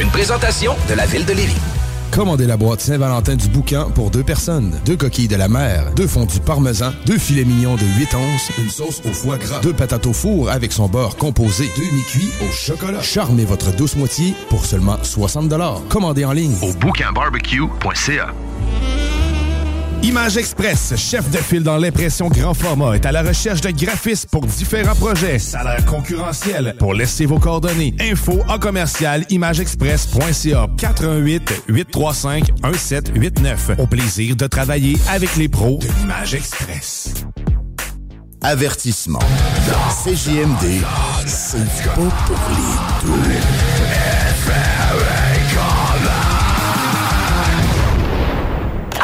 Une présentation de la ville de Lévis. Commandez la boîte Saint-Valentin du bouquin pour deux personnes. Deux coquilles de la mer, deux fondus parmesan, deux filets mignons de 8 onces, une sauce au foie gras, deux patates au four avec son beurre composé, deux mi-cuits au chocolat. Charmez votre douce moitié pour seulement 60 Commandez en ligne au bouquinbarbecue.ca. Image Express, chef de file dans l'impression grand format, est à la recherche de graphistes pour différents projets. Salaire concurrentiel. Pour laisser vos coordonnées. Info en commercial imageexpress.ca 418 835 1789. Au plaisir de travailler avec les pros de l'Image Express. Avertissement. CJMD, c'est pour les.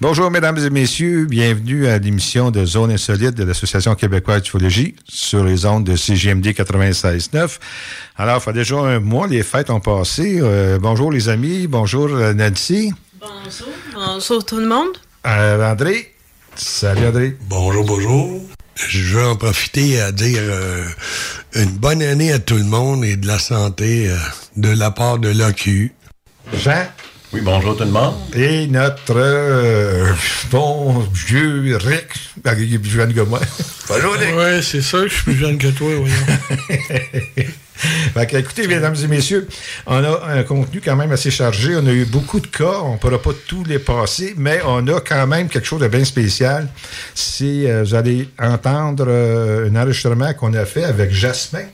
Bonjour, mesdames et messieurs. Bienvenue à l'émission de Zone Insolite de l'Association québécoise d'ufologie sur les ondes de CGMD 96.9. Alors, il fait déjà un mois, les fêtes ont passé. Euh, bonjour, les amis. Bonjour, euh, Nancy. Bonjour. Bonjour tout le monde. Euh, André. Salut, André. Bonjour, bonjour. Je veux en profiter à dire euh, une bonne année à tout le monde et de la santé euh, de la part de l'OQ. Jean? Oui, bonjour tout le monde. Et notre euh, bon vieux Rick. Ah, Il est plus jeune que moi. Bonjour, Rick. Ouais, c'est ça, je suis plus jeune que toi. Fait que, écoutez, mesdames et messieurs, on a un contenu quand même assez chargé. On a eu beaucoup de cas. On ne pourra pas tous les passer, mais on a quand même quelque chose de bien spécial. C'est, euh, vous allez entendre euh, un enregistrement qu'on a fait avec Jasmin,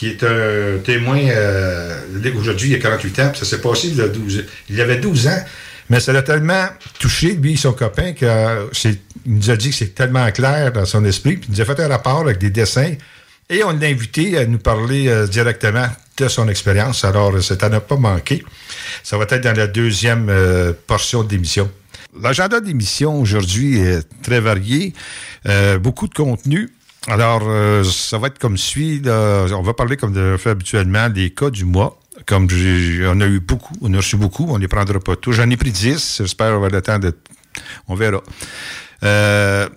qui est un témoin. euh, Aujourd'hui, il a 48 ans, puis ça s'est passé il y a 12 Il avait 12 ans. Mais ça l'a tellement touché, lui et son copain, que euh, c'est- nous a dit que c'est tellement clair dans son esprit. Puis il nous a fait un rapport avec des dessins. Et on l'a invité à nous parler euh, directement de son expérience. Alors, euh, ça n'a pas manqué. Ça va être dans la deuxième portion de l'émission. L'agenda d'émission aujourd'hui est très varié. Beaucoup de contenu. Alors, euh, ça va être comme suit. On va parler, comme on fait habituellement, des cas du mois. Comme on a eu beaucoup, on a reçu beaucoup, on ne les prendra pas tous. J'en ai pris 10. J'espère avoir le temps de. On verra. Euh,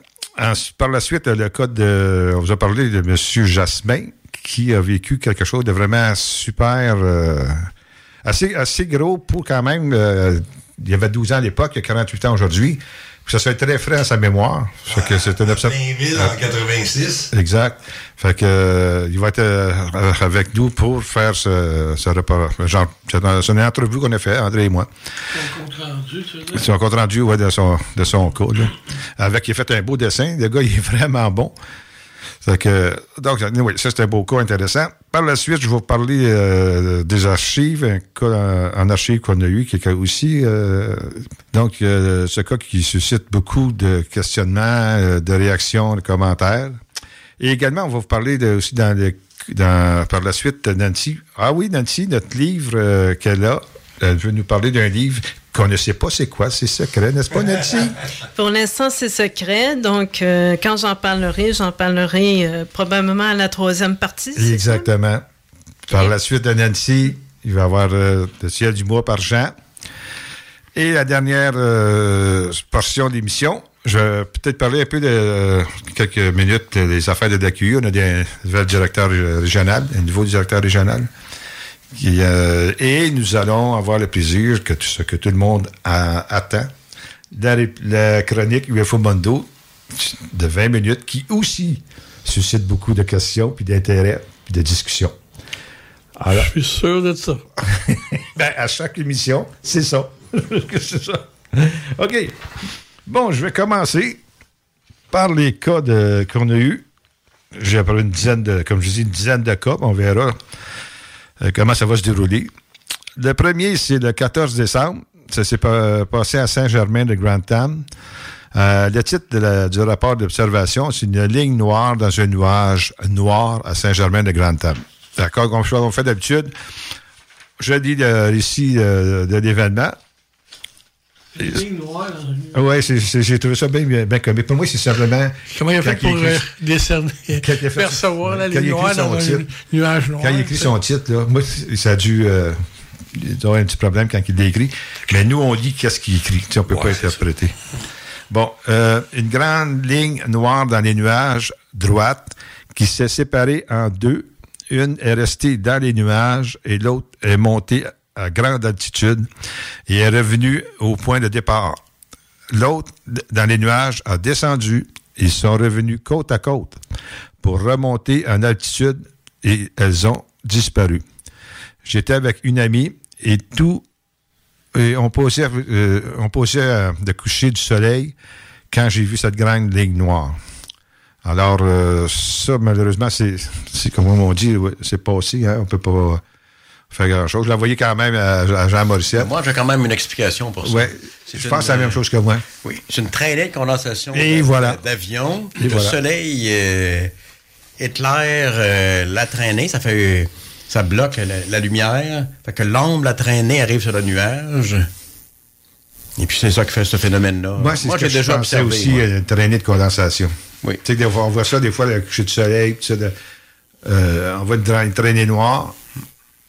par la suite, le cas de. On vous a parlé de M. Jasmin, qui a vécu quelque chose de vraiment super. euh, assez, assez gros pour quand même. il y avait 12 ans à l'époque, il y a 48 ans aujourd'hui. Ça soit très frais à sa mémoire. Fait que c'est un observ- en 86. Exact. Fait que euh, il va être euh, avec nous pour faire ce, ce repas. Genre, c'est un- c'est une entrevue qu'on a fait, André et moi. Ton compte rendu, tu un compte rendu ouais, de son, de son cas. là. Avec, il a fait un beau dessin. Le gars, il est vraiment bon. Que, donc, anyway, ça, c'est un beau cas intéressant. Par la suite, je vais vous parler euh, des archives, un cas en, en archive qu'on a eu, qui est aussi. euh, donc, euh, ce cas qui suscite beaucoup de questionnements, euh, de réactions, de commentaires. Et également, on va vous parler aussi dans les, dans, par la suite de Nancy. Ah oui, Nancy, notre livre qu'elle a, elle veut nous parler d'un livre qu'on ne sait pas c'est quoi, c'est secret, n'est-ce pas, Nancy? Pour l'instant, c'est secret. Donc, euh, quand j'en parlerai, j'en parlerai euh, probablement à la troisième partie. Exactement. Par la suite de Nancy, il va y avoir euh, le ciel du mois par Jean. Et la dernière euh, portion d'émission, je vais peut-être parler un peu de euh, quelques minutes des affaires de DAQU. On a des nouvel directeur régional, un nouveau directeur régional. Euh, et nous allons avoir le plaisir que tout, ce que tout le monde a- attend. Ré- la chronique UFO Mondo de 20 minutes qui aussi suscite beaucoup de questions, puis d'intérêt, puis de discussions. Alors, Je suis sûr de ça. ben, à chaque émission, c'est ça. c'est ça. OK. Bon, je vais commencer par les cas de- qu'on a eus. J'ai près une dizaine de, comme je dis, une dizaine de cas. On verra comment ça va se dérouler? Le premier, c'est le 14 décembre. Ça s'est pa- passé à Saint-Germain de Grantham. Euh, le titre du rapport d'observation, c'est une ligne noire dans un nuage noir à Saint-Germain de Grantham. D'accord? Comme on fait d'habitude, je lis le récit euh, de l'événement. Oui, j'ai trouvé ça bien, bien, bien comique. Pour moi, c'est simplement. Comment il a fait pour euh, décerner, a percevoir la ligne noire dans un titre. nuage noir? Quand il écrit son titre, là, moi, ça a dû. Euh, il doit avoir un petit problème quand il l'écrit. Mais nous, on lit qu'est-ce qu'il écrit. Tu sais, on ne peut pas interpréter. Bon, euh, une grande ligne noire dans les nuages, droite, qui s'est séparée en deux. Une est restée dans les nuages et l'autre est montée à grande altitude et est revenue au point de départ. L'autre, dans les nuages, a descendu. Ils sont revenus côte à côte pour remonter en altitude et elles ont disparu. J'étais avec une amie et tout, et on posait, euh, on euh, de coucher du soleil quand j'ai vu cette grande ligne noire. Alors, euh, ça, malheureusement, c'est, comme on dit, c'est passé, hein, on peut pas grand-chose. Je la voyais quand même à, à Jean Morissette. Moi, j'ai quand même une explication pour ça. Ouais, C'est je pense c'est la une, même euh, chose que moi. Oui, c'est une traînée de condensation Et voilà. d'avion. Le voilà. soleil euh, éclaire euh, la traînée, ça fait ça bloque la, la lumière. Fait que l'ombre, la traînée arrive sur le nuage. Et puis c'est ça qui fait ce phénomène-là. Moi, c'est ce que déjà observé. aussi, moi. euh, une traînée de condensation. Oui. Tu sais, on voit ça des fois, le coucher du soleil, de- euh, on voit une, une traînée noire,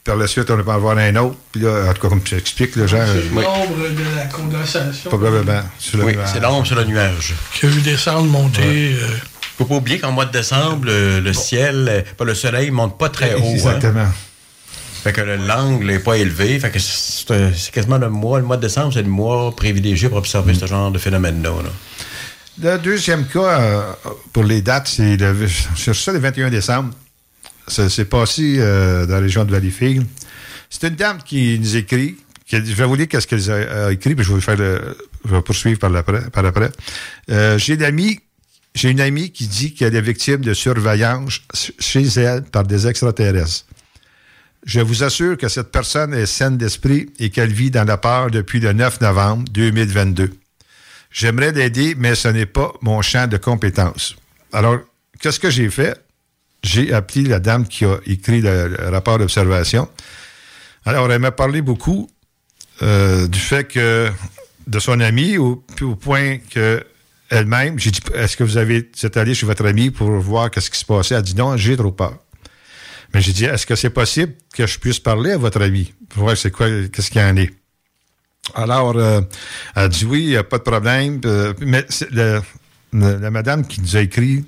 par la suite, on va en voir un autre, puis là, en tout cas, comme tu expliques, le genre, C'est l'ombre de la condensation. probablement, sur le Oui, nuage. c'est l'ombre sur le nuage. Qui a vu descendre, monter. euh, Faut pas oublier qu'en mois de décembre, le, le ciel, euh, pas le soleil monte pas très haut. hein. Exactement. Fait que le- l'angle n'est pas élevé. Fait que c'est quasiment le mois. Le mois de décembre, c'est le mois privilégié pour observer ce genre de phénomène-là. là. Le deuxième cas, euh, pour les dates, c'est le, sur ça, le 21 décembre. Ça s'est passé euh, dans la région de Valleyfield. C'est une dame qui nous écrit. Je vais vous lire qu'est-ce qu'elle a, écrit, puis je vais, faire le- je vais poursuivre par, après. Euh, j'ai, une amie, j'ai une amie qui dit qu'elle est victime de surveillance chez elle par des extraterrestres. Je vous assure que cette personne est saine d'esprit et qu'elle vit dans la peur depuis le 9 novembre 2022. J'aimerais l'aider, mais ce n'est pas mon champ de compétences. Alors, qu'est-ce que j'ai fait? J'ai appelé la dame qui a écrit le, rapport d'observation. Alors, elle m'a parlé beaucoup euh, du fait que de son ami, au, au point que elle-même, j'ai dit, est-ce que vous avez, êtes allé chez votre ami pour voir qu'est-ce qui se passait? Elle a dit non, j'ai trop peur. Mais j'ai dit, est-ce que c'est possible que je puisse parler à votre ami pour voir c'est quoi, qu'est-ce qu'il y en est? Alors, euh, elle a dit oui, il n'y a pas de problème. euh, mais la madame qui nous a écrit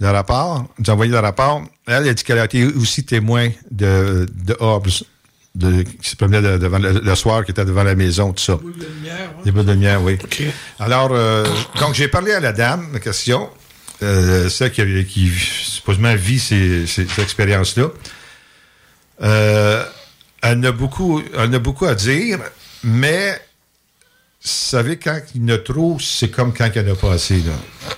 le rapport, nous a envoyé le rapport, elle a dit qu'elle a été aussi témoin de, de Hobbes, de, qui se promenait de- devant le, le soir, qui était devant la maison, tout ça. Des boules de lumière, oui. Alors, euh, donc, j'ai parlé à la dame, la question, euh, celle qui, qui supposément vit ces, ces- cette expérience-là. Euh, elle, a beaucoup, elle a beaucoup à dire, mais savez, quand il y en a trop, c'est comme quand il n'y en a pas assez. Là.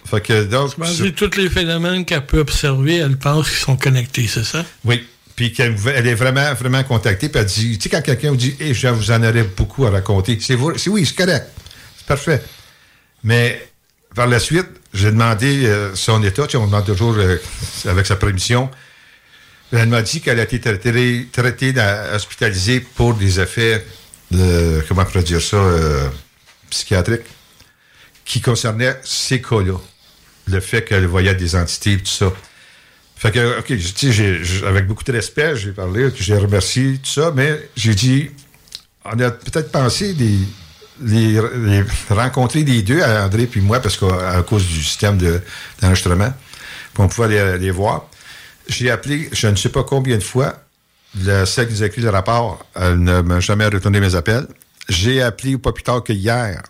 Fait que, donc, Je tous les phénomènes qu'elle peut observer, elle pense qu'ils sont connectés, c'est ça? Oui. Puis qu'elle elle est vraiment, vraiment contactée. Puis elle dit, tu sais, quand quelqu'un vous dit, hey, je vous en aurais beaucoup à raconter, c'est oui, c'est correct. C'est parfait. Mais par la suite, j'ai demandé euh, son état. Tu sais, on demande toujours euh, avec sa permission. Elle m'a dit qu'elle a été traitée, traitée hospitalisée pour des effets de, comment on pourrait dire ça, euh, psychiatriques, qui concernaient ces cas-là. Le fait qu'elle voyait des entités et tout ça. Fait que, OK, avec beaucoup de respect, j'ai parlé, j'ai remercié, tout ça, mais j'ai dit, on a peut-être pensé les, rencontrer les deux, André puis moi, parce qu'à cause du système de- d'enregistrement, puis on pouvait les, les voir. J'ai appelé, je ne sais pas combien de fois, le, celle qui nous a écrit le rapport, elle ne m'a jamais retourné mes appels. J'ai appelé pas plus tard que hier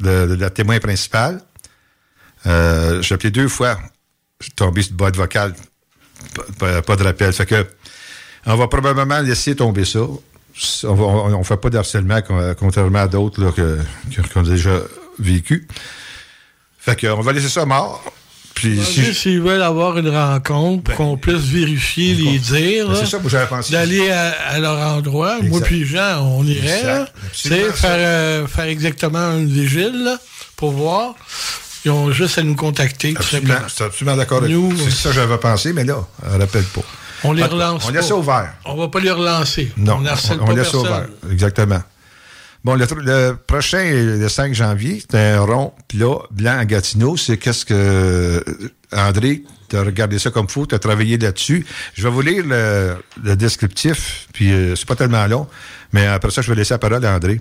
le, le- témoin principal. Euh, j'ai appelé deux fois. Suis tombé sur boîte vocale. Pas, pas- de rappel. Fait que on va probablement laisser tomber ça. On ne fait pas de harcèlement, con- contrairement à d'autres là, que- qu'on a déjà vécu. Fait que, on va laisser ça mort. Puis si S'ils veulent avoir une rencontre, pour qu'on puisse vérifier les dires, Ben, c'est ça pensé. d'aller à, à leur endroit, moi puis Jean, on irait, faire, euh, faire exactement une vigile, là, pour voir. Ils ont juste à nous contacter, Absolument, je suis absolument d'accord avec Nous, vous. C'est ça que j'avais pensé, mais là, on rappelle pas. On les relance On laisse pas. ça ouvert. On va pas les relancer. Non, on on, laisse personne. ouvert. Exactement. Bon, le, prochain, le 5 janvier, c'est un rond plat blanc à Gatineau. C'est qu'est-ce que... euh, André, tu as regardé ça comme fou, tu as travaillé là-dessus. Je vais vous lire le, le descriptif, puis euh, c'est pas tellement long, mais après ça, je vais laisser la parole à André.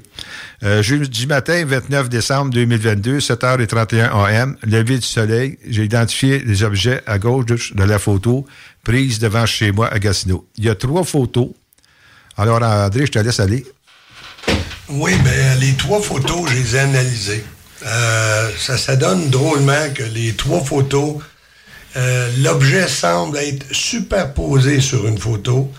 Euh, jeudi matin, 29 décembre 2022, 7h31 AM, lever du soleil, j'ai identifié les objets à gauche de la photo prise devant chez moi à Gatineau. Il y a trois photos. Alors, André, je te laisse aller. Oui, ben les trois photos, je les ai analysées. Euh, ça, ça donne drôlement que les trois photos, euh, l'objet semble être superposé sur une photo.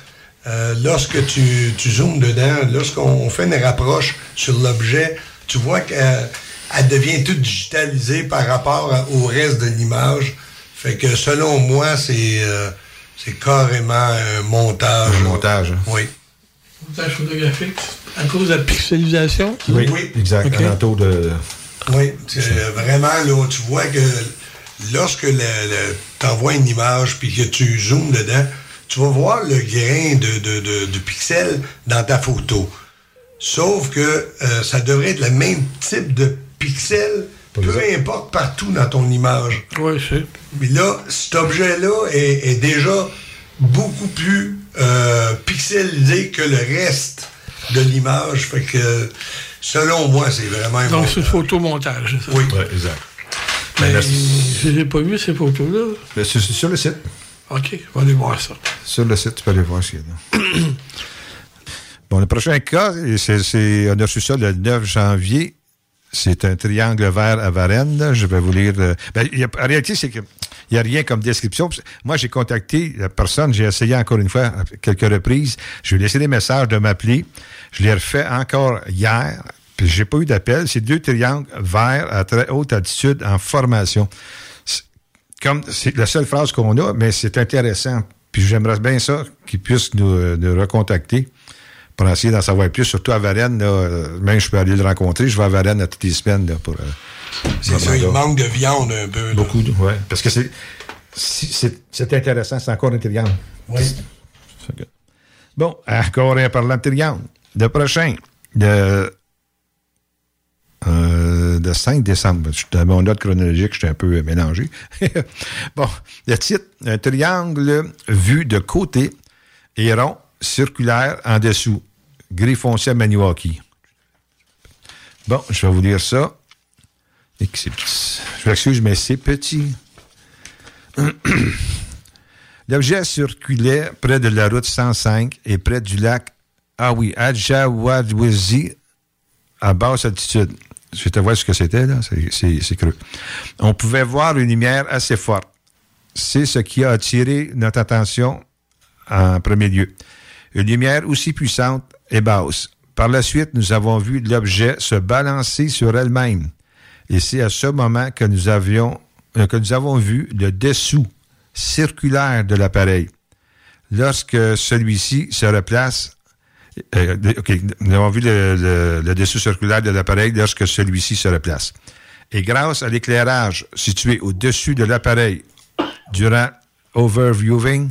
Euh, lorsque tu, tu zoomes dedans, lorsqu'on fait une rapproche sur l'objet, tu vois qu'elle elle devient toute digitalisée par rapport à- au reste de l'image. Fait que selon moi, c'est euh, c'est carrément un montage. Un montage. hein. Oui. Montage photographique, à cause de la pixelisation? Oui, exact. OK. Alentour de... Oui, c'est vraiment, là, tu vois que lorsque tu envoies une image puis que tu zoomes dedans, tu vas voir le grain de, de, de- de pixels dans ta photo. Sauf que euh, ça devrait être le même type de pixels, peu importe partout dans ton image. Oui, c'est. Mais là, cet objet-là est, est déjà beaucoup plus euh, pixelisé que le reste de l'image. Fait que, selon moi, c'est vraiment un Donc, c'est photomontage, c'est ça? Oui. exact. Mais Ben, je n'ai pas vu ces photos-là. Mais c'est sur le site. OK, on va aller voir ça. Sur le site, tu peux aller voir ce qu'il y a là. bon, le prochain cas, c'est, c'est- on a reçu ça le 9 janvier. C'est un triangle vert à Varennes. Je vais vous lire. euh, ben, il y a- en réalité, c'est que il n'y a rien comme description. Moi, j'ai contacté la personne, j'ai essayé encore une fois, quelques reprises. Je lui ai laissé des messages de m'appeler. Je l'ai refait encore hier. Puis j'ai pas eu d'appel. C'est deux triangles verts à très haute altitude en formation. Comme c'est la seule phrase qu'on a, mais c'est intéressant. Puis j'aimerais bien ça qu'ils puissent nous, recontacter pour essayer d'en savoir plus, surtout à Varennes. Même je peux aller le rencontrer. Je vais à Varennes à toutes les semaines là, pour. euh, C'est ça, il manque de viande un peu. là. Beaucoup, de- ouais. Parce que c'est, intéressant, c'est encore un triangle. Oui. Bon, encore un parlant de triangle. Le prochain, le, euh, le 5 décembre. Je- Dans mon note chronologique, j'étais un peu mélangé. bon, le titre, un triangle vu de côté et rond, circulaire en dessous. Gris foncé à Maniwaki. Bon, je vais vous lire ça. Je m'excuse, mais c'est petit. L'objet circulait près de la route 105 et près du lac ah oui, à basse altitude. Je te voir ce que c'était, là. C'est creux. On pouvait voir une lumière assez forte. C'est ce qui a attiré notre attention en premier lieu. Une lumière aussi puissante et basse. Par la suite, nous avons vu l'objet se balancer sur elle-même. Et c'est à ce moment que nous avions, euh, que nous avons vu le dessous circulaire de l'appareil. Lorsque celui-ci se replace, euh, OK, nous avons vu le, dessous circulaire de l'appareil lorsque celui-ci se replace. Et grâce à l'éclairage situé au-dessus de l'appareil durant overviewing,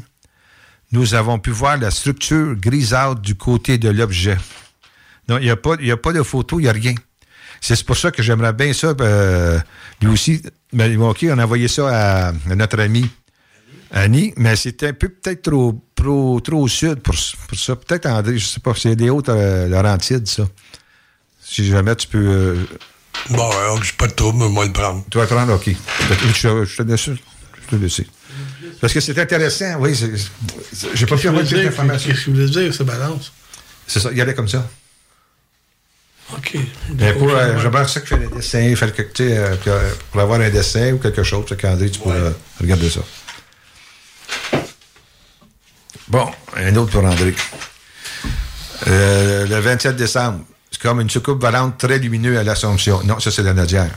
nous avons pu voir la structure grisâtre du côté de l'objet. Non, il n'y a, a pas de photo, il n'y a rien. C'est pour ça que j'aimerais bien ça. euh, lui aussi, mais, OK, on a envoyé ça à, à notre ami Annie, mais c'était un peu peut-être trop, trop, trop au sud pour, pour ça. Peut-être André, je sais pas, c'est des hautes euh, Laurentides, ça. Si jamais tu peux. euh, Bon, alors, j'ai pas de trouble, mais moi le prendre. tu vas le prendre, OK. Je, te laisse. Je te laisse. Parce que c'est intéressant, oui. J'ai pas pu avoir l'information. Qu'est-ce que vous voulez dire, ça balance? C'est ça, il y allait comme ça. OK. Mais pour, euh, j'aimerais ça que je fais des dessins, il fallait que, tu sais, euh, euh, pour avoir un dessin ou quelque chose, tu pourrais euh, regarder ça. Bon, un autre pour André. Euh, le 27 décembre, c'est comme une soucoupe volante très lumineuse à l'Assomption. Non, ça, c'est la Nadière.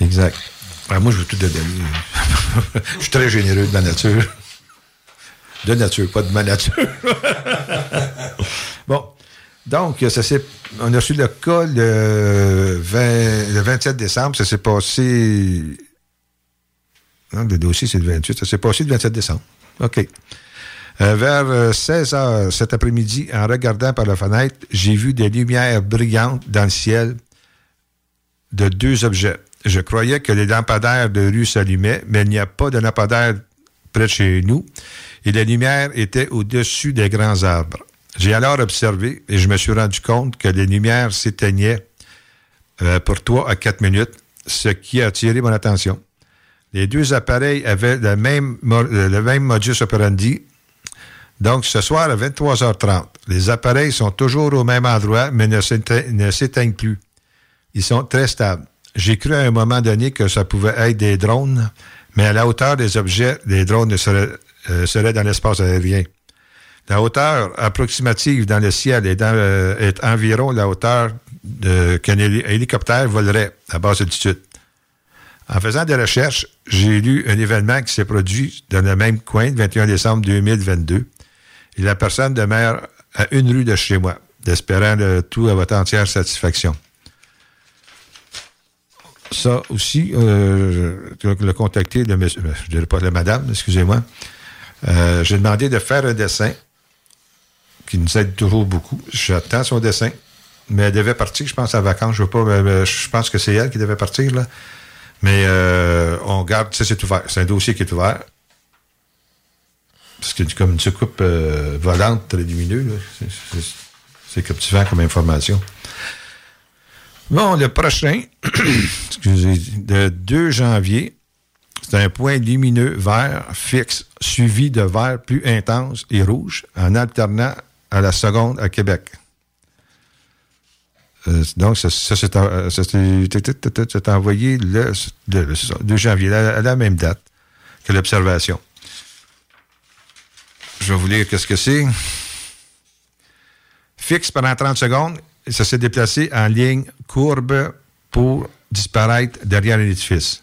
Exact. Ah, moi, je veux tout donner. je suis très généreux de ma nature. De nature, pas de ma nature. Donc, ça on a reçu le cas le, 20 le 27 décembre. Ça s'est passé. Non, le dossier, c'est le 28. Ça s'est passé le 27 décembre. OK. Euh, vers euh, 16 heures cet après-midi, en regardant par la fenêtre, j'ai vu des lumières brillantes dans le ciel de deux objets. Je croyais que les lampadaires de rue s'allumaient, mais il n'y a pas de lampadaire près de chez nous, et les lumières étaient au-dessus des grands arbres. J'ai alors observé et je me suis rendu compte que les lumières s'éteignaient euh, pour 3 à 4 minutes, ce qui a attiré mon attention. Les deux appareils avaient le même, modus operandi. Donc, ce soir à 23h30, les appareils sont toujours au même endroit, mais ne s'éte- ne s'éteignent plus. Ils sont très stables. J'ai cru à un moment donné que ça pouvait être des drones, mais à la hauteur des objets, les drones euh, seraient dans l'espace aérien. La hauteur approximative dans le ciel est, euh, environ la hauteur qu'un héli- hélicoptère volerait à basse altitude. En faisant des recherches, j'ai lu un événement qui s'est produit dans le même coin le 21 décembre 2022. Et la personne demeure à une rue de chez moi, espérant le tout à votre entière satisfaction. Ça aussi, euh, l'ai contacté, le je dirais pas la madame, excusez-moi. Euh, j'ai demandé de faire un dessin qui nous aide toujours beaucoup. J'attends son dessin, mais elle devait partir, je pense, à vacances. Je veux pas, je pense que c'est elle qui devait partir, là. Mais euh, on garde, ça c'est ouvert. C'est un dossier qui est ouvert. Parce que comme une soucoupe euh, volante très lumineuse, C'est captivant comme information. Bon, le prochain, excusez, le 2 janvier, c'est un point lumineux vert fixe, suivi de vert plus intense et rouge, en alternant à la seconde à Québec. Euh, donc, ça, c'est envoyé le, le- c'est ça, 2 janvier, à, la même date que l'observation. Je vais vous lire qu'est-ce que c'est. Fixe pendant 30 secondes, ça s'est déplacé en ligne courbe pour disparaître derrière l'édifice.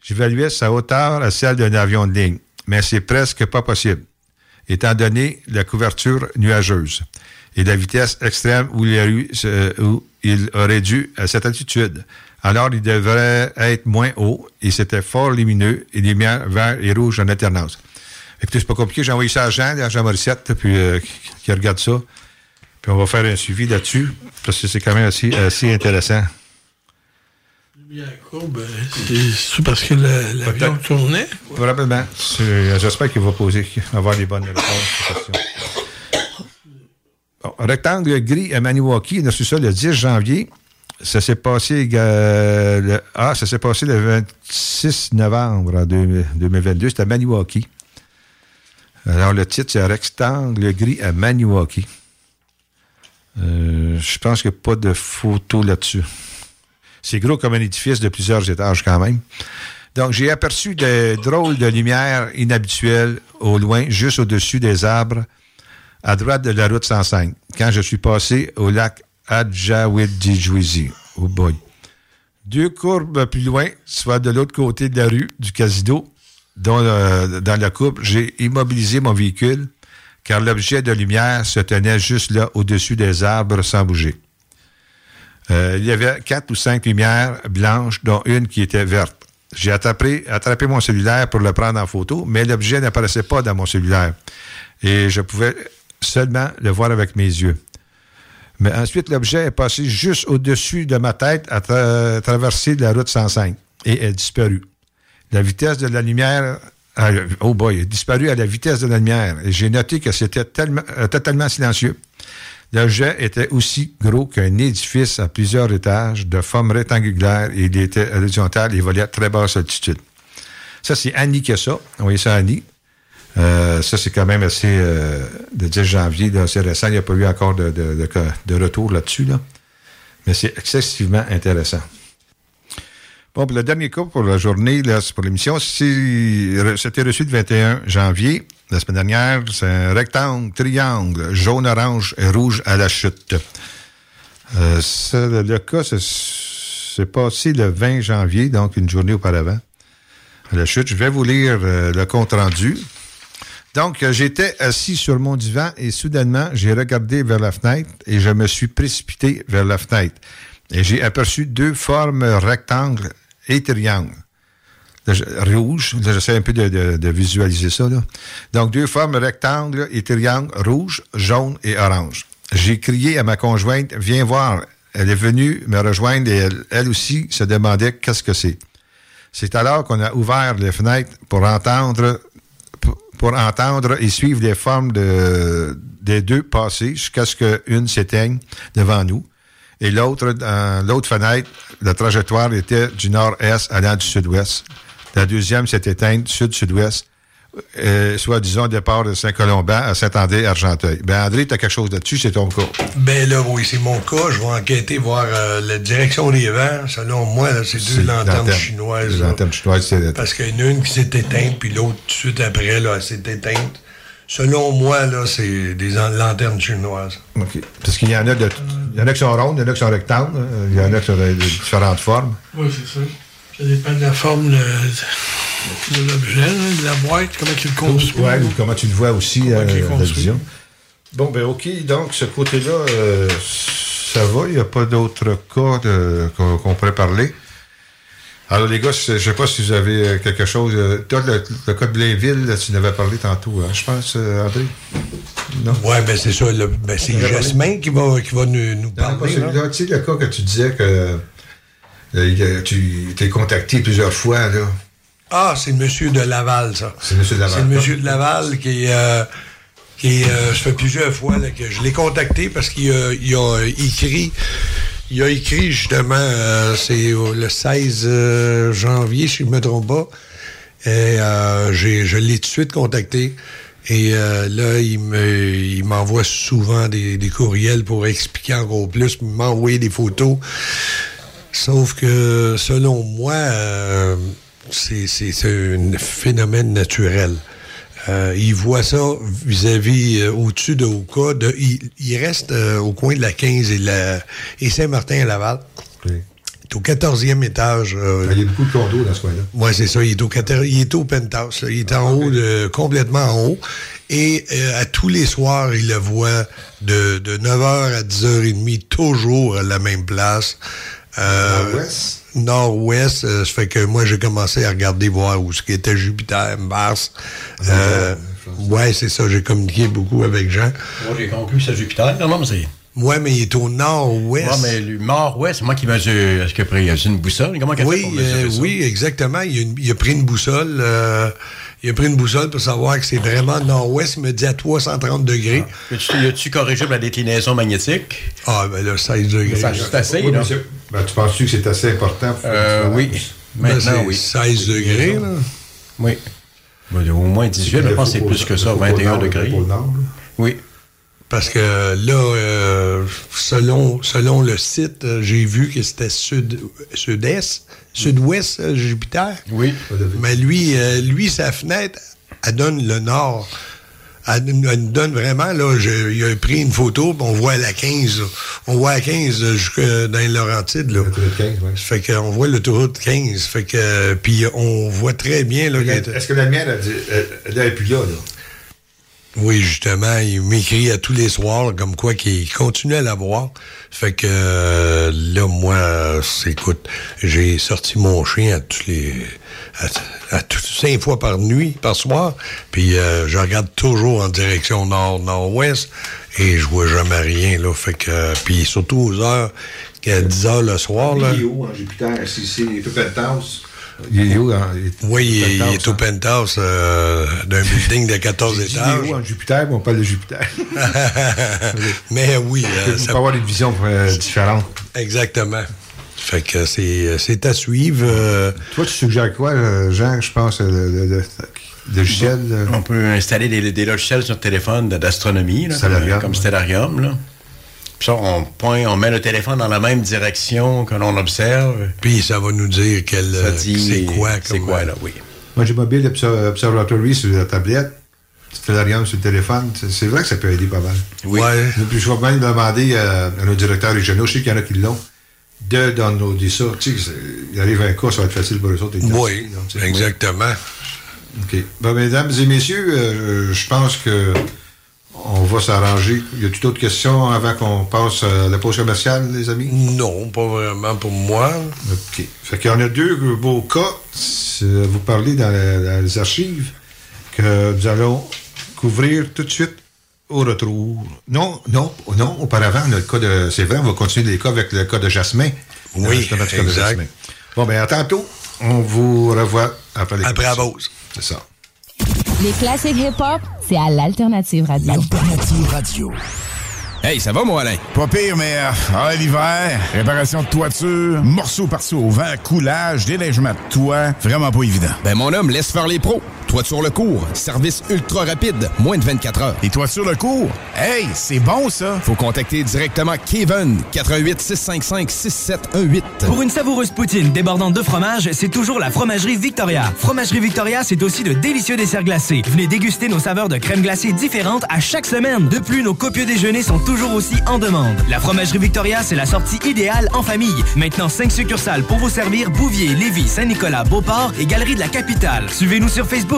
J'évaluais sa hauteur à celle d'un avion de ligne, mais c'est presque pas possible, étant donné la couverture nuageuse et la vitesse extrême où il, a eu, où il aurait dû à cette altitude. Alors, il devrait être moins haut et c'était fort lumineux et lumière vert et rouge en alternance. Écoutez, c'est pas compliqué. J'ai envoyé ça à Jean, à Jean Morissette, puis euh, qui regarde ça. Puis on va faire un suivi là-dessus, parce que c'est quand même assez, assez intéressant. Courbe, euh, c'est- parce que le- l'avion Peut-être. tournait. Probablement. C'est- J'espère qu'il va poser, avoir les bonnes réponses. Bon, rectangle gris à Maniwaki, on a reçu ça le 10 janvier. Ça s'est passé, euh, le, ah, ça s'est passé le 26 novembre en deux- 2022. C'était à Maniwaki. Alors, le titre, c'est Rectangle gris à Maniwaki. Euh, je pense qu'il n'y a pas de photo là-dessus. C'est gros comme un édifice de plusieurs étages quand même. Donc, j'ai aperçu des drôles de lumière inhabituelles au loin, juste au-dessus des arbres, à droite de la route 105, quand je suis passé au lac Adjawidjijwizi. Oh boy. Deux courbes plus loin, soit de l'autre côté de la rue du casino, le- dans la courbe, j'ai immobilisé mon véhicule, car l'objet de lumière se tenait juste là, au-dessus des arbres, sans bouger. Euh, il y avait quatre ou cinq lumières blanches, dont une qui était verte. J'ai attrapé, mon cellulaire pour le prendre en photo, mais l'objet n'apparaissait pas dans mon cellulaire. Et je pouvais seulement le voir avec mes yeux. Mais ensuite, l'objet est passé juste au-dessus de ma tête à tra- traverser la route 105 et est disparu. La vitesse de la lumière, ah, oh boy, est disparu à la vitesse de la lumière. Et j'ai noté que c'était euh, totalement silencieux. Le jet était aussi gros qu'un édifice à plusieurs étages, de forme rectangulaire, et il était horizontal et volait à très basse altitude. Ça, c'est Annie qui a ça. On voyez ça, Annie? Euh, ça, c'est quand même assez... Euh, de 10 janvier, c'est récent. Il n'y a pas eu encore de, de, de, de retour là-dessus. Là. Mais c'est excessivement intéressant. Bon, le dernier cas pour la journée, là, pour l'émission, c'était reçu le 21 janvier. La semaine dernière, c'est un rectangle, triangle, jaune, orange et rouge à la chute. Euh, le, cas, c'est passé le 20 janvier, donc une journée auparavant. À la chute, je vais vous lire euh, le compte-rendu. Donc, euh, j'étais assis sur mon divan et soudainement, j'ai regardé vers la fenêtre et je me suis précipité vers la fenêtre. Et j'ai aperçu deux formes rectangles et triangles. Rouge, j'essaie un peu de, visualiser ça. Là. Donc, deux formes rectangles et triangles, rouge, jaune et orange. J'ai crié à ma conjointe, viens voir. Elle est venue me rejoindre et elle, aussi se demandait qu'est-ce que c'est. C'est alors qu'on a ouvert les fenêtres pour entendre pour- entendre et suivre les formes de, des deux passer jusqu'à ce qu'une s'éteigne devant nous. Et l'autre, dans l'autre fenêtre, la trajectoire était du nord-est allant du sud-ouest. La deuxième s'est éteinte sud-sud-ouest, euh, soit disons départ de Saint-Colomban à Saint-André, Argenteuil. Ben André, tu as quelque chose là-dessus, c'est ton cas. Ben là, oui, c'est mon cas. Je vais enquêter, voir euh, la direction des vents. Selon moi, là, c'est deux lanternes lanterne. chinoises. Lanternes chinoises, c'est Parce qu'il y en a une qui s'est éteinte, puis l'autre, tout de suite après, là, elle s'est éteinte. Selon moi, là, c'est des lanternes chinoises. OK. Parce qu'il y en a de, il y en a qui sont rondes, il y en a qui sont rectangles, hein. il y en a qui sont de, de différentes formes. Oui, c'est ça. Ça dépend de la forme de, de l'objet, de la boîte, comment tu le construis. Ouais, ou comment tu le vois aussi, Comment euh, la vision. Bon, ben OK, donc ce côté-là, euh, ça va, il n'y a pas d'autres cas de- qu'on qu'on pourrait parler. Alors les gars, je ne sais pas si vous avez euh, quelque chose. euh, Toi, le, le cas de Blainville, là, tu en avais parlé tantôt, hein, je pense, euh, André? Non? Ouais, ben c'est ça. ben, c'est. Jasmin qui va, qui va nous, nous Non, pas parler. là. celui-là. Tu sais, le cas que tu disais que euh, tu t'es contacté plusieurs fois, là. Ah, c'est le monsieur de Laval, ça. C'est le monsieur de Laval. C'est le monsieur de Laval qui, euh, qui euh, ça fait plusieurs fois là, que je l'ai contacté parce qu'il a, il a écrit, il a écrit justement, euh, c'est le 16 euh, janvier, si je ne me trompe pas. Et euh, je l'ai tout de suite contacté. Et euh, là, il me, il m'envoie souvent des, des courriels pour expliquer encore plus, m'envoyer des photos. Sauf que, selon moi, euh, c'est un phénomène naturel. Euh, il voit ça vis-à-vis euh, au-dessus de Oka. De, il, il reste euh, au coin de la 15 et, la, et Saint-Martin à Laval. Il est au 14e étage. euh, Il y a beaucoup de condos dans ce coin-là. oui, c'est ça. Il est au, quater- il est au penthouse. là. Il est en haut, de, complètement en haut. Et à tous les soirs, il le voit de, de 9h à 10h30, toujours à la même place. Euh, Nord-ouest? Euh, ça fait que moi, j'ai commencé à regarder, voir où ce qui était Jupiter, Mars. Euh, ouais, c'est ça. J'ai communiqué beaucoup avec Jean. Moi, j'ai conclu que c'est Jupiter. Non, non, mais c'est. Ouais, mais il est au nord-ouest. Moi, mais le nord-ouest, c'est moi qui mesure. Est-ce qu'il a pris une boussole? Comment Oui, euh, ça? oui, exactement. Il a, une- il a pris une boussole. euh, il a pris une boussole pour savoir que c'est vraiment nord-ouest. Il me dit à 330 degrés. As-tu, as-tu corrigé la déclinaison magnétique? Ah, ben là, 16 degrés. Ça, c'est assez, Oui, là. Ben, tu penses-tu que c'est assez important? Pour Euh, oui. Ben, Maintenant, c'est oui. 16 degrés, là. Oui. Ben, au moins 18, je pense que c'est plus que ça, 21 degrés. Oui. Parce que là, euh, selon, selon le site, euh, j'ai vu que c'était sud, sud-est, sud-ouest, euh, Jupiter. Oui. Mais lui, euh, lui, sa fenêtre, elle donne le nord. Elle, nous- elle nous donne vraiment, là, il a pris une photo, puis on voit la 15, là. On voit la 15 jusque dans les Laurentides, là. Ça fait qu'on voit l'autoroute 15. Fait que, puis on voit très bien, là, Est-ce que la mienne, elle, dit- elle, elle plus là, là? Oui, justement, il m'écrit à tous les soirs, comme quoi qu'il continue à l'avoir. Fait que euh, là, moi, euh, écoute, j'ai sorti mon chien à tous les à, à tout- cinq fois par nuit, par soir, puis euh, je regarde toujours en direction nord, nord-ouest, et je vois jamais rien là. Fait que euh, puis surtout aux heures qu'à 10 heures le soir là. Il est où, en Jupiter? C'est c'est tout penthouse? Il est où? hein? Il est- Oui, il, est- il penthouse, est au hein? penthouse euh, d'un building de 14 J'ai dit, il est étages. où en Jupiter? mais on parle de Jupiter. Mais oui, euh, ça- peut avoir des visions euh, différentes. exactement. Fait que c'est c'est à suivre. euh, Toi, tu suggères quoi, euh, Jean, je pense, euh, de, de, de- de logiciel? On peut installer des, des logiciels sur le téléphone d'astronomie, là, comme, Stellarium, comme ouais. Stellarium. Là. Puis ça, on, pointe, on met le téléphone dans la même direction que l'on observe. Puis ça va nous dire quel, Ça dit c'est quoi. C'est quoi, là, oui. Moi, j'ai mobile Obser- Observatory sur la tablette, Stellarium sur le téléphone. C'est- vrai que ça peut aider pas mal. Oui. Ouais. Puis, je vais même demander euh, à nos directeurs régionaux, je sais qu'il y en a qui l'ont, de downloader ça. Tu sais, il arrive un cas, ça va être facile pour eux autres. Oui, donc, exactement. OK. Bon, mesdames et messieurs, euh, je pense que on va s'arranger. Y a-t-il d'autres questions avant qu'on passe à la pause commerciale, les amis? Non, pas vraiment pour moi. OK. Fait qu'il y en a deux beaux cas. C'est- Vous parlez dans, la- dans les archives que nous allons couvrir tout de suite au retour. Non, non, non. Auparavant, on a le cas de. C'est vrai, on va continuer les cas avec le cas de Jasmin. Oui, du cas de exact. Jasmin. Bon, ben, à tantôt. On vous revoit après les Après pause. C'est ça. Les classiques hip-hop, c'est à l'Alternative Radio. Alternative Radio. Hey, ça va, mon Alain? Pas pire, mais euh, ah, l'hiver, réparation de toiture, morceaux par-ci au vent, coulage, déneigement de toit, vraiment pas évident. Ben, mon homme, laisse faire les pros. Toiture le cours. Service ultra rapide. Moins de 24 heures. Les toitures le cours? Hey, c'est bon ça! Faut contacter directement Kevin. 88 655 6718. Pour une savoureuse poutine débordante de fromage, c'est toujours la Fromagerie Victoria. Fromagerie Victoria, c'est aussi de délicieux desserts glacés. Venez déguster nos saveurs de crème glacée différentes à chaque semaine. De plus, nos copieux déjeuners sont toujours aussi en demande. La Fromagerie Victoria, c'est la sortie idéale en famille. Maintenant, 5 succursales pour vous servir Bouvier, Lévis, Saint-Nicolas, Beauport et Galerie de la Capitale. Suivez-nous sur Facebook.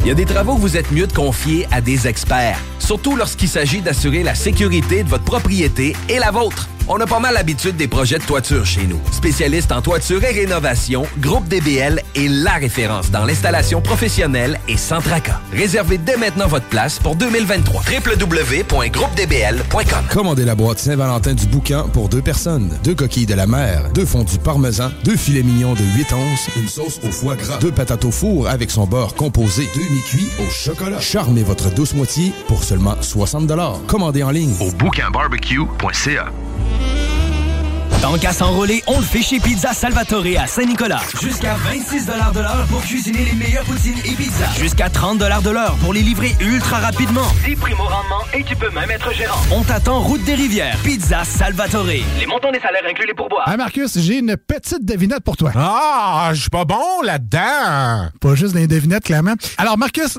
Il y a des travaux que vous êtes mieux de confier à des experts, surtout lorsqu'il s'agit d'assurer la sécurité de votre propriété et la vôtre. On a pas mal l'habitude des projets de toiture chez nous. Spécialiste en toiture et rénovation, Groupe DBL est la référence dans l'installation professionnelle et sans tracas. Réservez dès maintenant votre place pour 2023. www.groupedbl.com Commandez la boîte Saint-Valentin du bouquin pour deux personnes. Deux coquilles de la mer, deux fondus parmesan, deux filets mignons de 8 onces, une sauce au foie gras, deux patates au four avec son beurre composé, mi-cuits au chocolat. Charmez votre douce moitié pour seulement 60 Commandez en ligne. Au bouquinbarbecue.ca. Tant qu'à s'enrôler, on le fait chez Pizza Salvatore à Saint-Nicolas. Jusqu'à 26 de l'heure pour cuisiner les meilleures poutines et pizzas. Jusqu'à 30 de l'heure pour les livrer ultra rapidement. 10 primo rendement et tu peux même être gérant. On t'attend route des rivières. Pizza Salvatore. Les montants des salaires inclus les pourboires. Ah, Marcus, j'ai une petite devinette pour toi. Ah, je suis pas bon là-dedans! Pas juste des devinettes, clairement. Alors, Marcus,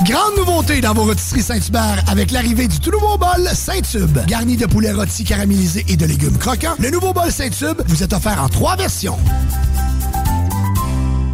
Grande nouveauté dans vos rôtisseries Saint-Hubert avec l'arrivée du tout nouveau bol Saint-Tube. Garni de poulet rôti caramélisé et de légumes croquants, le nouveau bol Saint-Tube vous est offert en trois versions.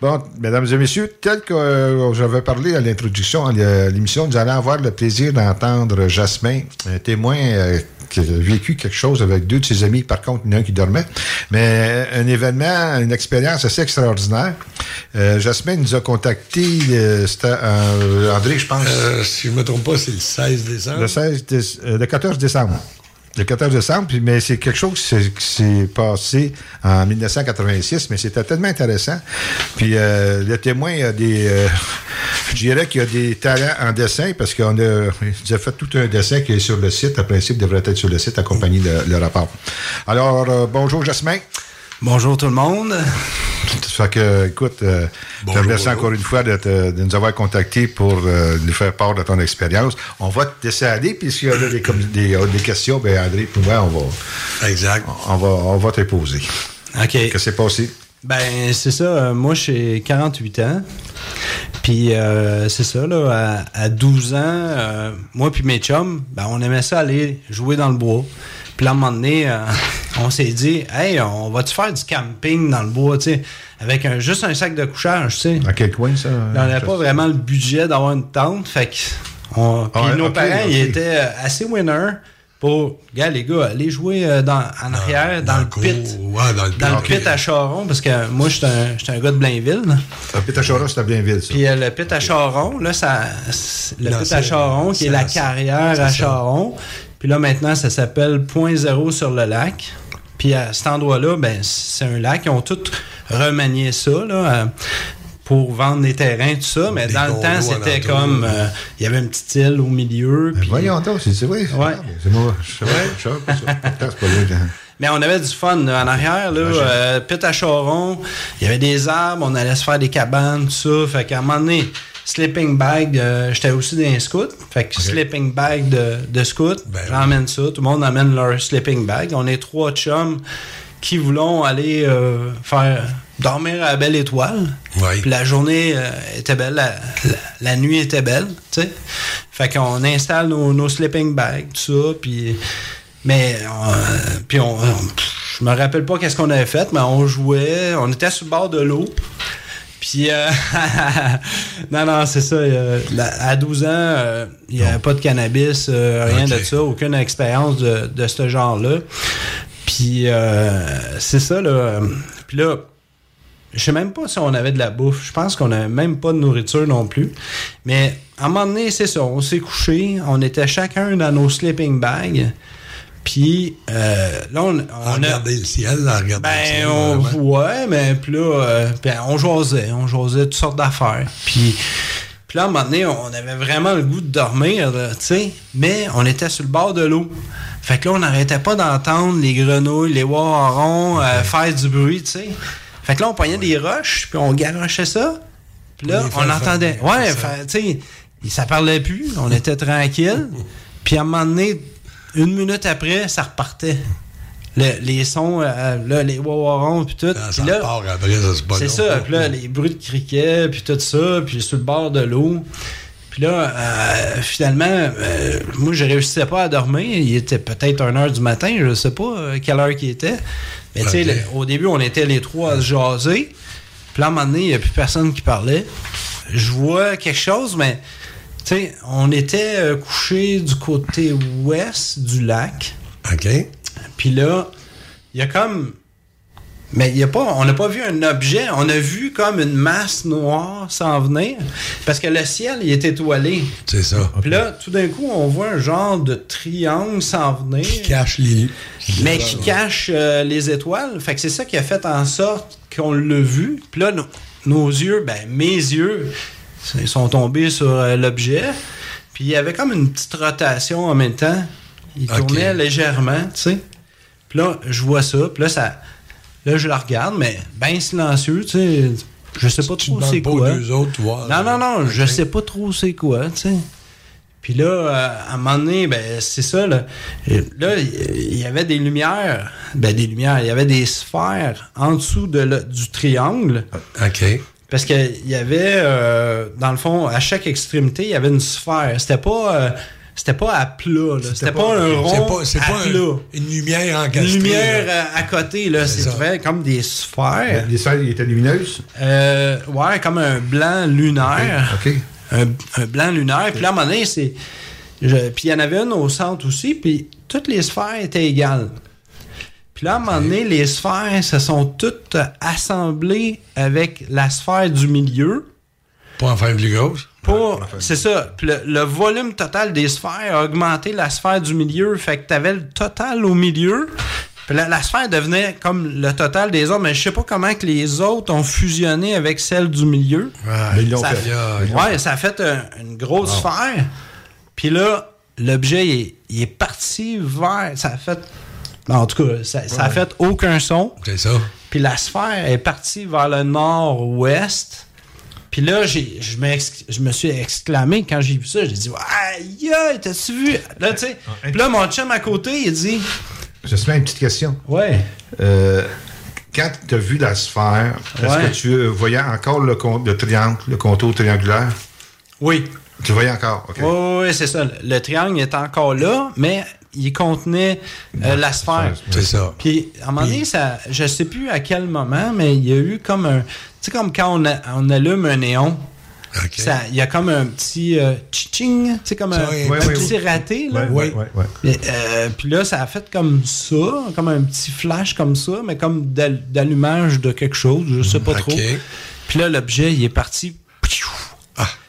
Bon, mesdames et messieurs, tel que euh, j'avais parlé à l'introduction à l'émission, nous allons avoir le plaisir d'entendre Jasmin, un témoin euh, qui a vécu quelque chose avec deux de ses amis, par contre, il y en a un qui dormait, mais un événement, une expérience assez extraordinaire. Euh, Jasmin nous a contacté, euh, c'était euh, André, je pense. si je ne me trompe pas, c'est le 16 décembre. Le 16 déce- euh, le 14 décembre. Le 14 décembre, puis- mais c'est quelque chose qui s'est- passé en 1986, mais c'était tellement intéressant. Puis euh, le témoin a des... euh, je dirais qu'il a des talents en dessin, parce qu'on a, fait tout un dessin qui est sur le site. En principe, devrait être sur le site, accompagné de le rapport. Alors, euh, bonjour Jasmin. Bonjour tout le monde. Ça fait que, écoute, euh, je te remercie encore une fois de, te- de nous avoir contactés pour euh, nous faire part de ton expérience. On va te laisser aller, puis s'il y a des, euh, des questions, ben André, pour moi, on va. Exact. On va, on va te poser. OK. Qu'est-ce qui s'est passé? Ben, c'est ça. euh, moi, j'ai 48 ans. Puis, euh, c'est ça, là, à, à 12 ans, moi puis mes chums, ben, on aimait ça aller jouer dans le bois. Puis là, à un moment donné, euh, on s'est dit, hey, on va-tu faire du camping dans le bois, tu sais, avec un, juste un sac de couchage, tu sais. Dans quel coin, ça? on n'avait pas vraiment le budget d'avoir une tente, fait que. On, puis Ah ouais, nos parents, ils étaient euh, assez winners pour, gars, les gars, allez jouer euh, dans, en arrière, dans, le pit. Ouais, dans le Dans le Ok. pit à Charon, parce que moi, j'étais un, j'étais un gars de Blainville. là. Le pit à Charon, c'était Blainville, ça. Puis euh, le pit à Charon, là, ça, c'est- le Non, pit c'est- à Charon, qui est c'est- la carrière c'est à. Charon. Puis là, maintenant, ça s'appelle Point Zéro sur le lac. Puis à cet endroit-là, ben, c'est un lac. Ils ont tout remanié ça, là. euh, pour vendre des terrains, tout ça, mais Des dans le temps, c'était comme... euh, Il y avait une petite île au milieu. puis- Voyons donc, c'est c'est vrai. Ouais. Ah, C'est moi. Je hein. Mais on avait du fun là, en arrière, là, euh, pit à Charon, il y avait des arbres, on allait se faire des cabanes, tout ça. Fait qu'à un moment donné, sleeping bag, euh, j'étais aussi dans un scout. Fait que sleeping bag de, de scout, j'emmène ça. Tout le monde amène leur sleeping bag. On est trois chums qui voulons aller euh, faire dormir à la belle étoile. Puis la journée euh, était belle, la, la- la nuit était belle, tu sais. Fait qu'on installe nos, nos sleeping bags, tout ça, puis... Mais, puis on, je me rappelle pas qu'est-ce qu'on avait fait, mais on jouait, on était sur le bord de l'eau. Puis, euh, non, non, c'est ça. euh, à 12 ans, euh, il n'y avait pas de cannabis, rien de ça, aucune expérience de, de ce genre-là. Puis, c'est ça, là. Puis là, je sais même pas si on avait de la bouffe. Je pense qu'on n'avait même pas de nourriture non plus. Mais à un moment donné, c'est ça. On s'est couché. On était chacun dans nos sleeping bags. Puis euh, là, on, on a. Regarder le ciel, là, regarder le Ben, ciel. on ouais, mais puis là, euh, on jasait, on jasait toutes sortes d'affaires. Puis, puis là, à un moment donné, on avait vraiment le goût de dormir, tu sais, mais on était sur le bord de l'eau. Fait que là, on n'arrêtait pas d'entendre les grenouilles, les warrons euh, faire du bruit, tu sais. Fait que là, on pognait des roches, puis on garochait ça. Puis là, on entendait. Ouais, tu sais, ça parlait plus, on était tranquille. Puis à un moment donné, une minute après, ça repartait. Le- les sons, euh, là, les wawarons, puis tout. Ah, ça Puis là, part après, ça, c'est ça. Puis là, les bruits de criquets, puis tout ça, puis sur le bord de l'eau. Puis là, euh, finalement, euh, moi, je réussissais pas à dormir. Il était peut-être 1 heure du matin, je sais pas euh, quelle heure qu'il était. Mais tu sais, au début, on était les trois à se jaser. Puis là, à un moment donné, il n'y a plus personne qui parlait. Je vois quelque chose, mais sais, on était euh, couché du côté ouest du lac. OK. Puis là, il y a comme. Mais il y a pas, on n'a pas vu un objet, on a vu comme une masse noire s'en venir. Parce que le ciel, il est étoilé. C'est ça. Puis là, tout d'un coup, on voit un genre de triangle s'en venir. Qui cache les. Mais qui cache euh, les étoiles. Fait que c'est ça qui a fait en sorte qu'on l'a vu. Puis là, no- nos yeux, ben mes yeux, ils sont tombés sur euh, l'objet. Puis il y avait comme une petite rotation en même temps. Il Ok. tournait légèrement, tu sais. Puis là, je vois ça. Puis là, ça. Là, je la regarde, mais bien silencieux, tu sais. Je sais pas trop c'est quoi. deux autres, voir. Non, non, non, je sais pas trop c'est quoi, tu sais. Puis là, euh, à un moment donné, ben, c'est ça, là. Là, il y avait des lumières. Ben, des lumières. Il y avait des sphères en dessous de le- du triangle. OK. Parce qu'il y avait, euh, dans le fond, à chaque extrémité, il y avait une sphère. C'était pas euh, c'était pas à plat, là. C'était pas, pas- un c'est rond pas- c'est à pas un- plat. une lumière encastrée. Une lumière là. euh, à côté, là. Vrai, comme des sphères. Les sphères étaient lumineuses? Euh, ouais, comme un blanc lunaire. OK. Un, un blanc lunaire. Puis là, à un moment donné, c'est. je- Puis il y en avait une au centre aussi, puis toutes les sphères étaient égales. Puis là, à un moment donné, les sphères se sont toutes assemblées avec la sphère du milieu. Pour en faire plus grosse. Pour, c'est ça. Puis le, le volume total des sphères a augmenté la sphère du milieu. Fait que t'avais le total au milieu. Puis la, la sphère devenait comme le total des autres. Mais je sais pas comment que les autres ont fusionné avec celle du milieu. Mais ils l'ont Ça fait. fait- ouais, ça a fait un- une grosse sphère. Puis là, l'objet, il est parti vers... Ça a fait... En tout cas, ça, ça a fait aucun son. C'est ça. Puis la sphère est partie vers le nord-ouest. Puis là, j'ai, je, m'ex- je me suis exclamé quand j'ai vu ça. J'ai dit, aïe, aïe, t'as-tu vu? Là, tu sais. Puis là, mon chum à côté, il dit, Je te mets une petite question. ouais. Euh, quand tu as vu la sphère, est-ce Ouais. que tu voyais encore le, con- le triangle, le contour triangulaire? Oui. Tu le voyais encore, OK. Oui, oui, c'est ça. Le triangle est encore là, mais il contenait euh, la sphère. C'est ça. Puis, à un moment donné, ça, je sais plus à quel moment, mais il y a eu comme un. Tu sais, comme quand on, a- on allume un néon. ça- Il y a comme un petit euh, tching, tu sais, comme un, ouais, petit ouais. raté. Là. Et, euh, puis là, ça a fait comme ça, comme un petit flash comme ça, mais comme d'al- d'allumage de quelque chose, je sais pas trop. Puis là, l'objet, il est parti.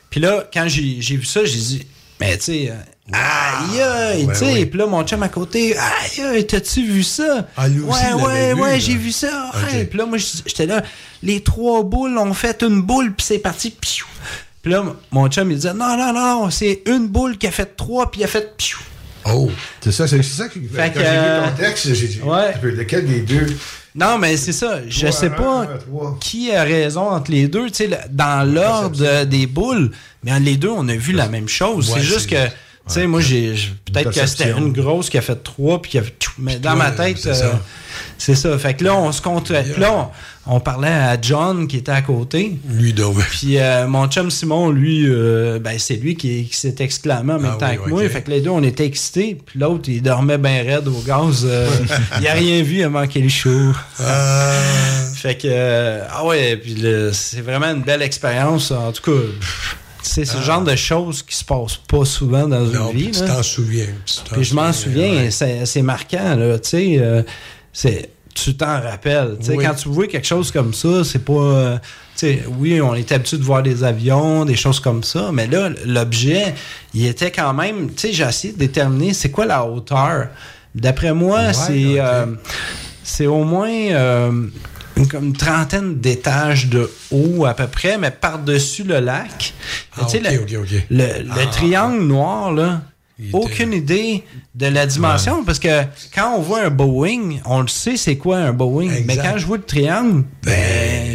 Puis là, quand j'ai j'ai vu ça, j'ai dit, mais tu sais, euh, aïe, aïe, Ouais, tu sais. Puis là, mon chum à côté, aïe, aïe, t'as-tu vu ça? Ah, lui aussi, ouais, ouais, ouais, j'ai vu ça. Ok. ouais. Puis là, moi, j'étais là, les trois boules ont fait une boule, puis c'est parti, piou. Puis là, mon chum, il disait, non, non, non, c'est une boule qui a fait trois, puis il a fait piou. Oh! C'est ça, c'est ça qui. Fait quand que, j'ai vu ton texte, j'ai dit, ouais. lequel des deux? Non, mais c'est ça. Je Trois, sais pas un, qui a raison entre les deux. Tu sais, dans l'ordre des boules, mais entre les deux, on a vu la même chose. Ouais, c'est juste que, tu sais, moi, j'ai peut-être que c'était une grosse qui a fait trois, puis qui a fait tchou. Mais dans ma tête, c'est euh, ça. c'est ça. Fait que là, on se compte. Là, on, on parlait à John qui était à côté. Lui, donc. Puis euh, mon chum Simon, lui, euh, ben, c'est lui qui, qui s'est exclamé en même Ah temps oui, que moi. Fait que les deux, on était excités. Puis l'autre, il dormait bien raide au gaz. euh, il a rien vu, il a manqué le show. fait que, euh, ah ouais, puis c'est vraiment une belle expérience. En tout cas, pff, c'est ce genre de choses qui se passent pas souvent dans une Ah. Vie. tu t'en souviens. Puis je m'en souviens, ouais. c'est marquant, là, tu sais. euh, tu t'en rappelles. Tu sais, Oui. Quand tu vois quelque chose comme ça, c'est pas. euh, tu sais, oui, on est habitué de voir des avions, des choses comme ça, mais là, l'objet, il était quand même. Tu sais, j'ai essayé de déterminer c'est quoi la hauteur. D'après moi, Ouais, c'est. euh, c'est au moins. Une, comme une trentaine d'étages de haut à peu près, mais par-dessus le lac. Ah, le, le- le Ah. triangle noir, là, était- aucune idée de la dimension, parce que quand on voit un Boeing, on le sait c'est quoi un Boeing, mais quand je vois le triangle, ben,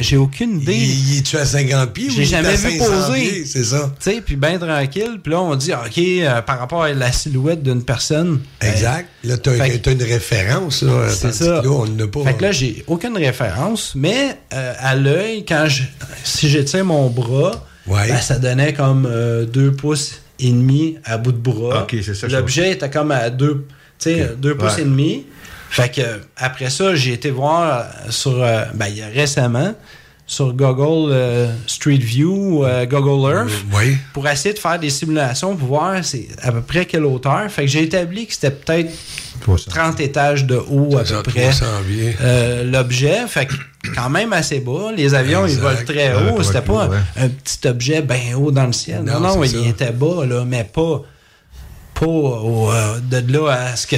j'ai aucune idée. Il, il est-tu à 50 pieds ou J'ai il est jamais à vu 500 poser. C'est ça? Tu sais, puis bien tranquille, puis là on dit OK, euh, par rapport à la silhouette d'une personne. Exact. Là, t'as Fait t'as une référence. Là, c'est ça. Là, on n'a pas. Fait que là, j'ai aucune référence, mais euh, à l'œil, quand je, si j'étire mon bras, Ouais. ben, ça donnait comme euh, deux pouces et demi à bout de bras. Ok, c'est ça, je L'objet était comme à deux, tu sais, deux pouces Ouais. et demi. Fait que après ça, j'ai été voir euh, sur, euh, ben, il y a récemment sur Google euh, Street View, euh, Google Earth, Oui. pour essayer de faire des simulations pour voir c'est à peu près quelle hauteur. Fait que j'ai établi que c'était peut-être 30 étages de haut à peu près 300 pieds. euh, l'objet. Fait que quand même assez bas. Les avions, ils volent très haut. C'était pas ouais. un petit objet bien haut dans le ciel. Non, Non, non, il était bas, là, mais pas, pas au, euh, de là à ce que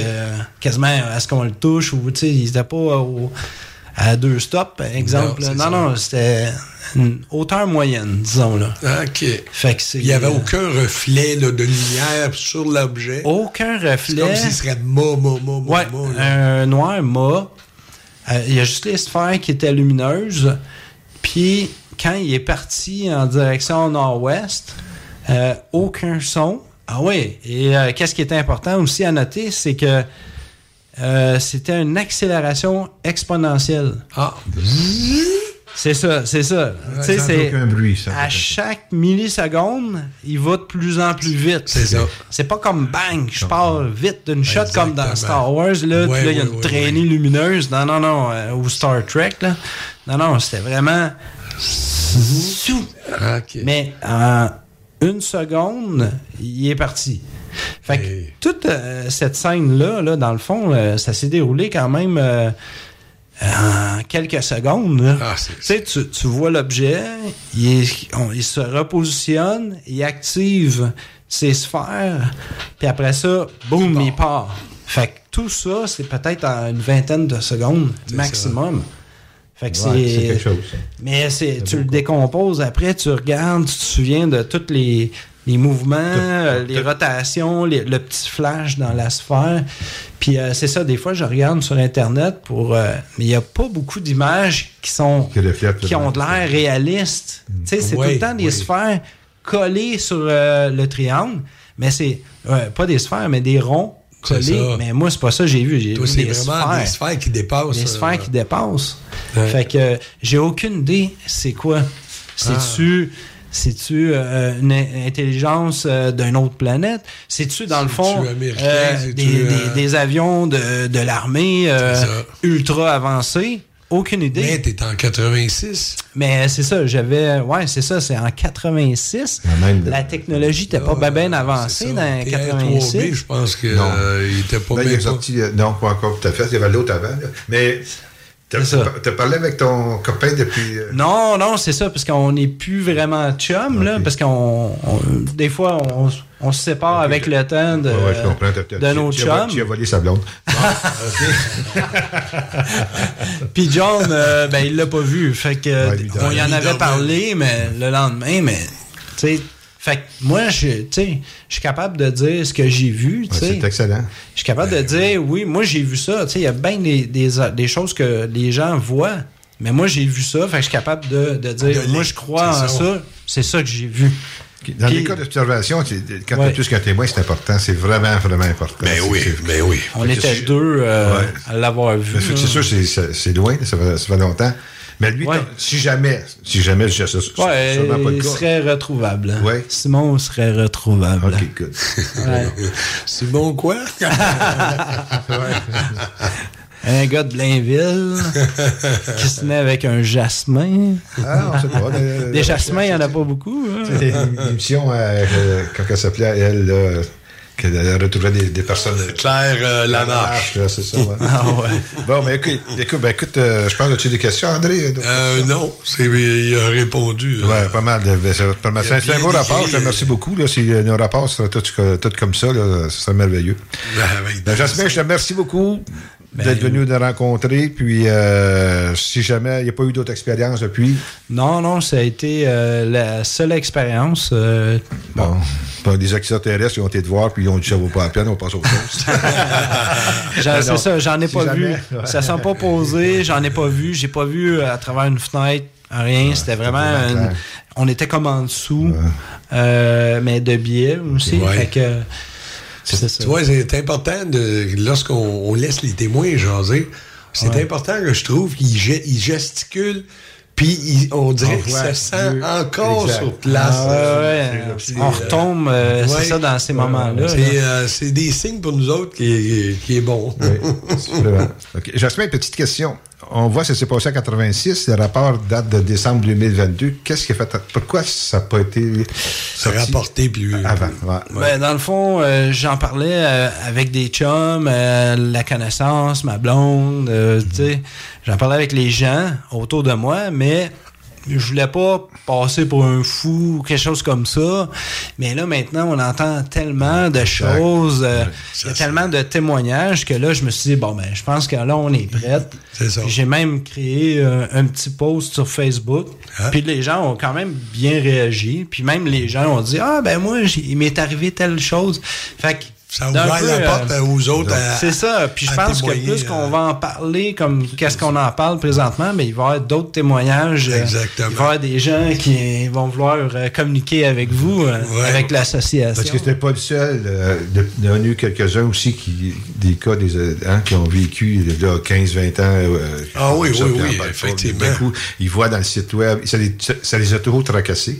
quasiment à ce qu'on le touche ou tu sais, il était pas au- à deux stops, exemple. Non, Non, c'était une hauteur moyenne, disons là. OK. Fait que c'est Il n'y avait euh, aucun reflet là, de lumière sur l'objet. aucun reflet. comme s'il serait mât, mât, mât, mât, Ouais, mât, un noir mat. Euh, Il y a juste les sphères qui étaient lumineuses. Puis, quand il est parti en direction nord-ouest, euh, aucun son. Ah oui, et euh, qu'est-ce qui est important aussi à noter, c'est que euh, c'était une accélération exponentielle. Ah. C'est ça, c'est ça. Tu sais, sans c'est bruit, sans à chaque milliseconde, il va de plus en plus vite. C'est ça. C'est pas comme bang, je pars vite d'une shot comme dans. Star Wars là, puis Ouais, là il y a ouais, une ouais, traînée lumineuse. Non non non, euh, ou Star Trek là. Non non, c'était vraiment. Mais en une seconde, il est parti. Fait que toute euh, cette scène-là, là, dans le fond, euh, ça s'est déroulé quand même euh, en quelques secondes. Ah, tu vois l'objet, il se repositionne, il active ses sphères, puis après ça, boum, il part. Fait que tout ça, c'est peut-être en une vingtaine de secondes maximum. Fait que Ouais, c'est. quelque chose. Mais c'est, tu le décomposes après, tu regardes, tu te souviens de tous les, les mouvements, euh, les rotations, les- le petit flash dans la sphère. Puis euh, c'est ça, des fois, je regarde sur Internet pour. euh, mais il n'y a pas beaucoup d'images qui sont. Qui ont de l'air réalistes. Tu sais, c'est tout le temps des oui. sphères collées sur euh, le triangle, mais c'est. pas des sphères, mais des ronds collés. Mais moi, c'est pas ça, que j'ai vu. J'ai vu des vraiment sphères. des sphères qui dépassent. Des sphères qui dépassent. Ouais. Fait que euh, j'ai aucune idée c'est quoi? C'est-tu c'est-tu euh, une in- intelligence euh, d'une autre planète? C'est-tu dans le fond euh, des, des- euh, des avions de, de l'armée euh, ultra avancés? Aucune idée. Mais t'es en 86. Mais c'est ça, j'avais. Ouais, c'est ça, c'est en 86. même de- La technologie n'était pas bien ben avancée dans Pierre 86. 3B, je pense que Non. euh, il était pas bien est sorti, euh, non, pas encore tout à fait. Il y avait l'autre avant. là. Mais t'as C'est ça. t'as parlé avec ton copain depuis. euh, Non, non, c'est ça, parce qu'on n'est plus vraiment chum, là, parce qu'on. on- des fois, on, on se sépare avec le temps de, Ouais, ouais, je comprends. T'as- t'as- de tu- nos tu as- chums. Tu as volé sa blonde. Puis John, euh, ben, il l'a pas vu. Fait que, Ouais, on y en avait parlé, mais le lendemain, mais, tu sais, fait que moi, je, tu sais, je suis capable de dire ce que j'ai vu, tu Ouais, c'est excellent. Je suis capable de dire, oui, moi, j'ai vu ça. Tu il y a bien des, des, des choses que les gens voient, mais moi, j'ai vu ça. Fait que je suis capable de, de dire, De moi, je crois en ça. ça. C'est ça que j'ai vu. Dans Puis- les cas d'observation, tu- quand tu Ouais. as plus qu'un témoin, c'est important. C'est vraiment, vraiment important. Ben C'est- oui, c'est- ben oui. On Fait était deux euh, Ouais. à l'avoir vu. Ben, c'est c'est sûr, c'est- loin, ça fait, ça fait longtemps. Mais lui, Ouais. si jamais, si jamais, je sais Ouais, sûrement pas le il cas. serait retrouvable. hein. Ouais. Simon serait retrouvable. Ok, good. Ouais. C'est bon quoi? Un gars de Blainville qui se naît avec un jasmin. Ah, on sait pas. mais- Des jasmins, il n'y en a pas beaucoup. hein. C'était une émission, euh, que- quand elle s'appelait, elle, retrouvait des, des personnes. Claire euh, c'est ça. ouais. Ah ouais. Bon, mais écoute, écoute, ben, écoute euh, je pense que tu as des questions, André? Euh, non, c'est, il a répondu. Ouais, pas mal. ben, c'est un beau rapport. Je te remercie beaucoup. Là, si euh, nos rapports seraient tous, tous comme ça, là, ce serait merveilleux. Ben, Ben, Jasmin, je te remercie beaucoup d'être venu nous rencontrer. Puis, euh, si jamais il n'y a pas eu d'autres expériences depuis, Non, non, ça a été euh, la seule expérience. euh, bon, pas des extraterrestres qui ont été te voir, puis ils ont dit ça vaut pas la peine, on passe au chose. J'en- Non, c'est ça, j'en ai Si pas jamais, vu. ouais. Ça s'est pas posé, j'en ai pas vu. J'ai pas vu euh, à travers une fenêtre, rien. C'était vraiment. une- on était comme en dessous, euh, mais de biais aussi. Fait que. C'est ça. Tu vois, c'est important de lorsqu'on on laisse les témoins jaser, c'est Ouais. important que je trouve qu'ils ge- ils gesticulent, puis ils- on dirait qu'ils se sent Dieu. encore Exact. sur place. Ah, ouais, On retombe, euh, Ouais. c'est ça, dans ces moments-là. C'est là. euh, c'est des signes pour nous autres qui, est- qui est bon. Vraiment. OK. Jasmin, petite question. On voit que ça s'est passé en 86. Le rapport date de décembre 2022. Qu'est-ce qui a fait. Pourquoi ça n'a pas été sorti rapporté plus avant? Ouais. Ben, dans le fond, euh, j'en parlais euh, avec des chums, euh, la connaissance, ma blonde, euh, tu sais. J'en parlais avec les gens autour de moi, mais je voulais pas passer pour un fou ou quelque chose comme ça. Mais là, maintenant, on entend tellement de choses, euh, il y a tellement de témoignages que là, je me suis dit, bon, ben, je pense que là, on est prête. C'est ça. J'ai même créé euh, un petit post sur Facebook. Hein? Puis les gens ont quand même bien réagi. Puis même les gens ont dit Ah, ben moi, il m'est arrivé telle chose. Fait que Ça a d'un ouvert peu, la euh, porte euh, aux autres C'est ça. Puis je pense que plus euh, qu'on va en parler, comme qu'est-ce qu'on en parle présentement, mais il va y avoir d'autres témoignages. euh, Exactement. Il va y avoir des gens qui vont vouloir euh, communiquer avec vous, euh, avec l'association. Parce que c'était pas le seul. euh, Il y en a eu quelques-uns aussi qui, des cas des, euh, hein, qui ont vécu là, 15-20 ans. euh, Ah oui, oui, oui, effectivement. Coup, ils voient dans le site web, ça les, ça les a trop tracassés.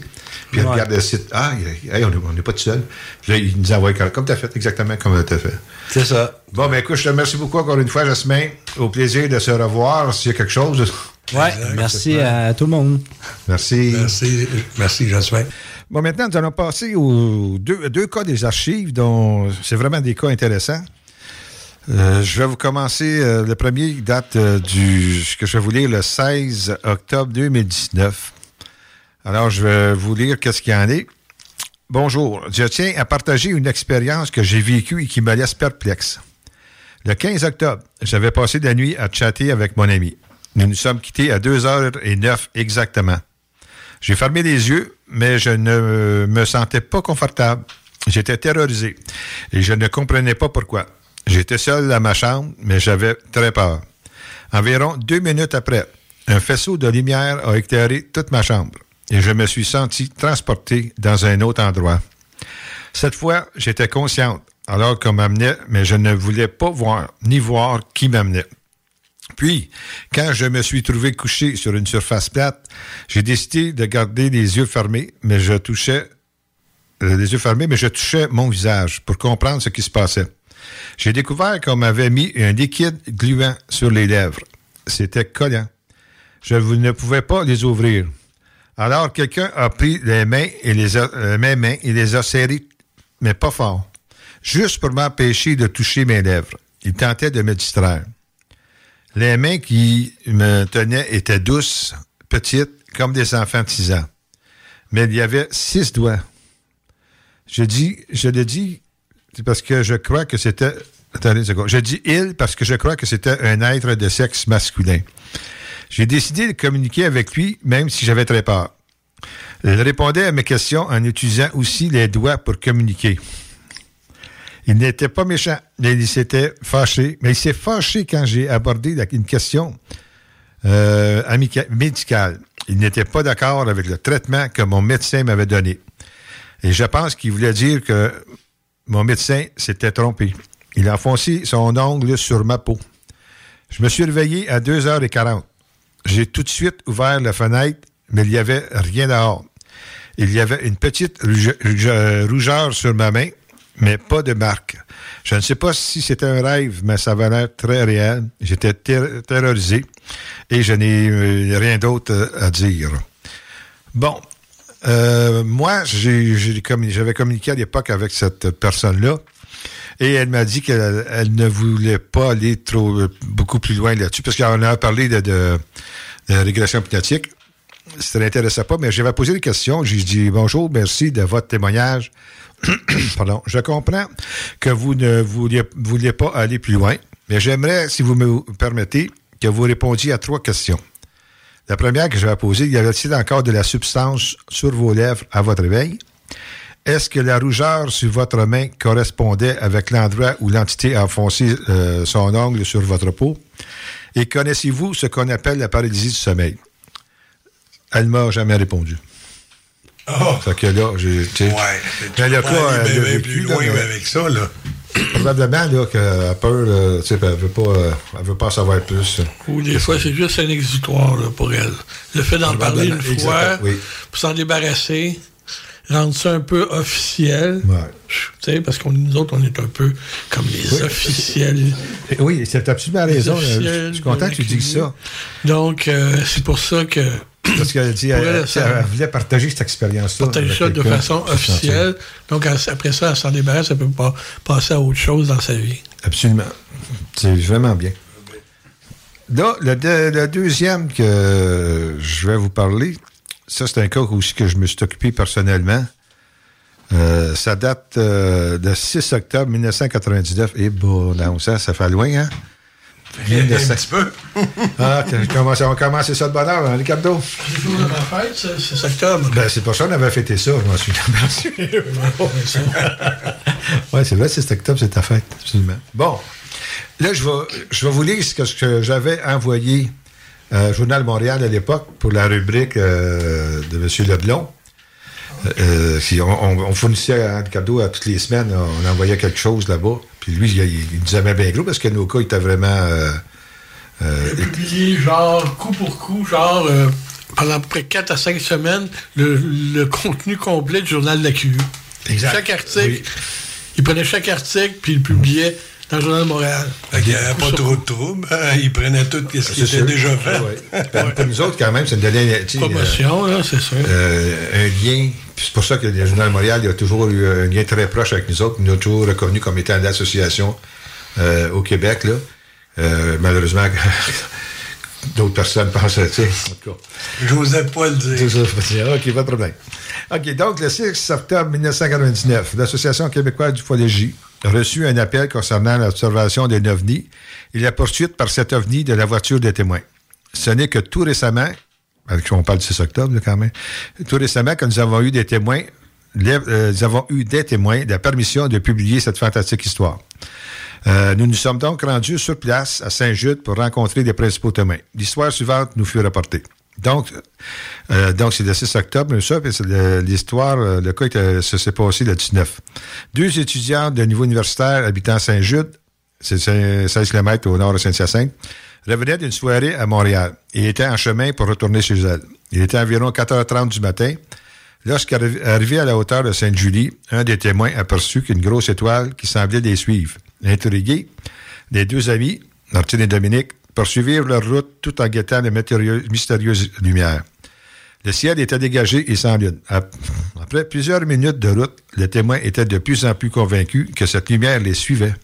Puis ils Ouais. regardent le site. Ah, hey, on n'est pas tout seul. Puis là, ils nous envoient comme, comme tu as fait, exactement comme tu as fait. C'est ça. Bon, ben écoute, je te remercie beaucoup encore une fois, Jasmin. Au plaisir de se revoir. S'il y a quelque chose. Ouais, merci à tout le monde. Merci. Merci, merci, Jasmin. Bon, maintenant, nous allons passer aux deux, deux cas des archives, dont c'est vraiment des cas intéressants. Euh, je vais vous commencer. euh, le premier date euh, du. que je vais vous lire le 16 octobre 2019. Alors, je vais vous lire qu'est-ce qu'il y en est. Bonjour. Je tiens à partager une expérience que j'ai vécue et qui me laisse perplexe. Le 15 octobre, j'avais passé la nuit à chatter avec mon ami. Nous nous sommes quittés à 2h09 exactement. J'ai fermé les yeux, mais je ne me sentais pas confortable. J'étais terrorisé et je ne comprenais pas pourquoi. J'étais seul dans ma chambre, mais j'avais très peur. Environ deux minutes après, un faisceau de lumière a éclairé toute ma chambre et je me suis senti transporté dans un autre endroit. Cette fois, j'étais consciente alors qu'on m'amenait, mais je ne voulais pas voir ni voir qui m'amenait. Puis, quand je me suis trouvé couché sur une surface plate, j'ai décidé de garder les yeux fermés, mais je touchais euh, les yeux fermés, mais je touchais mon visage pour comprendre ce qui se passait. J'ai découvert qu'on m'avait mis un liquide gluant sur les lèvres. C'était collant. Je ne pouvais pas les ouvrir. Alors quelqu'un a pris les mains et les a, euh, mes mains et les a serrées, mais pas fort, juste pour m'empêcher de toucher mes lèvres. Il tentait de me distraire. Les mains qui me tenaient étaient douces, petites, comme des enfants de 6 ans. Mais il y avait six doigts. Je dis, je le dis parce que je crois que c'était. Attendez une seconde. Je dis il parce que je crois que c'était un être de sexe masculin. J'ai décidé de communiquer avec lui, même si j'avais très peur. Il répondait à mes questions en utilisant aussi les doigts pour communiquer. Il n'était pas méchant, mais il s'était fâché. Mais il s'est fâché quand j'ai abordé une question euh, médicale. Il n'était pas d'accord avec le traitement que mon médecin m'avait donné. Et je pense qu'il voulait dire que mon médecin s'était trompé. Il a enfoncé son ongle sur ma peau. Je me suis réveillé à 2h40. J'ai tout de suite ouvert la fenêtre, mais il n'y avait rien dehors. Il y avait une petite rouge- rouge- rougeur sur ma main, mais pas de marque. Je ne sais pas si c'était un rêve, mais ça avait l'air très réel. J'étais ter- terrorisé et je n'ai euh, rien d'autre euh, à dire. Bon, euh, moi, j'avais communiqué à l'époque avec cette personne-là et elle m'a dit qu'elle elle ne voulait pas aller trop euh, beaucoup plus loin là-dessus parce qu'on a parlé de, de- de régression hypnotique. Ça ne l'intéressait pas, mais j'avais posé des questions. J'ai dit bonjour, merci de votre témoignage. Pardon. Je comprends que vous ne vouliez, vouliez pas aller plus loin, mais j'aimerais, si vous me permettez, que vous répondiez à trois questions. La première que je vais poser, y avait-il encore de la substance sur vos lèvres à votre réveil? Est-ce que la rougeur sur votre main correspondait avec l'endroit où l'entité a enfoncé euh, son ongle sur votre peau? Et connaissez-vous ce qu'on appelle la paralysie du sommeil? Elle m'a jamais répondu. Fait que là, j'ai. tu sais, Ouais. elle bien, l'a bien vécu, plus là, loin mais- avec ça, là. Probablement là, qu'elle a peur, tu sais, elle veut pas, euh, elle veut pas en savoir plus. Ou des fois, c'est juste un exutoire là, pour elle. Le fait d'en parler une fois, oui. pour s'en débarrasser, rendre ça un peu officiel. Ouais. Tu sais, parce qu'on nous autres, on est un peu comme les Oui. officiels. Oui, c'est absolument raison. Je suis content que tu dises ça. Donc, euh, c'est pour ça que Parce qu'elle dit, elle, elle, elle, ça- elle voulait partager cette expérience-là. partager ça de façon officielle. Donc, après ça, elle s'en débarrasse, elle peut pas passer à autre chose dans sa vie. Absolument. C'est vraiment bien. Là, le deuxième que je vais vous parler, ça, c'est un cas aussi que je me suis occupé personnellement. Euh, ça date euh, de 6 octobre 1999. Et bon, non, ça, ça fait loin, hein? Bien de Un ça. petit peu. Ah, ça- on commence ça de bonheur, hein, Ricardo? C'est le jour de ma fête, c'est c'est octobre. Ben, c'est pour ça qu'on avait fêté ça, je m'en m'en souviens. ouais, c'est vrai, c'est cet octobre, c'est ta fête, absolument. Bon, là, je vais, je vais vous lire ce que, ce que j'avais envoyé euh, Journal Montréal à l'époque pour la rubrique euh, de M. Leblon. Euh, si on, fournissait un cadeau à toutes les semaines, on envoyait quelque chose là-bas. Puis lui, il, il nous aimait bien gros parce que nos cas étaient vraiment. euh, euh, J'ai publié, genre, coup pour coup, genre, pendant à peu près 4 à 5 semaines, le, le contenu complet du journal de la QU. Exact. Chaque article, il prenait chaque article, puis il publiait dans le journal de Montréal. Fait qu'il n'y avait pas trop de troubles. hein. Ils prenaient tout ce qui C'est était sûr. déjà fait. Ouais. Ben, Pour nous autres, quand même, ça nous donnait tu sais, Promotion, là, c'est sûr. euh, un lien. C'est pour ça que le Journal de Montréal il a toujours eu un lien très proche avec nous autres. Il nous a toujours reconnu comme étant l'association euh, au Québec. Là. Euh, malheureusement, d'autres personnes pensent, tu sais, pas le dire. OK, pas de problème. OK, donc, le 6 octobre 1999, l'Association québécoise du J a reçu un appel concernant l'observation d'un ovni et la poursuite par cet ovni de la voiture des témoins. Ce n'est que tout récemment, avec on parle du 6 octobre là, quand même, tout récemment que nous avons eu des témoins, les- euh, nous avons eu des témoins de la permission de publier cette fantastique histoire. Euh, nous nous sommes donc rendus sur place à Saint-Jude pour rencontrer les principaux témoins. L'histoire suivante nous fut rapportée. Donc, euh, donc c'est le 6 octobre, ça, puis l'histoire, euh, le cas était- ça s'est passé le 19. Deux étudiantes de niveau universitaire habitant Saint-Jude, c'est 16 km au nord de Saint-Hyacinthe, revenaient d'une soirée à Montréal et étaient en chemin pour retourner chez elles. Il était environ 4h30 du matin. Lorsqu'arrivé à la hauteur de Sainte-Julie, un des témoins aperçut qu'une grosse étoile qui semblait les suivre. Intrigués, les deux amis, Martine et Dominique, poursuivirent leur route tout en guettant les mystérieuses lumières. Le ciel était dégagé et sans lune. Ap- Après plusieurs minutes de route, le témoin était de plus en plus convaincu que cette lumière les suivait.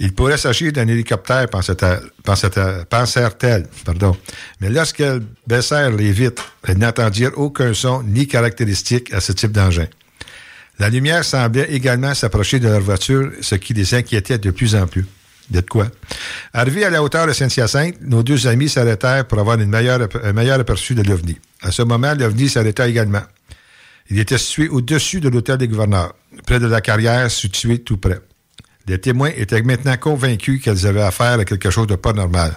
Il pourrait s'agir d'un hélicoptère, pensèrent-elles. Mais lorsqu'elles baissèrent les vitres, elles n'entendirent aucun son ni caractéristique à ce type d'engin. La lumière semblait également s'approcher de leur voiture, ce qui les inquiétait de plus en plus. De quoi? Arrivés à la hauteur de Saint-Hyacinthe, nos deux amis s'arrêtèrent pour avoir une meilleure, un meilleur aperçu de l'OVNI. À ce moment, l'OVNI s'arrêta également. Il était situé au-dessus de l'hôtel des gouverneurs, près de la carrière située tout près. Les témoins étaient maintenant convaincus qu'elles avaient affaire à quelque chose de pas normal.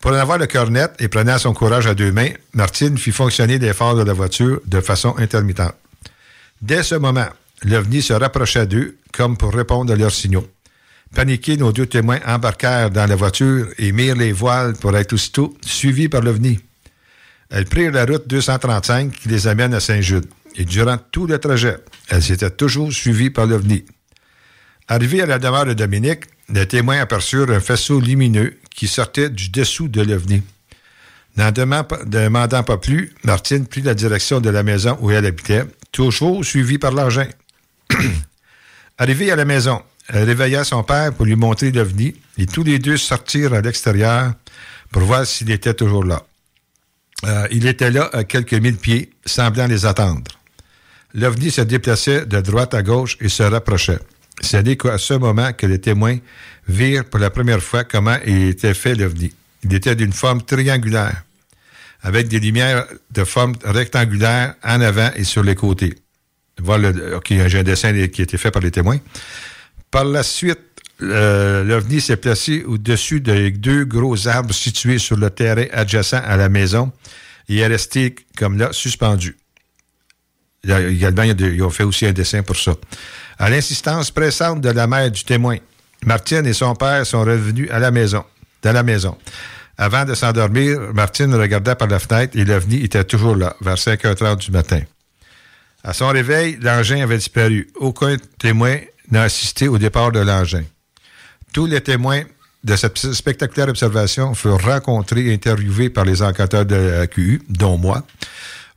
Pour en avoir le cœur net et prenant son courage à deux mains, Martine fit fonctionner les phares de la voiture de façon intermittente. Dès ce moment, l'OVNI se rapprocha d'eux comme pour répondre à leurs signaux. Paniqués, nos deux témoins embarquèrent dans la voiture et mirent les voiles pour être aussitôt suivis par l'OVNI. Elles prirent la route 235 qui les amène à Saint-Jude. Et durant tout le trajet, elles étaient toujours suivies par l'OVNI. Arrivés à la demeure de Dominique, les témoins aperçurent un faisceau lumineux qui sortait du dessous de l'OVNI. N'en demandant pas plus, Martine prit la direction de la maison où elle habitait, toujours suivie par l'engin. Arrivée à la maison, elle réveilla son père pour lui montrer l'OVNI et tous les deux sortirent à l'extérieur pour voir s'il était toujours là. Euh, il était là à quelques mille pieds, semblant les attendre. L'OVNI se déplaçait de droite à gauche et se rapprochait. C'est qu'à ce moment que les témoins virent pour la première fois comment il était fait l'OVNI. Il était d'une forme triangulaire, avec des lumières de forme rectangulaire en avant et sur les côtés. Voilà, j'ai un dessin qui a été fait par les témoins. Par la suite, euh, l'OVNI s'est placé au-dessus de deux gros arbres situés sur le terrain adjacent à la maison et est resté comme là, suspendu. Également, ils ont fait aussi un dessin pour ça. À l'insistance pressante de la mère du témoin, Martine et son père sont revenus à la maison, la maison. Avant de s'endormir, Martine regarda par la fenêtre et l'OVNI était toujours là, vers 5h30 du matin. À son réveil, l'engin avait disparu. Aucun témoin n'a assisté au départ de l'engin. Tous les témoins de cette spectaculaire observation furent rencontrés et interviewés par les enquêteurs de la QU, dont moi.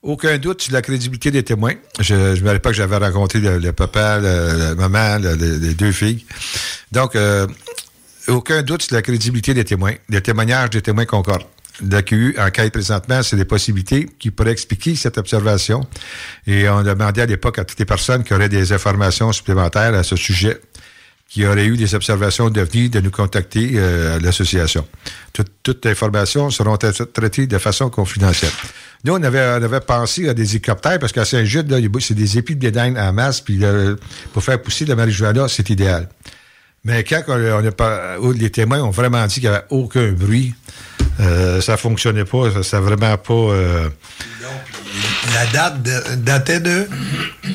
Aucun doute sur la crédibilité des témoins. Je ne me rappelle pas que j'avais rencontré le, papa, la maman, le- le- les deux filles. Donc, euh, aucun doute sur la crédibilité des témoins. Les témoignages des témoins concordent. La QU enquête présentement sur les possibilités qui pourraient expliquer cette observation. Et on demandait à l'époque à toutes les personnes qui auraient des informations supplémentaires à ce sujet qui auraient eu des observations d'OVNI de nous contacter euh, à l'association. Toute, toute information seront tra- traitées de façon confidentielle. Nous, on avait, on avait pensé à des hélicoptères parce qu'à a- c'est des épis de bédaine en masse, puis euh, pour faire pousser la marijuana, c'est idéal. Mais quand on, a pas, où les témoins ont vraiment dit qu'il n'y avait aucun bruit, euh, ça fonctionnait pas, ça, ça vraiment pas. euh, La date de- datait de?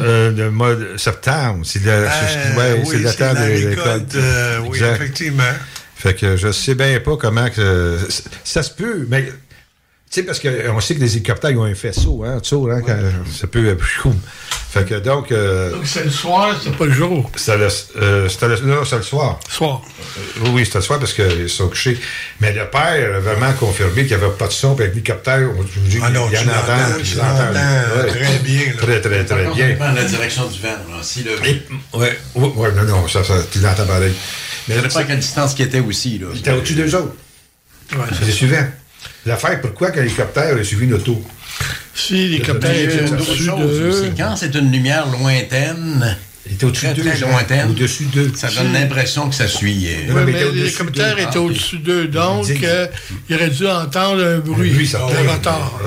euh, le mois de septembre. C'est le, Euh, c'est- ouais, oui, le temps de récolte, euh, oui, effectivement. Fait que je sais bien pas comment que. Ça se peut, mais. Tu sais, parce qu'on sait que les hélicoptères, ils ont un faisceau, hein, hein, quand ça peut. euh. Fait que donc. euh, Donc c'est le soir, c'est pas le jour. c'était le, euh, non, c'est le soir. Soir. Euh, oui, oui, c'était le soir parce qu'ils sont couchés. Mais le père a vraiment confirmé qu'il n'y avait pas de son, puis avec l'hélicoptère, on dit Ah non, il y en entend. tu l'entends ouais. très bien, là. Très, très, très Ça bien. dépend de la direction du vent. Là. Si le... Ouais, ouais, ouais, non, non, ça, ça, tu l'entends pareil. Mais Ça dépend à quelle distance qu'il était aussi. Là. Il était au-dessus d'eux autres. c'est suivant. L'affaire, pourquoi qu'un hélicoptère a suivi l'auto? Si l'hélicoptère est au-dessus aussi. Quand c'est une lumière lointaine, il est au-dessus d'eux, lointaine, au-dessus d'eux. ça donne l'impression que ça suit. euh, Oui, mais l'hélicoptère était au-dessus d'eux, donc Il dit- euh, il aurait dû entendre un bruit, bruit certain. un retard.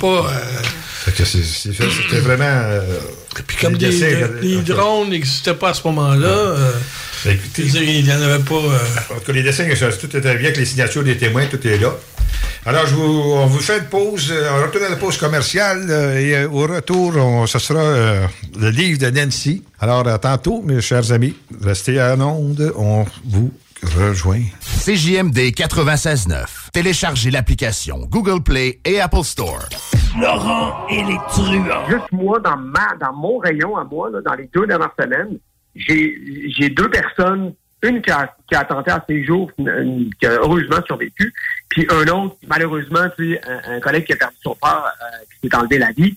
Pas... euh, c'était vraiment. Puis comme des des, dessins, les drones n'existaient pas à ce moment-là, euh, Écoutez, dire, il n'y en avait pas... euh, En tout cas, les dessins, ça, tout était bien avec les signatures des témoins, tout est là. Alors, je vous, on vous fait une pause. euh, On retourne à la pause commerciale euh, et euh, au retour, on, ce sera euh, le livre de Nancy. Alors, à tantôt, mes chers amis. Restez à onde. On vous rejoint. CJMD 96.9. Téléchargez l'application Google Play et Apple Store. Laurent et les truands. Juste moi, dans, ma, dans mon rayon à moi, là, dans les deux dernières semaines, j'ai j'ai deux personnes, une qui a, qui a tenté à ses jours, une- qui a heureusement survécu, puis un autre, malheureusement, tu sais, un, un collègue qui a perdu son père, euh, qui s'est enlevé la vie.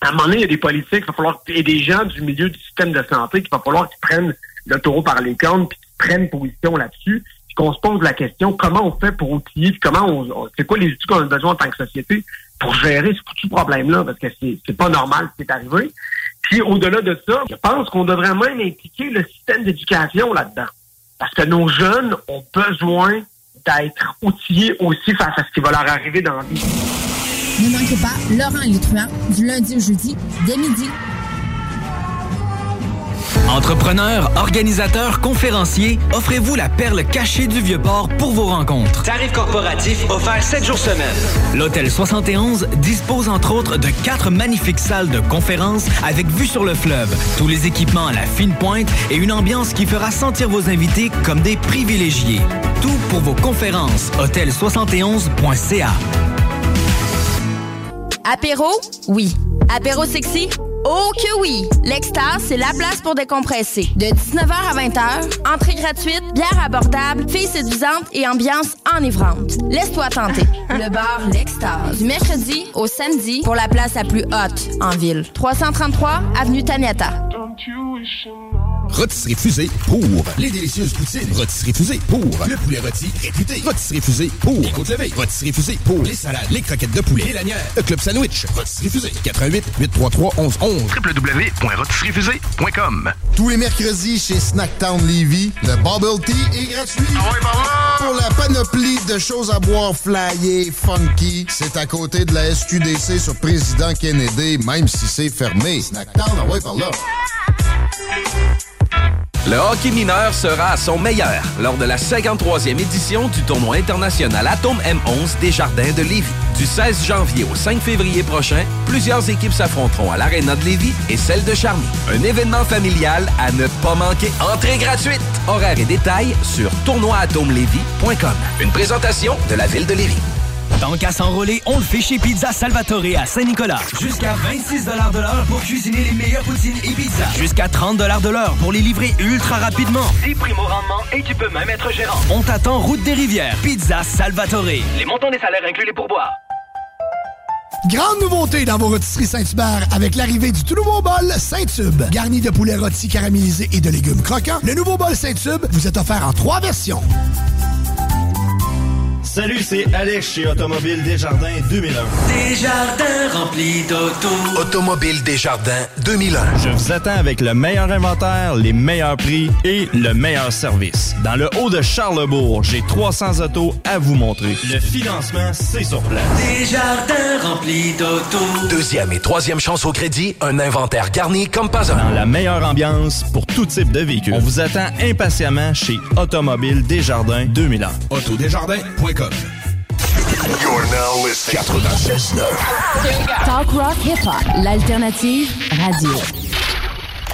À un moment donné, il y a des politiques, il va falloir, et des gens du milieu du système de santé, qu'il va falloir qu'ils prennent le taureau par les cornes, puis qu'ils prennent position là-dessus, puis qu'on se pose la question, comment on fait pour outiller, puis comment on, on- c'est quoi les outils qu'on a besoin en tant que société pour gérer ce foutu problème-là, parce que c'est pas normal ce qui est arrivé. Puis au-delà de ça, je pense qu'on devrait même impliquer le système d'éducation là-dedans. Parce que nos jeunes ont besoin d'être outillés aussi face à ce qui va leur arriver dans la vie. Ne manquez pas Laurent truands du lundi au jeudi dès midi. Entrepreneurs, organisateurs, conférenciers, offrez-vous la perle cachée du Vieux-Port pour vos rencontres. Tarif corporatif offert 7 jours semaine. L'Hôtel 71 dispose entre autres de quatre magnifiques salles de conférences avec vue sur le fleuve, tous les équipements à la fine pointe et une ambiance qui fera sentir vos invités comme des privilégiés. Tout pour vos conférences. Hôtel71.ca. Apéro? Oui. Apéro sexy? Oh que oui! L'Extase, c'est la place pour décompresser. De 19h à 20h, entrée gratuite, bière abordable, filles séduisantes et ambiance enivrante. Laisse-toi tenter. Le bar L'Extase. Du mercredi au samedi pour la place la plus haute en ville. 333 Avenue Taniata. Rôtisserie Fusée pour les délicieuses poutines. Rôtisserie Fusée pour le poulet rôti réputé. Rôtisserie Fusée pour les côtes levées. Rôtisserie Fusée pour les salades, les croquettes de poulet, les lanières, le club sandwich. Rôtisserie Fusée 88 833 1111 www.rotisseriefusée.com Tous les mercredis chez Snacktown Levy, le Bubble Tea est gratuit. Pour la panoplie de choses à boire flyées, funky, c'est à côté de la SQDC sur Président Kennedy, même si c'est fermé. Snacktown, ah ouais, par là. Le hockey mineur sera à son meilleur lors de la 53e édition du tournoi international Atom M11 des Jardins de Lévis. Du 16 janvier au 5 février prochain, plusieurs équipes s'affronteront à l'Arena de Lévis et celle de Charny. Un événement familial à ne pas manquer. Entrée gratuite. Horaires et détails sur tournoi-atomlévis.com. Une présentation de la ville de Lévis. Tant qu'à s'enrôler, on le fait chez Pizza Salvatore à Saint-Nicolas. Jusqu'à 26 de l'heure pour cuisiner les meilleures poutines et pizzas. Jusqu'à 30 de l'heure pour les livrer ultra rapidement. 10 primes au rendement et tu peux même être gérant. On t'attend route des rivières. Pizza Salvatore. Les montants des salaires incluent les pourboires. Grande nouveauté dans vos rôtisseries Saint-Hubert avec l'arrivée du tout nouveau bol Saint-Tube. Garni de poulet rôti caramélisé et de légumes croquants, le nouveau bol Saint-Tube vous est offert en trois versions. Salut, c'est Alex chez Automobile Desjardins 2001. Desjardins remplis d'auto. Automobile Desjardins 2001. Je vous attends avec le meilleur inventaire, les meilleurs prix et le meilleur service. Dans le haut de Charlebourg, j'ai 300 autos à vous montrer. Le financement, c'est sur place. Desjardins remplis d'auto. Deuxième et troisième chance au crédit, un inventaire garni comme pas un. Dans la meilleure ambiance pour tout type de véhicule. On vous attend impatiemment chez Automobile Desjardins 2001. Autodesjardins.com You're now listening 96.9. Talk rock hip hop, l'alternative radio.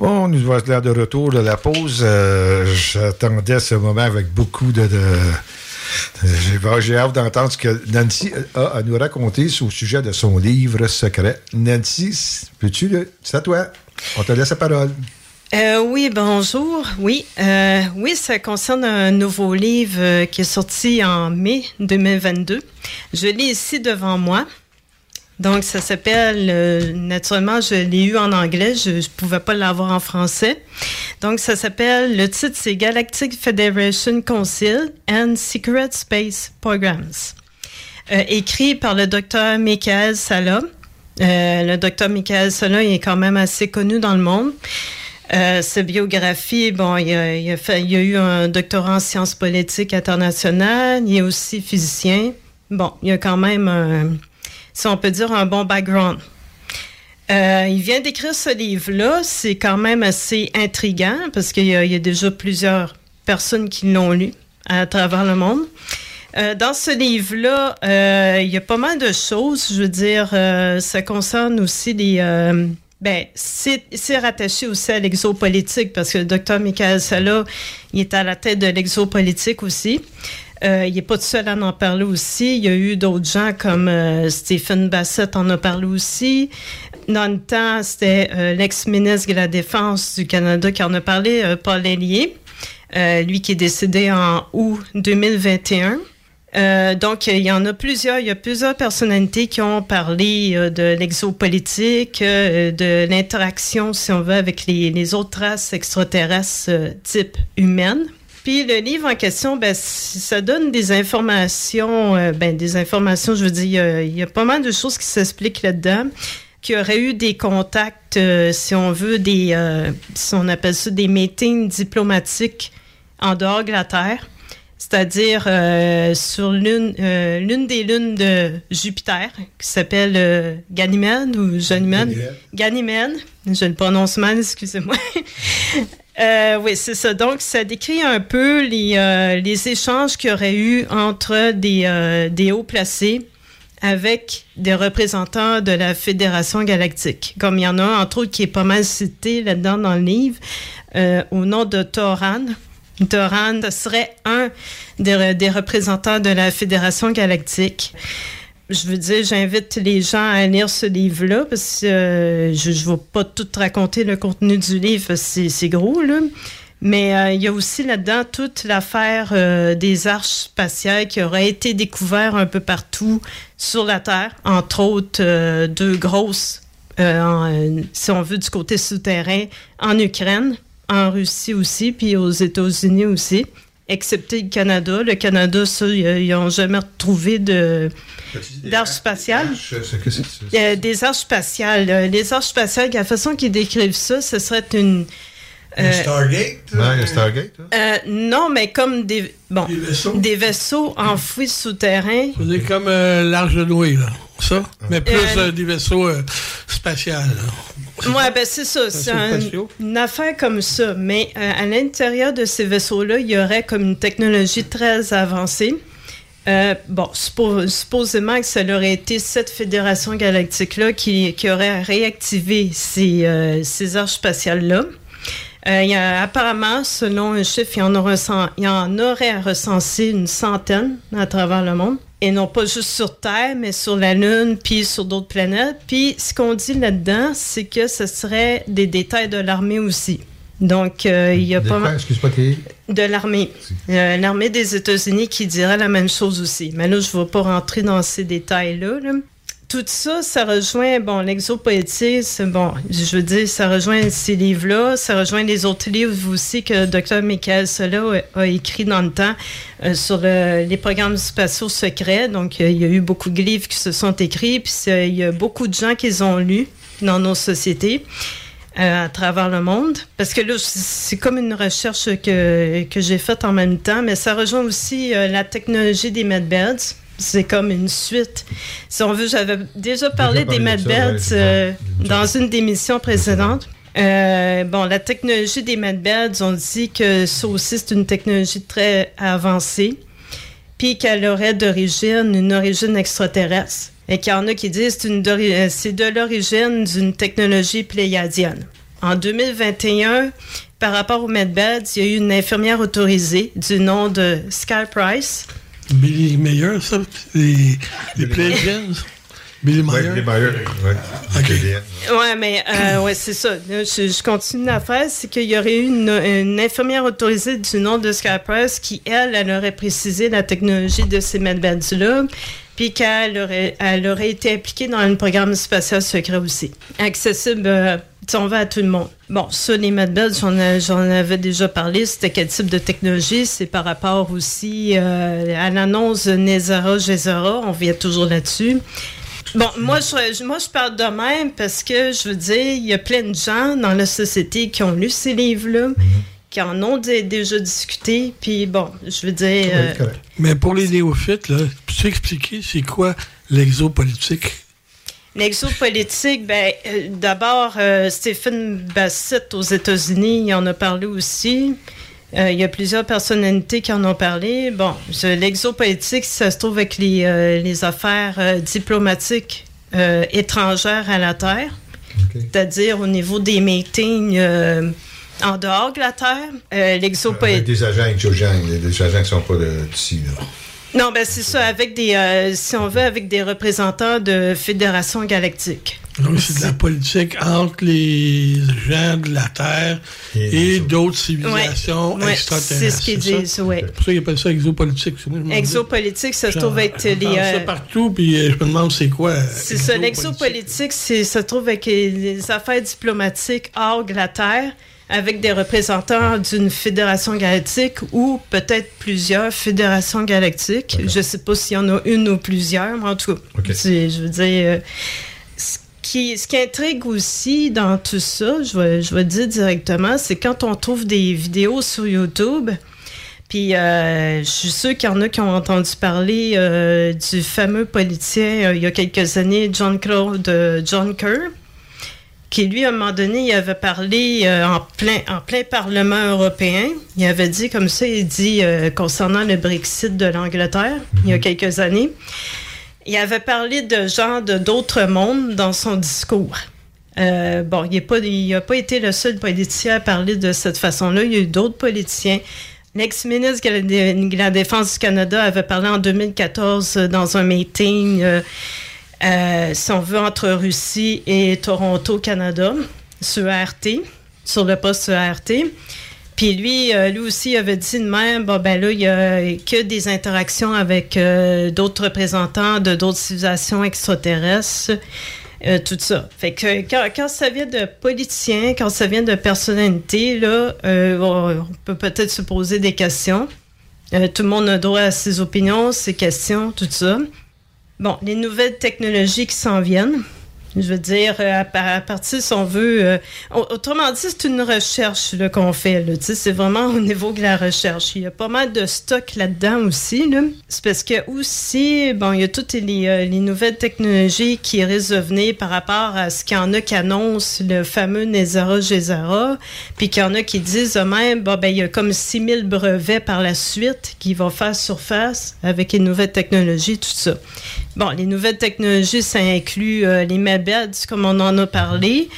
Bon, nous voilà de retour de la pause. Euh, J'attendais ce moment avec beaucoup de... j'ai- hâte d'entendre ce que Nancy a à nous raconter au sujet de son livre secret. Nancy, peux-tu. C'est à toi. On te laisse la parole. Euh, oui, bonjour. Oui, euh, oui, ça concerne un nouveau livre euh, qui est sorti en mai 2022. Je l'ai ici devant moi. Donc, ça s'appelle, euh, naturellement, je l'ai eu en anglais, je ne pouvais pas l'avoir en français. Donc, ça s'appelle, le titre, c'est Galactic Federation Council and Secret Space Programs. Euh, écrit par le docteur Michael Sala. Euh, le docteur Michael Sala il est quand même assez connu dans le monde. Euh, sa biographie, bon, il a, il a fait- il a eu un doctorat en sciences politiques internationales. Il est aussi physicien. Bon, il a quand même, un- si on peut dire, un bon background. Euh, il vient d'écrire ce livre-là. C'est quand même assez intriguant parce qu'il y, a- déjà plusieurs personnes qui l'ont lu à travers le monde. Euh, dans ce livre-là, euh, il y a pas mal de choses. Je veux dire, ça concerne aussi des. ben, c'est c'est rattaché aussi à l'exopolitique parce que le docteur Michael Sala, il est à la tête de l'exopolitique aussi. Euh, il n'est pas tout seul à en parler aussi. Il y a eu d'autres gens comme euh, Stephen Bassett en a parlé aussi. Dans temps, c'était euh, l'ex-ministre de la Défense du Canada qui en a parlé, Paul Hellier, euh, lui qui est décédé en août 2021. Euh, donc, il y en a plusieurs. Il y a plusieurs personnalités qui ont parlé de l'exopolitique, euh, de l'interaction, si on veut, avec les, autres races extraterrestres type humaine. Puis le livre en question, ben, ça donne des informations, euh, ben, des informations, je veux dire, il y a- il y, a pas mal de choses qui s'expliquent là-dedans, qu'il y aurait eu des contacts, euh, si on veut, des, euh, si on appelle ça des meetings diplomatiques en dehors de la Terre, c'est-à-dire sur l'une l'une des lunes de Jupiter, qui s'appelle Ganymède ou Ganymède. Ganymède, je le prononce mal, excusez-moi. Euh, oui, c'est ça. Donc, ça décrit un peu les, euh, échanges qu'il y aurait eu entre des, euh, des hauts placés avec des représentants de la Fédération galactique. Comme il y en a un, entre autres, qui est pas mal cité là-dedans dans le livre, au nom de Toran. Toran serait un des représentants de la Fédération galactique. Je veux dire, j'invite les gens à lire ce livre-là parce que euh, je ne vais pas tout raconter le contenu du livre, c'est gros, là. Mais euh, il y a aussi là-dedans toute l'affaire euh, des arches spatiales qui auraient été découvertes un peu partout sur la Terre, entre autres deux grosses, si on veut, du côté souterrain, en Ukraine, en Russie aussi, puis aux États-Unis aussi, excepté le Canada. Le Canada, ça, ils n'ont jamais retrouvé de d'arches spatiales? Euh, des arches spatiales. Euh, les arches spatiales, la façon qu'ils décrivent ça, ce serait une. Un Stargate? Ouais, le Stargate. hein? Euh, non, mais comme des, bon, des vaisseaux, enfouis souterrains. C'est comme euh, l'Arche de Noé, là. Ça? Mais plus Euh, euh, des vaisseaux euh, spatials. là. Ouais, ben c'est ça. C'est Vaisseaux un- spatiaux. une affaire comme ça. Mais euh, à l'intérieur de ces vaisseaux-là, il y aurait comme une technologie très avancée. Euh, bon, suppo- supposément que ça aurait été cette fédération galactique-là qui, qui aurait réactivé ces, euh, ces arches spatiales-là. Euh, il y a, apparemment, selon un chiffre, il y, en aurait, recen- il y en aurait recensé une centaine à travers le monde. Et non pas juste sur Terre, mais sur la Lune, puis sur d'autres planètes. Puis ce qu'on dit là-dedans, c'est que ce serait des détails de l'armée aussi. Donc, euh, il y a pas mal de l'armée. Euh, l'armée des États-Unis qui dirait la même chose aussi. Mais là, je ne vais pas rentrer dans ces détails-là. là. Tout ça, ça rejoint, bon, l'exopoétique, c'est bon, je veux dire, ça rejoint ces livres-là, ça rejoint les autres livres aussi que Dr. Michael Sola a, écrit dans le temps euh, sur le- les programmes spatiaux secrets. Donc, euh, il y a eu beaucoup de livres qui se sont écrits, puis il y a beaucoup de gens qui ont lus dans nos sociétés euh, à travers le monde. Parce que là, c'est comme une recherche que, j'ai faite en même temps, mais ça rejoint aussi euh, la technologie des medbeds. C'est comme une suite. Si on veut, j'avais déjà parlé des parlé ouais, euh, dans une des missions précédentes. Euh, bon, la technologie des medbeds, on dit que ça aussi, c'est une technologie très avancée, puis qu'elle aurait d'origine, une origine extraterrestre. Et qu'il y en a qui disent que euh, c'est de l'origine d'une technologie pléiadienne. En 2021, par rapport aux medbeds, il y a eu une infirmière autorisée du nom de Sky Price. Billy Mayer, ça? Les, les Pléiadiens? Billy Mayer? Billy Mayer. Ouais, mais euh, ouais, c'est ça. Je, je continue la phrase, c'est qu'il y aurait eu une, une infirmière autorisée du nom de Sky Price qui, elle, elle aurait précisé la technologie de ces medbeds-là, qu'elle aurait, elle aurait été impliquée dans un programme spatial secret aussi, accessible, euh, on va à tout le monde. Bon, ça, les medbeds, j'en, avais déjà parlé. C'était quel type de technologie? C'est par rapport aussi euh, à l'annonce Nezara Gezara. On vient toujours là-dessus. Bon, moi je, moi, je parle de même parce que, je veux dire, il y a plein de gens dans la société qui ont lu ces livres-là, qui en ont dé- déjà discuté, puis bon, je veux dire... euh, Mais pour les néophytes, là, peux-tu expliquer c'est quoi l'exopolitique? L'exopolitique, ben, euh, d'abord, euh, Stephen Bassett aux États-Unis, il en a parlé aussi. Euh, il y a plusieurs personnalités qui en ont parlé. Bon, l'exopolitique, ça se trouve avec les, euh, les affaires euh, diplomatiques euh, étrangères à la Terre, c'est-à-dire au niveau des meetings euh, en dehors de la Terre. Euh, des agents exogènes, des, agents qui ne sont pas de- d'ici. là. Non, ben c'est ça, avec des, euh, si on veut, avec des représentants de fédérations galactiques. Donc, c'est de la politique entre les gens de la Terre et, d'autres civilisations Ouais, extraterrestres. c'est ce qu'ils ça? disent, ouais. C'est pour ça qu'ils appellent ça exopolitique. Exopolitique, ça se trouve être les. j'entends ça euh, partout, puis euh, je me demande c'est quoi. euh, c'est ça, l'exopolitique, c'est- ça se trouve avec les affaires diplomatiques hors de la Terre, avec des représentants d'une fédération galactique ou peut-être plusieurs fédérations galactiques. Je ne sais pas s'il y en a une ou plusieurs, mais en tout cas, je veux dire. euh, ce qui, ce qui intrigue aussi dans tout ça, je vais, je vais dire directement, c'est quand on trouve des vidéos sur YouTube, puis euh, je suis sûr qu'il y en a qui ont entendu parler euh, du fameux politicien euh, il y a quelques années, John Claude John Kerr, qui lui, à un moment donné, il avait parlé euh, en, plein, en plein Parlement européen. Il avait dit comme ça, il dit euh, concernant le Brexit de l'Angleterre, il y a quelques années. Il avait parlé de gens de d'autres mondes dans son discours. Euh, bon, il n'a pas, il a pas été le seul politicien à parler de cette façon-là. Il y a eu d'autres politiciens. L'ex-ministre de la- Défense du Canada avait parlé en 2014 euh, dans un meeting, euh, si on veut, entre Russie et Toronto, Canada, sur ART, sur le poste ART. Puis lui, euh, lui aussi avait dit de même, bon, ben là, il y a que des interactions avec euh, d'autres représentants de d'autres civilisations extraterrestres, euh, tout ça. Fait que quand, quand ça vient de politiciens, quand ça vient de personnalités, là, euh, on, peut peut-être se poser des questions. Tout le monde a droit à ses opinions, ses questions, tout ça. Bon, les nouvelles technologies qui s'en viennent. Je veux dire, euh, à, par- à partir, si on veut... euh, au- autrement dit, c'est une recherche qu'on fait. là. C'est vraiment au niveau de la recherche. Il y a pas mal de stock là-dedans aussi. là. C'est parce que aussi, bon, il y a toutes les, euh, les nouvelles technologies qui risquent de venir par rapport à ce qu'il y en a qui annoncent le fameux Nezara Gezara, puis qu'il y en a qui disent eux-mêmes, bon, ben, il y a comme 6000 brevets par la suite qui vont faire surface avec les nouvelles technologies, tout ça. Bon, les nouvelles technologies, ça inclut euh, les MEBEDS, comme on en a parlé.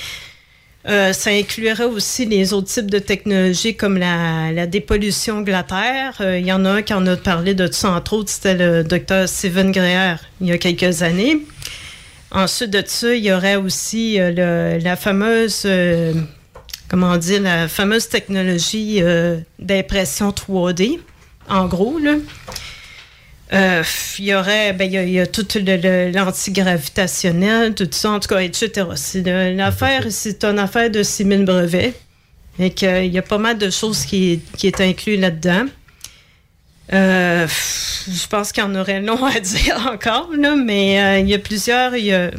Euh, ça inclurait aussi les autres types de technologies comme la, la dépollution glaciaire. Euh, Il y en a un qui en a parlé de ça, entre autres, c'était le docteur Steven Greer il y a quelques années. Ensuite de ça, il y aurait aussi la fameuse, comment la fameuse technologie d'impression 3D, en gros, là. Euh, il y aurait, ben, il y a, il y a tout l'antigravitationnel, tout ça, en tout cas, etc. C'est de- l'affaire, c'est une affaire de 6000 brevets. Et qu'il y a pas mal de choses qui, qui est inclus là-dedans. Euh, je pense qu'il y en aurait long à dire encore, là, mais euh, il y a plusieurs. il y a-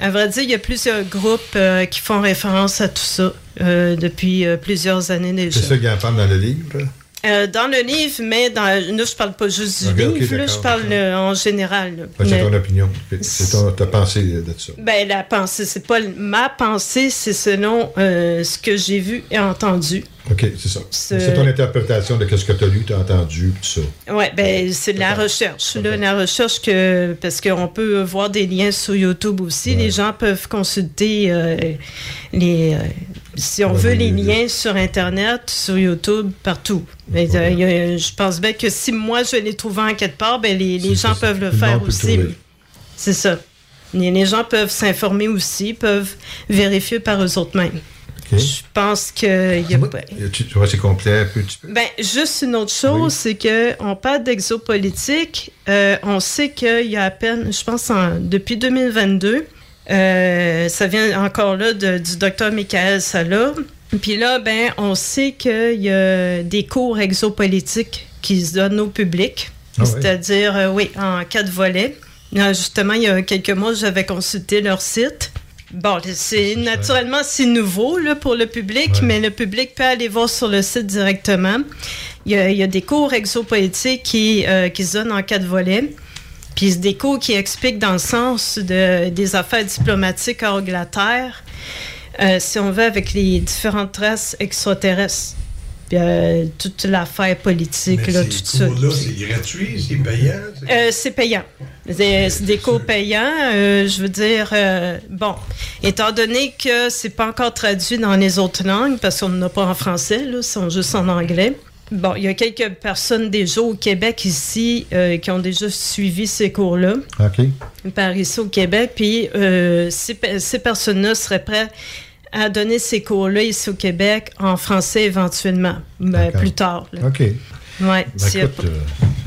à vrai dire, il y a plusieurs groupes euh, qui font référence à tout ça euh, depuis euh, plusieurs années déjà. C'est ça qu'il en parle dans le livre? Euh, dans le livre, mais dans, là, je parle pas juste du livre, là, je parle euh, en général. c'est ton opinion. C'est ta pensée de ça. ben, la pensée, c'est pas ma pensée, c'est selon euh, ce que j'ai vu et entendu. OK, c'est ça. C'est- ton interprétation de ce que tu as lu, tu as entendu, tout ça. Ouais, ben c'est de la recherche. Là, la recherche que parce qu'on peut voir des liens sur YouTube aussi. Les gens peuvent consulter euh, les euh, si on veut les liens sur Internet, sur YouTube, partout. Ben, euh, il y a- je pense bien que si moi je les trouve en quelque part, ben les, les gens peuvent le faire aussi. C'est ça. Les, les gens peuvent s'informer aussi, peuvent vérifier par eux autres mêmes. OK. Je pense que y a Tu, tu vois, c'est complet un peu, ben, juste une autre chose, c'est que on parle d'exopolitique. euh, on sait qu'il y a à peine, je pense, en- depuis 2022, euh, ça vient encore là de- du docteur Michael Sala. Puis là, ben, on sait qu'il y a des cours exopolitiques qui se donnent au public. Ah. C'est-à-dire, euh, oui, en quatre volets. Là, justement, il y a quelques mois, j'avais consulté leur site. Bon, c'est naturellement c'est nouveau là, pour le public, mais le public peut aller voir sur le site directement. Il y a, il y a des cours exopolitiques qui, euh, qui se donnent en quatre volets. Puis c'est des cours qui expliquent dans le sens de, des affaires diplomatiques hors de la Terre, euh, si on veut, avec les différentes traces extraterrestres. Puis euh, toute l'affaire politique, là, tout ça. Là, c'est gratuit, c'est payant. c'est- Euh, c'est payant. C'est c'est des cours payants. je veux dire, bon, étant donné que c'est pas encore traduit dans les autres langues, parce qu'on n'en a pas en français, là, sont juste en anglais. Bon, il y a quelques personnes déjà au Québec ici euh, qui ont déjà suivi ces cours-là OK. par ici au Québec. Puis euh, ces, pe- ces personnes-là seraient prêtes à donner ces cours-là ici au Québec en français éventuellement, ben, plus tard. là. OK. Ouais, Ben, a euh,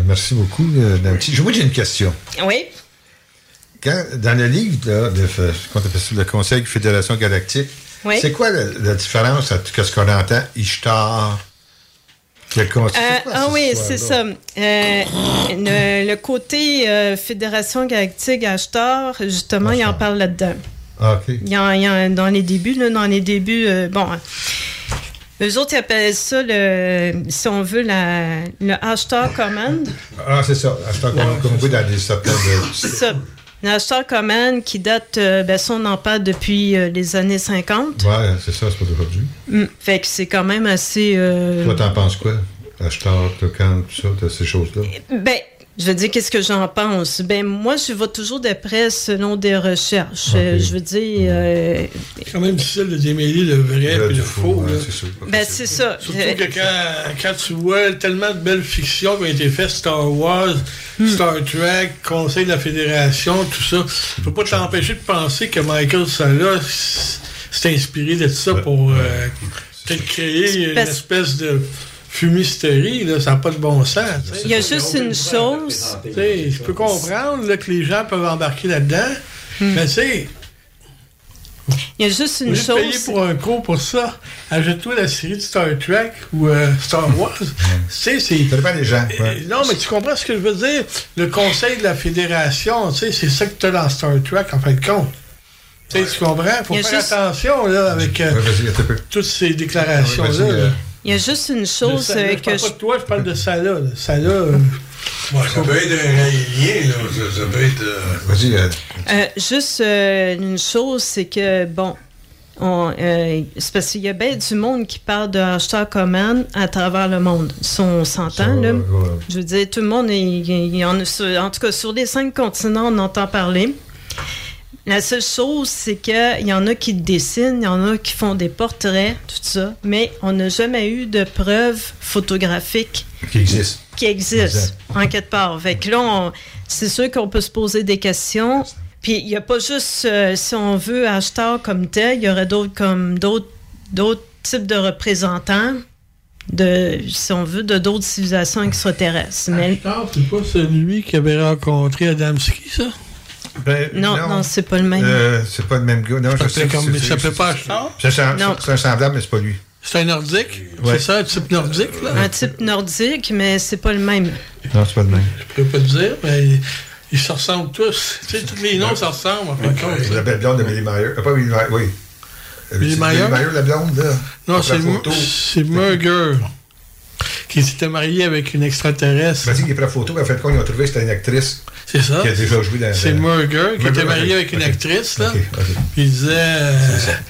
merci beaucoup, Nancy. Je- Moi, j'ai une question. Oui. Quand, dans le livre, là, de, le Conseil de Fédération Galactique, Oui. c'est quoi la, la différence entre ce qu'on entend, Ishtar, Euh, ah oui, c'est ça. Euh, le, le côté euh, Fédération Galactique Ashtar, justement, il en parle là-dedans. Ah, OK. Il y en, il en- dans les débuts, là, dans les débuts, bon, eux autres, ils appellent ça, le, si on veut, la, le Ashtar Command. Ah, c'est ça. Ashtar, comme, comme voit dans des certains de... C'est ça. Le Ashtar Command qui date, euh, ben ça, on en parle depuis euh, les années 50. Ouais, c'est ça, c'est pas d'aujourd'hui. Mm. Fait que c'est quand même assez... euh, Toi, t'en penses quoi? Ashtar, Tokan, tout ça, ces choses-là? Ben, je veux dire, qu'est-ce que j'en pense? Ben, moi, je vais toujours d'après selon des recherches. Je veux dire. euh, C'est quand même difficile de démêler le vrai et le faux. là. ben, c'est ça. Surtout Euh, que quand, quand tu vois tellement de belles fictions qui ont été faites, Star Wars, Hmm. Star Trek, Conseil de la Fédération, tout ça, tu peux pas t'empêcher de penser que Michael Sala s'est inspiré de ça pour euh, peut-être créer une espèce de fumisterie, là, ça n'a pas de bon sens. Il y a juste une chose. Tu sais, je peux comprendre là, que les gens peuvent embarquer là-dedans, mais tu sais, Il y a juste une chose. pour un cours pour ça, ajoute-toi la série de Star Trek ou euh, Star Wars. tu sais, c'est. Ça dépend des gens. Euh, Non, mais tu comprends ce que je veux dire? Le conseil de la fédération, tu sais, c'est ça que tu as dans Star Trek, en fin de compte. Tu sais, tu comprends? Il faut faire juste- attention là, avec euh, Ouais, toutes ces déclarations-là. Il y a juste une chose ça, là, euh, je que parle je pas de toi, je parle de ça là. là. Ça là. euh, Ouais, ça peut être un raélien, là. Ça, ça peut être. euh, Vas-y. euh, juste euh, une chose, c'est que, bon, on, euh, c'est parce qu'il y a bien du monde qui parle de hashtag command à travers le monde. Si on s'entend, là. Je veux dire, tout le monde, il, il y en, a sur- en tout cas, sur les cinq continents, on entend parler. La seule chose, c'est qu'il y en a qui dessinent, il y en a qui font des portraits, tout ça, mais on n'a jamais eu de preuves photographiques Qui existe. qui existent en quelque part. Fait que là, on- c'est sûr qu'on peut se poser des questions. Puis il n'y a pas juste, euh, si on veut, hashtag comme tel, il y aurait d'autres comme d'autres d'autres types de représentants de, si on veut, de d'autres civilisations extraterrestres. Mais Ah, c'est pas celui qui avait rencontré Adamski, ça? Ben, non, non, c'est pas le même. Euh, c'est pas le même gars. Non, je sais comme- s'appelait pas? C'est un, Non. c'est un semblable, mais c'est pas lui. C'est un nordique? Ouais. C'est ça, un type nordique, là? Un type nordique, mais c'est pas le même. Non, c'est pas le même. Je peux pas te dire, mais ils, se ressemblent tous. Tu sais, tous les noms se ressemblent, en fin de compte. La belle blonde de Billy Meyer. Ah, pas Billy Meyer, oui. Billy Meyer? Billy Meyer, la blonde, là. Non, c'est Murger qui s'était marié avec une extraterrestre. Il m'a dit qu'il est pris la photo, mais en fait, quand ils ont trouvé que c'était une actrice. C'est ça. Qui a déjà joué dans. C'est Murger qui était marié avec une actrice, là. Puis il disait. euh,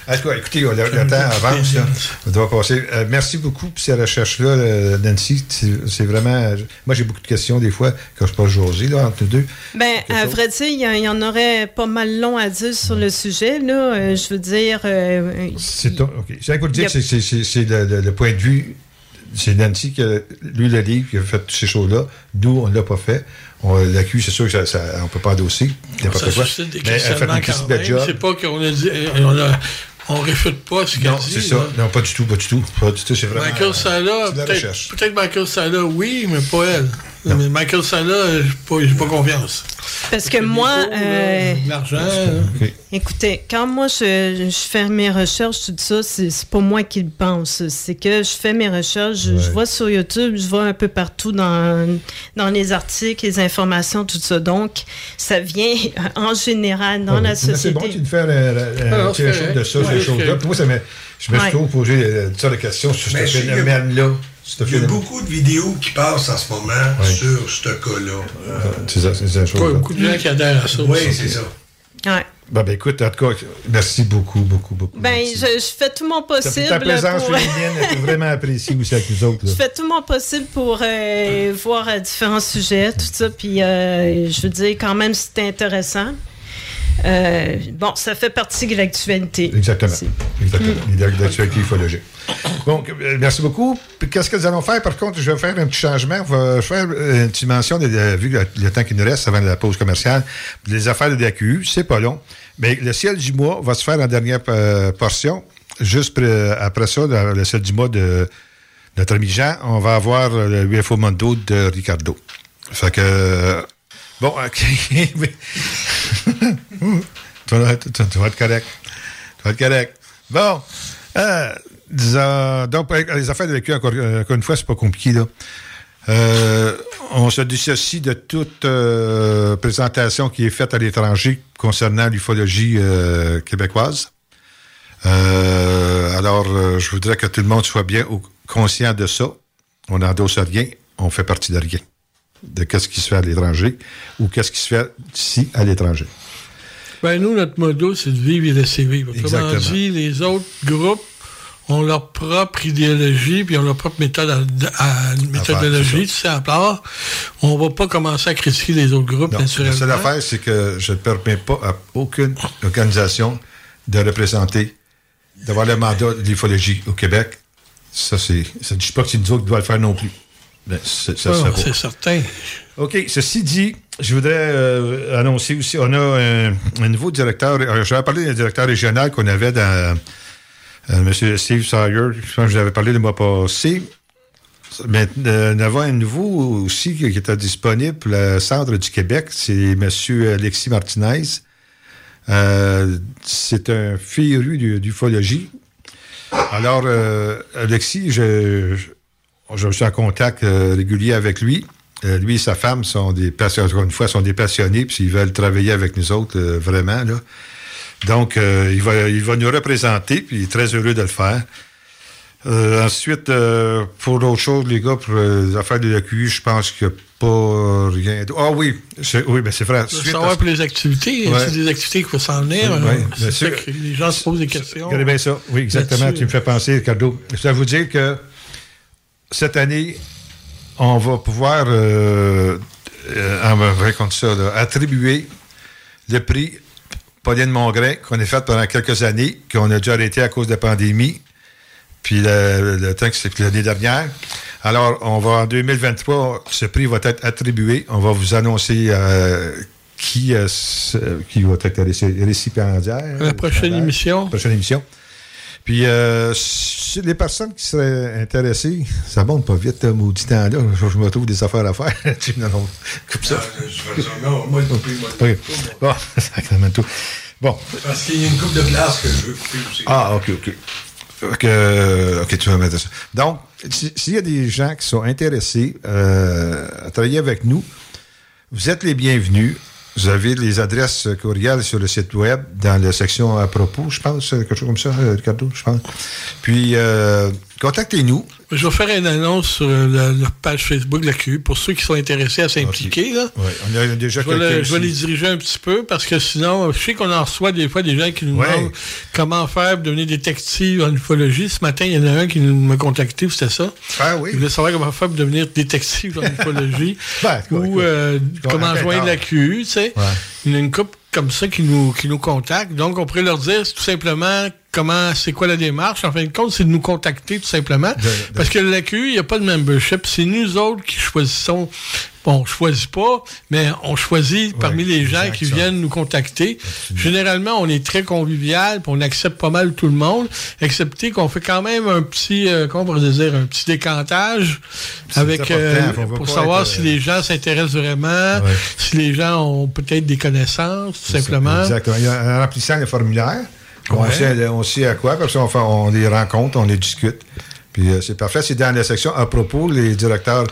En tout cas, écoutez, le, le temps avance. Là. On doit passer. Euh, merci beaucoup pour ces recherches-là, euh, Nancy. C'est c'est vraiment. Moi, j'ai beaucoup de questions des fois quand je passe José, là, entre nous deux. Ben, à vrai dire, il y, en- aurait pas mal long à dire sur le sujet, là. Je veux dire. C'est OK. Pour Il y dire que c'est- c'est- c'est c'est le point de vue. C'est Nancy qui a lu le livre, qui a fait toutes ces choses-là. Nous, on ne l'a pas fait. On l'a c'est sûr que ça, ça- on ne peut pas endosser ça quoi. suscite des Mais elle a fait une belle même. job. C'est pas qu'on a dit. On, a, on réfute pas ce qu'elle Non, dit. c'est ça. là. Non, pas du tout, pas du tout. Pas du tout, c'est vraiment. Michael Sala, de peut-être recherche. peut-être Michael Sala, oui, mais pas elle. Mais Michael Sala, euh, j'ai pas, j'ai pas confiance. Parce que moi, euh, l'argent. écoutez, quand moi je, je fais mes recherches, tout ça, c'est c'est pas moi qui le pense. C'est que je fais mes recherches, je, je vois sur YouTube, je vois un peu partout dans, dans les articles, les informations, tout ça. Donc, ça vient en général dans Ah, la mais C'est société. bon tu nous fais un, c'est échange de ça, ces choses-là. Puis moi, ça me, je me suis Ouais. toujours posé euh, toutes sortes de questions sur ce phénomène-là. Il y a beaucoup de vidéos qui passent en ce moment sur ce cas-là. Euh, C'est ça, c'est ça. chose, là. beaucoup de gens qui adhèrent à ça. oui, c'est ça. Ouais. Ben, ben, écoute, en tout cas, merci beaucoup, beaucoup, beaucoup. Ben, je, je fais tout mon possible. ta présence pour- féminine est vraiment appréciée aussi avec nous autres. là. Je fais tout mon possible pour euh, voir euh, différents sujets, tout ça. Puis, euh, je veux dire, quand même, c'est intéressant. Euh, bon, ça fait partie de l'actualité. Exactement. Exactement. Mm. L'actualité ufologique. Donc, euh, merci beaucoup. Qu'est-ce que nous allons faire? Par contre, je vais faire un petit changement. On va faire euh, une petite mention, de, de- vu le, temps qui nous reste avant la pause commerciale, les affaires de DAQU, c'est pas long. Mais le ciel du mois va se faire en dernière euh, portion. Juste après ça, le ciel du mois de notre ami Jean, on va avoir euh, le UFO Mondo de Ricardo. Fait que. Bon, OK. tu, vas, tu- vas être correct. Tu vas être correct. Bon. Euh, disons, donc, les affaires de vécu, encore, euh, encore une fois, c'est pas compliqué, là. Euh, on se dissocie de toute euh, présentation qui est faite à l'étranger concernant l'ufologie euh, québécoise. Alors, je voudrais que tout le monde soit bien conscient de ça. On n'endosse rien, on fait partie de rien. De qu'est-ce qui se fait à l'étranger ou qu'est-ce qui se fait ici à l'étranger. Ben, nous, notre motto, c'est de vivre et laisser vivre. Autrement Exactement. dit, les autres groupes ont leur propre idéologie, puis ont leur propre méthode à, à- méthodologie, tu sais, à part. On va pas commencer à critiquer les autres groupes, Non, la naturellement. seule affaire, c'est que je ne permets pas à aucune organisation de représenter, d'avoir le mandat de l'ufologie au Québec. Ça, c'est. Ça ne dit pas que c'est nous autres qui doivent le faire non plus. C'est- ça fait pas. c'est certain. OK. Ceci dit, je voudrais euh, annoncer aussi, on a un, un nouveau directeur. euh, J'avais parlé d'un directeur régional qu'on avait dans euh, M. Steve Sawyer. Je pense que j'avais parlé le mois passé. Mais euh, il y en avait un nouveau aussi qui qui était disponible pour le centre du Québec. C'est M. Alexis Martinez. Euh, c'est un féru du- d'ufologie. Alors, euh, Alexis, je, je, je suis en contact euh, régulier avec lui. Euh, lui et sa femme sont des passionnés, encore une fois, sont des passionnés, puis ils veulent travailler avec nous autres, euh, vraiment, là. Donc, il, va, il va nous représenter, puis il est très heureux de le faire. Ensuite, pour d'autres choses, les gars, pour les affaires de l'AQU, je pense qu'il n'y a pas rien. Ah oui, c'est- oui, ben c'est vrai. Je veux savoir à- pour les activités. Ouais. C'est des activités qu'il faut s'en venir. Oui, hein. c'est ça sûr. que les gens se posent des questions. Regardez bien ça. Oui, exactement. Tu me fais penser, Ricardo. Je vais vous dire que cette année, on va pouvoir, euh, euh, ça, là, attribuer le prix Pauline Mongrain qu'on a fait pendant quelques années, qu'on a déjà arrêté à cause de la pandémie, puis le, le temps que c'est l'année dernière. Alors, on va en 2023, ce prix va être attribué. On va vous annoncer euh, qui, euh, qui va être réci- récipiendaire. La prochaine émission. Prochaine émission. Puis, euh, les personnes qui seraient intéressées, ça monte pas vite, le maudit temps-là. Je, je me trouve des affaires à faire. Non, non, coupe ça. Non, moi, je couper, moi, je OK. Bon, sacrément tout. Bon. Parce qu'il y a une coupe de glace que je veux couper aussi. Ah, OK, OK. OK, tu vas mettre ça. Donc, si- s'il y a des gens qui sont intéressés euh, à travailler avec nous, vous êtes les bienvenus. Vous avez les adresses courriels sur le site web dans la section à propos, je pense, quelque chose comme ça, euh, Ricardo, je pense. Puis, euh, contactez-nous. Je vais faire une annonce sur la, la page Facebook de la QU pour ceux qui sont intéressés à s'impliquer. là. Oui, on a déjà Je vais, le- je vais les diriger un petit peu parce que sinon, je sais qu'on en reçoit des fois des gens qui nous Ouais. demandent comment faire pour devenir détective en ufologie. Ce matin, il y en a un qui nous- m'a contacté, c'était ça. Ah oui. Il voulait savoir comment faire pour devenir détective en ufologie. Ben, ou euh, comment joindre la. QU, tu sais. Ouais. Il y en a une couple comme ça qui nous, qui nous contactent. Donc, on pourrait leur dire tout simplement comment, c'est quoi la démarche? En fin de compte, c'est de nous contacter tout simplement. Parce que la QU, il n'y a pas de membership. C'est nous autres qui choisissons. Bon, on choisit pas, mais on choisit parmi les gens qui viennent nous contacter. Généralement, on est très convivial, puis on accepte pas mal tout le monde, excepté qu'on fait quand même un petit, euh, comment on pourrait dire, un petit décantage avec euh, pour savoir être, si euh, les gens s'intéressent vraiment, Ouais. si les gens ont peut-être des connaissances, tout simplement. Exactement. Il y a- En remplissant le formulaire, on, Ouais. sait, on sait à quoi, parce qu'on on les rencontre, on les discute. Puis euh, c'est parfait. C'est dans la section à propos, les directeurs,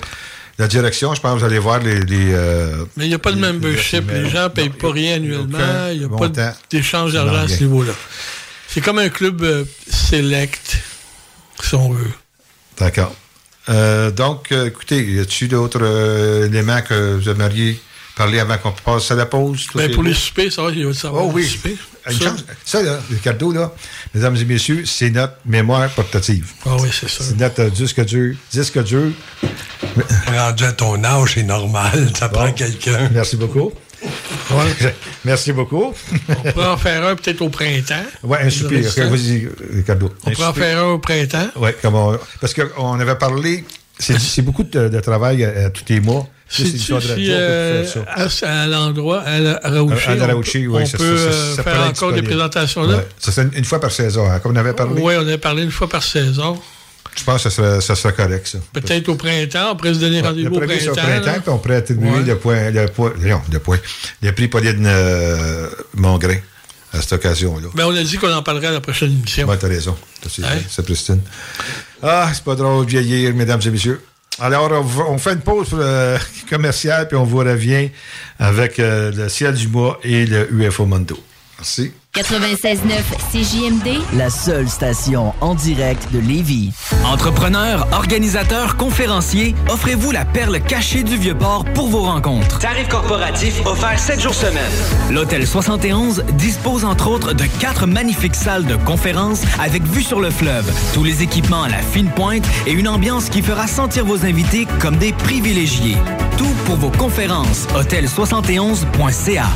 la direction, je pense que vous allez voir les. les, euh, Mais il n'y a pas de membership, les- gens ne payent pas rien annuellement, il n'y a pas d'échange d'argent à ce niveau-là. C'est comme un club euh, select, si on veut. D'accord. Euh, donc, euh, écoutez, y a-t-il d'autres euh, éléments que vous aimeriez parler avant qu'on passe à la pause? Tout Ben, pour beau? les soupers, ça va, il va savoir. Oh oui. Une Ça? chance- Ça, là, Ricardo, là, mesdames et messieurs, c'est notre mémoire portative. Ah oui, c'est ça. C'est notre disque dur. Disque dur. Rendu à ton âge, c'est normal. Ça prend quelqu'un. Merci beaucoup. Merci beaucoup. On pourrait en faire un peut-être au printemps. Ouais, un soupir. Vas-y, Ricardo. On pourrait en faire un au printemps. Oui, parce qu'on avait parlé. C'est c'est beaucoup de, de travail à, à tous les mois. Ça, C'est une histoire de si radio, euh, à, l'endroit, à Raouchi, À Raouchi, peut- oui, on peut euh, faire encore des présentations là. Ça serait une fois par saison, hein, comme on avait parlé. Oui, on avait parlé une fois par saison. Je pense que ça serait, ça serait correct, ça. Peut-être au printemps, on pourrait se donner Ouais, rendez-vous le au c'est printemps. au printemps, puis on pourrait attribuer Ouais. le point, le point, non, le point, le prix Pauline euh, Mongrain à cette occasion-là. Ben, on a dit qu'on en parlerait à la prochaine émission. Ouais, t'as raison. C'est Hein? c'est Christine. Ah, c'est pas drôle de vieillir, mesdames et messieurs. Alors, on, fait une pause euh, commerciale, puis on vous revient avec euh, le ciel du mois et le UFO Mondo. Merci. 96.9 CJMD, La seule station en direct de Lévis. Entrepreneurs, organisateurs, conférenciers, offrez-vous la perle cachée du Vieux-Port pour vos rencontres. Tarif corporatif offert 7 jours semaine. L'Hôtel 71 dispose entre autres de quatre magnifiques salles de conférences avec vue sur le fleuve, tous les équipements à la fine pointe et une ambiance qui fera sentir vos invités comme des privilégiés. Tout pour vos conférences. Hôtel71.ca.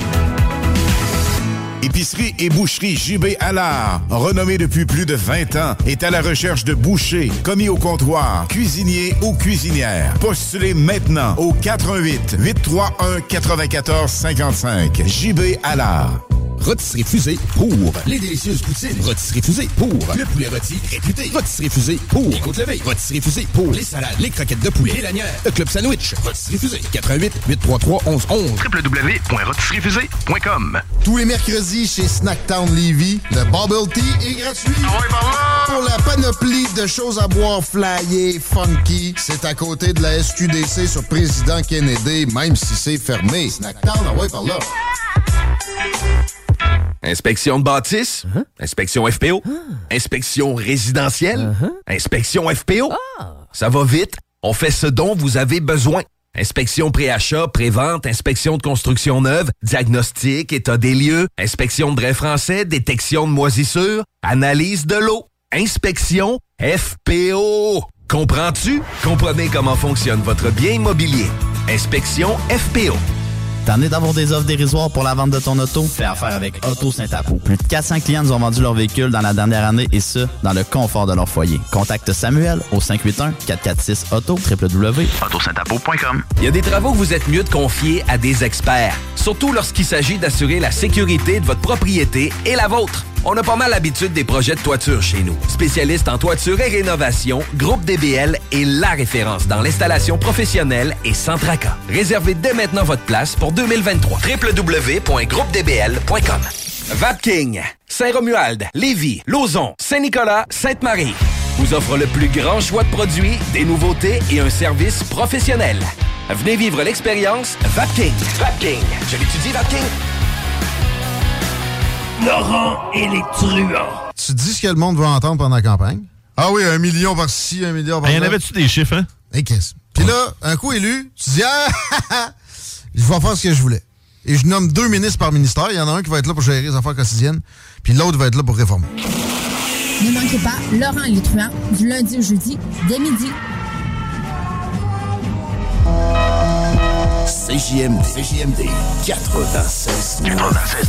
Épicerie et boucherie JB Allard, renommée depuis plus de 20 ans, est à la recherche de bouchers, commis au comptoir, cuisiniers ou cuisinières. Postulez maintenant au 88 831 94 55. JB Allard. Rôtisserie Fusée pour les délicieuses poutines. Rôtisserie Fusée pour le poulet rôti réputé. Rôtisserie Fusée pour les côtes levées. Rôtisserie Fusée pour les salades, les croquettes de poulet et lanières. Le club sandwich. Rôtisserie Fusée. 88 833 1111 www.rôtisseriefusée.com Tous les mercredis chez Snacktown Levy, le Bubble Tea est gratuit. Pour la panoplie de choses à boire flyées, funky, c'est à côté de la SQDC sur Président Kennedy, même si c'est fermé. Snacktown, ah ouais, par là. Inspection de bâtisse? Inspection FPO? Inspection résidentielle? Inspection FPO? Ça va vite, on fait ce dont vous avez besoin. Inspection pré-achat, pré-vente, inspection de construction neuve, diagnostic, état des lieux, inspection de drain français, détection de moisissures, analyse de l'eau, inspection FPO. Comprends-tu? Comprenez comment fonctionne votre bien immobilier. Inspection FPO. T'en es d'avoir des offres dérisoires pour la vente de ton auto? Fais affaire avec Auto Saint-Apo. Plus de 400 clients nous ont vendu leur véhicule dans la dernière année et ce, dans le confort de leur foyer. Contacte Samuel au 581-446-AUTO, www.autosaintapo.com. Il y a des travaux que vous êtes mieux de confier à des experts, surtout lorsqu'il s'agit d'assurer la sécurité de votre propriété et la vôtre. On a pas mal l'habitude des projets de toiture chez nous. Spécialiste en toiture et rénovation, Groupe DBL est la référence dans l'installation professionnelle et sans tracas. Réservez dès maintenant votre place pour 2023. www.groupedbl.com Vapking, Saint-Romuald, Lévis, Lauson, Saint-Nicolas, Sainte-Marie vous offre le plus grand choix de produits, des nouveautés et un service professionnel. Venez vivre l'expérience Vapking. Vapking. Je l'étudie, Vapking. Laurent et les truands. Tu dis ce que le monde veut entendre pendant la campagne? Ah oui, un million par-ci, un million par-là. Il y en avait-tu des chiffres, hein? Et qu'est-ce? Puis là, un coup élu, tu dis, ah, je vais faire ce que je voulais. Et je nomme deux ministres par ministère. Il y en a un qui va être là pour gérer les affaires quotidiennes, puis l'autre va être là pour réformer. Ne manquez pas Laurent et les truands du lundi au jeudi dès midi. CJM, CJMD 96 96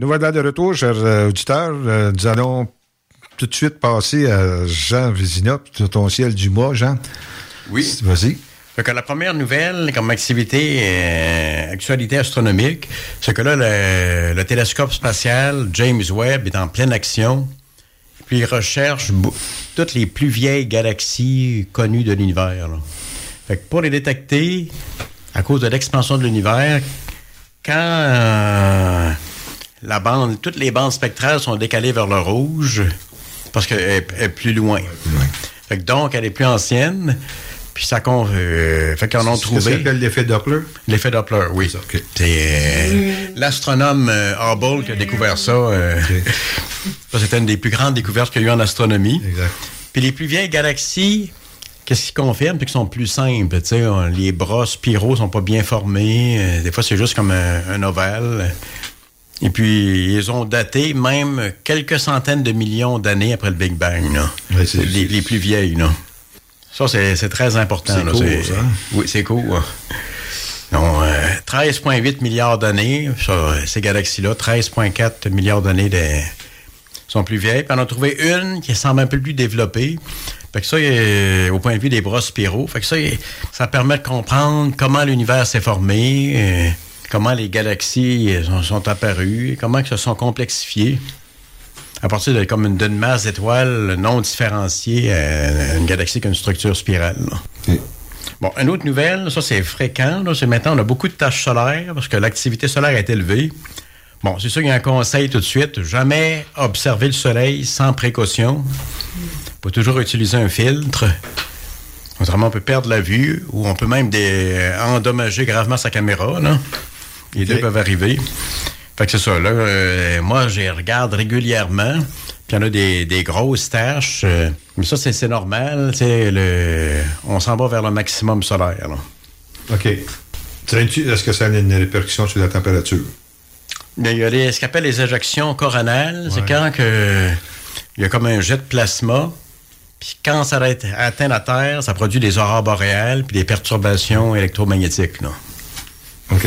Nous voilà de retour, chers euh, auditeurs. Euh, nous allons tout de suite passer à Jean Vézina, ton ciel du mois, Jean. Oui. Vas-y. Que la première nouvelle comme activité, euh, actualité astronomique, c'est que là, le, le télescope spatial James Webb est en pleine action. Puis il recherche toutes les plus vieilles galaxies connues de l'univers. Fait que pour les détecter, à cause de l'expansion de l'univers, quand euh, la bande, toutes les bandes spectrales sont décalées vers le rouge, parce qu'elle est- plus loin. Fait que donc, elle est plus ancienne. Puis ça con, euh, fait qu'on a C'est ce trouvé. ça s'appelle l'effet Doppler? L'effet Doppler, oui. C'est euh, l'astronome euh, Hubble qui a découvert ça. euh, ça, c'était une des plus grandes découvertes qu'il y a eu en astronomie. Puis les plus vieilles galaxies, qu'est-ce qui confirme? C'est qu'ils sont plus simples. tu sais, on- les bras spiraux sont pas bien formés. des fois, c'est juste comme un, un ovale. Et puis, ils ont daté même quelques centaines de millions d'années après le Big Bang. là. les, les plus vieilles. Là. Ça, c'est c'est très important. C'est là. court, C'est- ça. Oui, c'est court. Non, euh, 13,8 milliards d'années, ces galaxies-là, 13,4 milliards d'années de- sont plus vieilles. Puis on a trouvé une qui semble un peu plus développée. Fait que ça, euh, au point de vue des bras spiraux, fait que ça, ça permet de comprendre comment l'univers s'est formé, euh, comment les galaxies euh, sont, apparues, comment elles se sont complexifiées à partir de, comme une, d'une masse d'étoiles non différenciée à une galaxie qui a une structure spirale. là. Bon, une autre nouvelle, ça c'est fréquent, là, c'est maintenant on a beaucoup de taches solaires parce que l'activité solaire est élevée. Bon, c'est sûr qu'il y a un conseil tout de suite, jamais observer le soleil sans précaution. Il faut toujours utiliser un filtre. Autrement, on peut perdre la vue ou on peut même des- endommager gravement sa caméra. Là. Les deux peuvent arriver. Fait que c'est ça. Là, euh, moi, je les regarde régulièrement. Puis il y en a des, des grosses taches. euh, mais ça, c'est normal. Le, on s'en va vers le maximum solaire. là. OK. Est-ce que ça a une répercussion sur la température? Il y a les- ce qu'on appelle les éjections coronales. C'est quand que, il y a comme un jet de plasma. Puis quand ça atteint la Terre, ça produit des aurores boréales puis des perturbations électromagnétiques. Là. OK.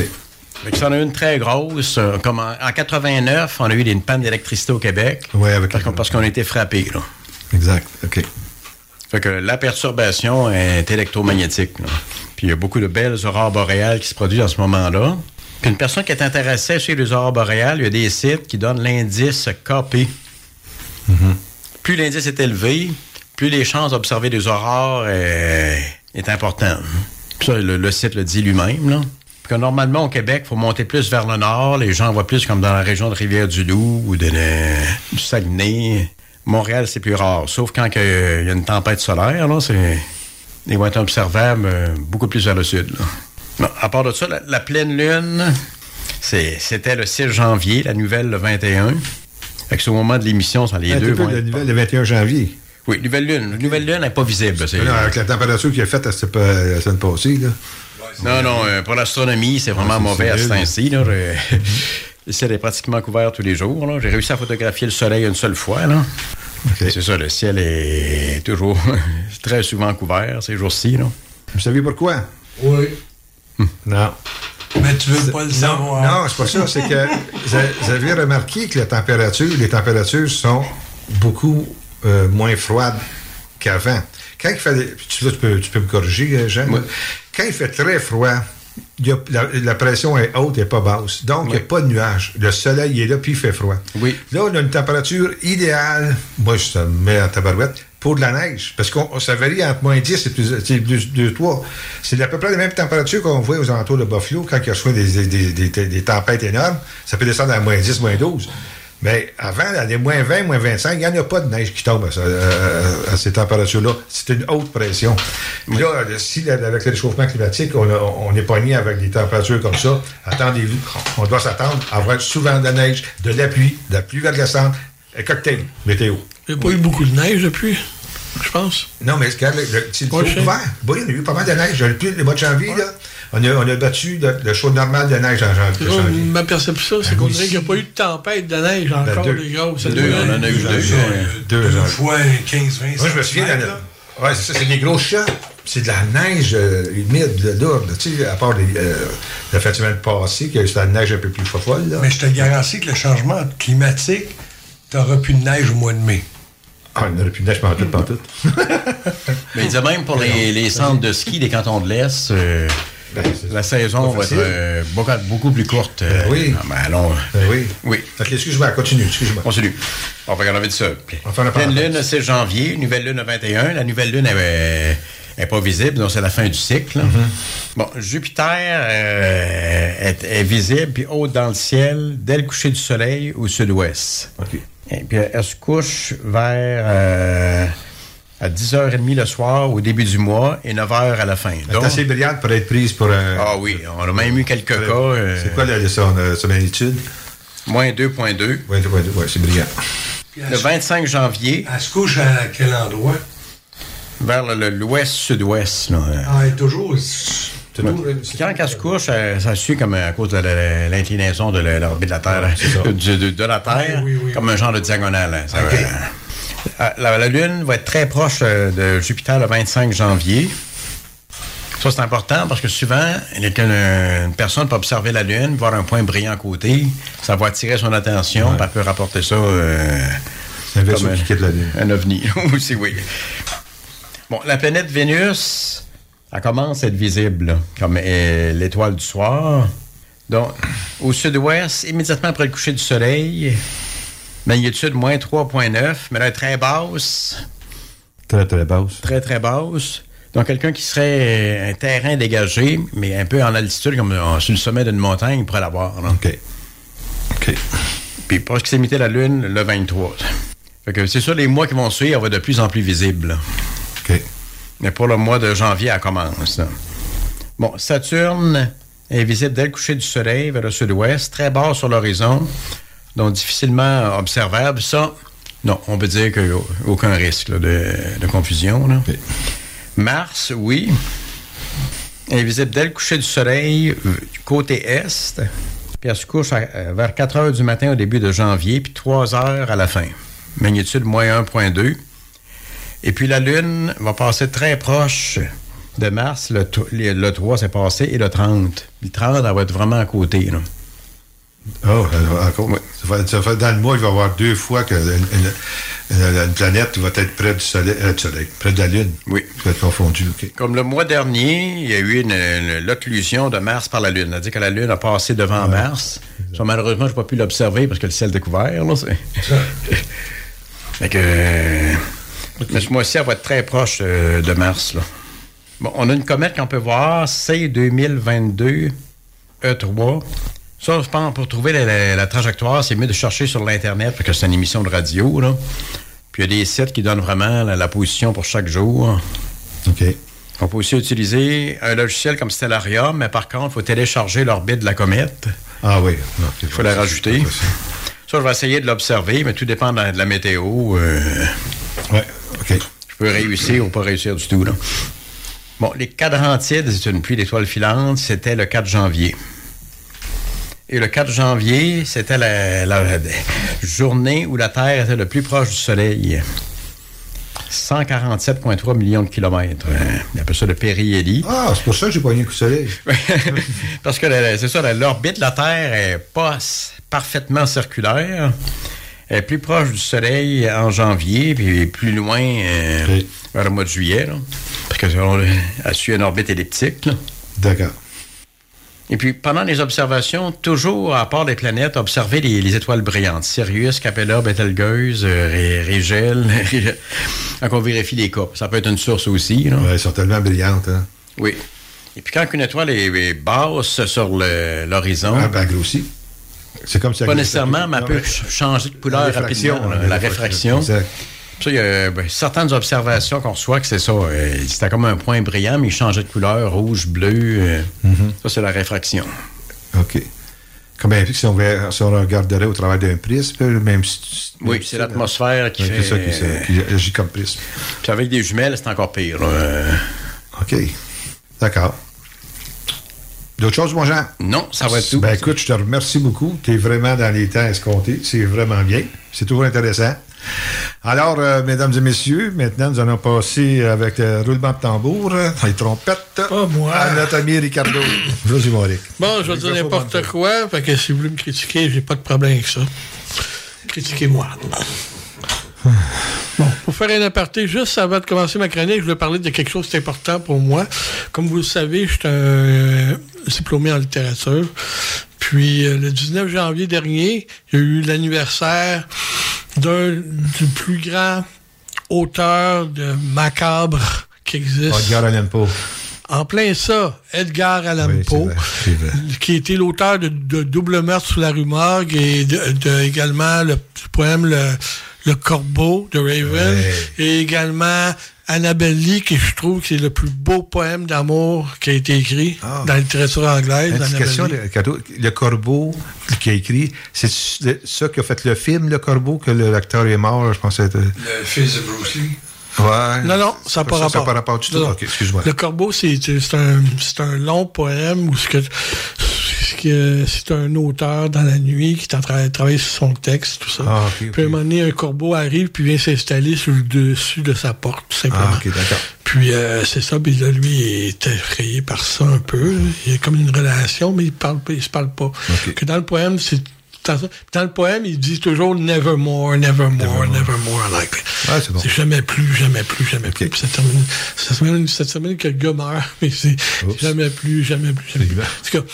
Ça en a une très grosse. euh, comme en, en 89, on a eu une panne d'électricité au Québec. Oui, avec parce qu'on, parce qu'on a été frappés, là. Exact, OK. Fait que la perturbation est électromagnétique. là. Puis il y a beaucoup de belles aurores boréales qui se produisent en ce moment-là. Puis une personne qui est intéressée sur les aurores boréales, il y a des sites qui donnent l'indice KP. Plus l'indice est élevé, plus les chances d'observer des aurores euh, est importante. Puis ça, le, le site le dit lui-même. Puis que normalement, au Québec, il faut monter plus vers le nord. Les gens voient plus comme dans la région de Rivière-du-Loup ou de, Saguenay. Montréal, c'est plus rare. Sauf quand euh, il y a une tempête solaire, là, c'est, ils vont être observables euh, beaucoup plus vers le sud. là. À part de ça, la, la pleine lune, c'était le 6 janvier, la nouvelle le 21. Fait que c'est au moment de l'émission, ça, les Un deux peu vont le, être nouvelle, le 21 janvier. Oui, nouvelle lune. La nouvelle lune n'est pas visible. c'est- Non, avec la température qu'il a faite la, la semaine passée, là. Non, non, euh, pour l'astronomie, c'est vraiment Ah, c'est mauvais à ce temps-ci. Le ciel est pratiquement couvert tous les jours. J'ai réussi à photographier le soleil une seule fois. là. C'est ça, le ciel est toujours très souvent couvert ces jours-ci. Vous savez pourquoi? Oui. Non. Mais tu veux pas le Non, savoir. non, c'est pas ça. C'est que vous avez- vous avez remarqué que la température, les températures sont beaucoup euh, moins froides qu'avant. Quand il fait, tu, tu peux, tu peux me corriger, euh, Jean. Quand il fait très froid, il y a- la, la pression est haute et pas basse. Donc, il n'y a pas de nuages. Le soleil est là, puis il fait froid. Oui. Là, on a une température idéale, moi, je te mets en tabarouette, pour de la neige. Parce qu'on ça varie entre moins 10 et plus, c'est plus 2, 3. C'est à peu près la même température qu'on voit aux alentours de Buffalo quand il reçoit des, des, des- des tempêtes énormes. Ça peut descendre à moins 10, moins 12. Mais avant, à des moins 20, moins 25, il n'y en a pas de neige qui tombe à, ça- à- à ces températures-là. C'est une haute pression. Puis là, si là, avec le réchauffement climatique, on, a- on est pogné avec des températures comme ça, attendez-vous, on doit s'attendre à avoir souvent de la neige, de la pluie, de la pluie verglaçante, un cocktail météo. Il n'y a pas eu beaucoup de neige depuis, je pense. Non, mais le, le, c'est le Ouais, sais. ouvert. Oui, il y a eu pas mal de neige. Le mois de janvier, là, on, a, on a battu le, le show normal de neige en janvier. Ça, ma perception, c'est qu'on dirait qu'il n'y a pas eu de tempête de neige encore, deux. les. Deux, on en a eu deux. Deux, fois 15-20 Moi, je me souviens, ouais, c'est ça, c'est des gros champs. C'est de la neige euh, humide, de lourde. Tu sais, à part les, euh, la fin de semaine passée, que c'était la neige un peu plus folle. Là. Mais je te garantis que le changement climatique, tu n'auras plus de neige au mois de mai. Ah, il n'y aurait plus de neige pendant tout, pendant tout. Mais il disait même pour les, les centres de ski des cantons de l'Est, euh, la saison va être euh, beaucoup, beaucoup plus courte. euh, Ben oui. ben allons. Ben oui. Oui. Excuse-moi, continue, excuse-moi. Continue. On va regarder de ça. La Pleine lune, 6 janvier. Nouvelle lune, le 21. La nouvelle lune, elle n'est pas visible, donc c'est la fin du cycle. Mm-hmm. Bon, Jupiter euh, est, est visible, puis haute dans le ciel, dès le coucher du soleil au sud-ouest. Et puis elle se couche vers euh, à 10h30 le soir au début du mois et 9h à la fin. Elle est assez brillante pour être prise pour un. Ah oui, on a même eu quelques cas. euh, C'est quoi la, son, euh, son magnitude? Moins 2.2. Oui, ouais, c'est brillant. Le 25 janvier. Elle se couche à quel endroit? Vers le- le- l'ouest-sud-ouest. Ah, elle est toujours. Quand elle se couche, ça suit comme à cause de l'inclinaison de la- l'orbite de la Terre, de, de- de la Terre, comme un genre de diagonale. Euh, la, la Lune va être très proche euh, de Jupiter le 25 janvier. Ça, c'est important parce que souvent, il y a qu'une- une personne peut observer la Lune, voir un point brillant à côté, ça va attirer son attention, elle peut rapporter ça. euh, un vaisseau comme qui quitte la Lune. Un ovni, aussi, oui. Bon, la planète Vénus, elle commence à être visible, là, comme euh, l'étoile du soir. Donc, au sud-ouest, immédiatement après le coucher du soleil, magnitude moins 3,9, mais là, très basse. Très, très basse. Très, très basse. Donc, quelqu'un qui serait euh, un terrain dégagé, mais un peu en altitude, comme euh, sur le sommet d'une montagne, il pourrait l'avoir. OK. OK. Puis, proximité de la Lune, le 23. Fait que c'est sûr, les mois qui vont suivre, elle va être de plus en plus visible. là. OK. Mais pour le mois de janvier, elle commence. là. Bon, Saturne est visible dès le coucher du soleil vers le sud-ouest, très bas sur l'horizon, donc difficilement observable. Ça, non, on peut dire qu'il n'y a aucun risque là, de, de confusion. là. Mars, oui, est visible dès le coucher du soleil côté est, puis elle se couche à- euh, vers 4 heures du matin au début de janvier, puis 3 heures à la fin. Magnitude moins 1.2. Et puis la Lune va passer très proche de mars, le 3 s'est passé, et le 30. Le 30, elle va être vraiment à côté. Là. Oh, encore. Ça fait- ça fait- dans le mois, il va y avoir deux fois que une, une- une- une planète va être près du soleil, euh, du soleil, près de la Lune. Oui. Ça va être confondu. Comme le mois dernier, il y a eu l'occlusion de Mars par la Lune. C'est-à-dire que la Lune a passé devant Mars. Ça, malheureusement, je n'ai pas pu l'observer parce que le ciel est découvert. Là, c'est- fait que, euh, mais ce mois-ci, elle va être très proche euh, de Mars. Là. Bon, on a une comète qu'on peut voir, c'est 2022 E3. Ça, je pense, pour trouver la, la- la trajectoire, c'est mieux de chercher sur l'Internet parce que c'est une émission de radio. Là. Puis il y a des sites qui donnent vraiment la, la position pour chaque jour. OK. On peut aussi utiliser un logiciel comme Stellarium, mais par contre, il faut télécharger l'orbite de la comète. Ah oui. Il faut la rajouter. Ça, je vais essayer de l'observer, mais tout dépend de la, de la météo. euh, Oui, OK. Je peux réussir ou pas réussir du tout. Là. Bon, les quadrantides, c'est une pluie d'étoiles filantes, c'était le 4 janvier. Et le 4 janvier, c'était la, journée où la Terre était le plus proche du Soleil. 147,3 millions de kilomètres. Euh, On appelle ça le périhélie. Ah, c'est pour ça que j'ai pogné un coup de soleil. Parce que c'est ça, l'orbite de la Terre est pas parfaitement circulaire. Elle est plus proche du Soleil en janvier, puis plus loin euh, vers le mois de juillet. là. parce qu'elle suit une orbite elliptique. D'accord. Et puis, pendant les observations, toujours, à part des planètes, observer les, les étoiles brillantes. Sirius, Capella, Betelgeuse, euh, Ré- Rigel. Quand on vérifie les cas. Ça peut être une source aussi. là. Ouais, elles sont tellement brillantes. Hein? Oui. Et puis quand une étoile est, est basse sur l'horizon, Ah, ben, grossit. C'est comme ça. pas nécessairement, mais elle peut ch- changer de couleur La réfraction, rapidement. la réfraction. Il y a ben, certaines observations qu'on reçoit que c'est ça. euh, C'était comme un point brillant, mais il changeait de couleur, rouge, bleu. euh, Mhm. Ça, c'est la réfraction. OK. Comme si on, si on regarderait au travers d'un prisme, même si. Oui, c'est l'atmosphère qui fait... C'est ça qui, se- qui agit comme prisme. Puis avec des jumelles, c'est encore pire. Euh, OK. D'accord. D'autres choses, mon Jean? Non, ça va être tout. Ben écoute, je te remercie beaucoup. Tu es vraiment dans les temps escomptés. C'est vraiment bien. C'est toujours intéressant. Alors, euh, mesdames et messieurs, maintenant, nous allons passer avec le roulement de tambour, euh, les trompettes. Pas moi. À notre ami Ricardo. Rick. Bon, je vais dire n'importe quoi, fait que si vous voulez me critiquer, j'ai pas de problème avec ça. Critiquez-moi. Bon, pour faire un aparté, juste avant de commencer ma chronique, je voulais parler de quelque chose d'important pour moi. Comme vous le savez, je suis un euh, diplômé en littérature. Puis euh, le 19 janvier dernier, il y a eu l'anniversaire d'un du plus grand auteur de macabre qui existe. Edgar Allan Poe. En plein ça, Edgar Allan Oui, Poe, vrai, c'est vrai. qui était l'auteur de, de Double meurtre sous la rue Morgue et de, de- également le du poème Le, Le Corbeau de Raven et également Annabelle Lee, qui je trouve que c'est le plus beau poème d'amour qui a été écrit dans la littérature anglaise. Le, cadeau- le corbeau qui a écrit, c'est ça qui a fait le film, le corbeau, que le- l'acteur est mort, je pensais. être- Le fils de Bruce Lee. Ouais. Non, non, ça n'a pas rapport. Ça n'a pas rapport du tout. Excuse-moi. Le Corbeau, c'est c'est un, c'est un long poème où ce que, ce que- c'est un auteur dans la nuit qui est en train de travailler sur son texte, tout ça. Ah. Puis à un moment donné, un corbeau arrive puis vient s'installer sur le dessus de sa porte, tout simplement. Ah. Puis euh, c'est ça, puis là, lui, il est effrayé par ça un peu. Il y a comme une relation, mais il parle il se parle pas. Que dans le poème, c'est dans le poème, il dit toujours nevermore, nevermore, nevermore, like. Ah, c'est bon. Jamais plus, jamais plus, jamais plus. Puis ça termine, ça termine, ça termine que le gars meurt, mais c'est jamais plus, jamais plus, jamais plus. En tout cas, tout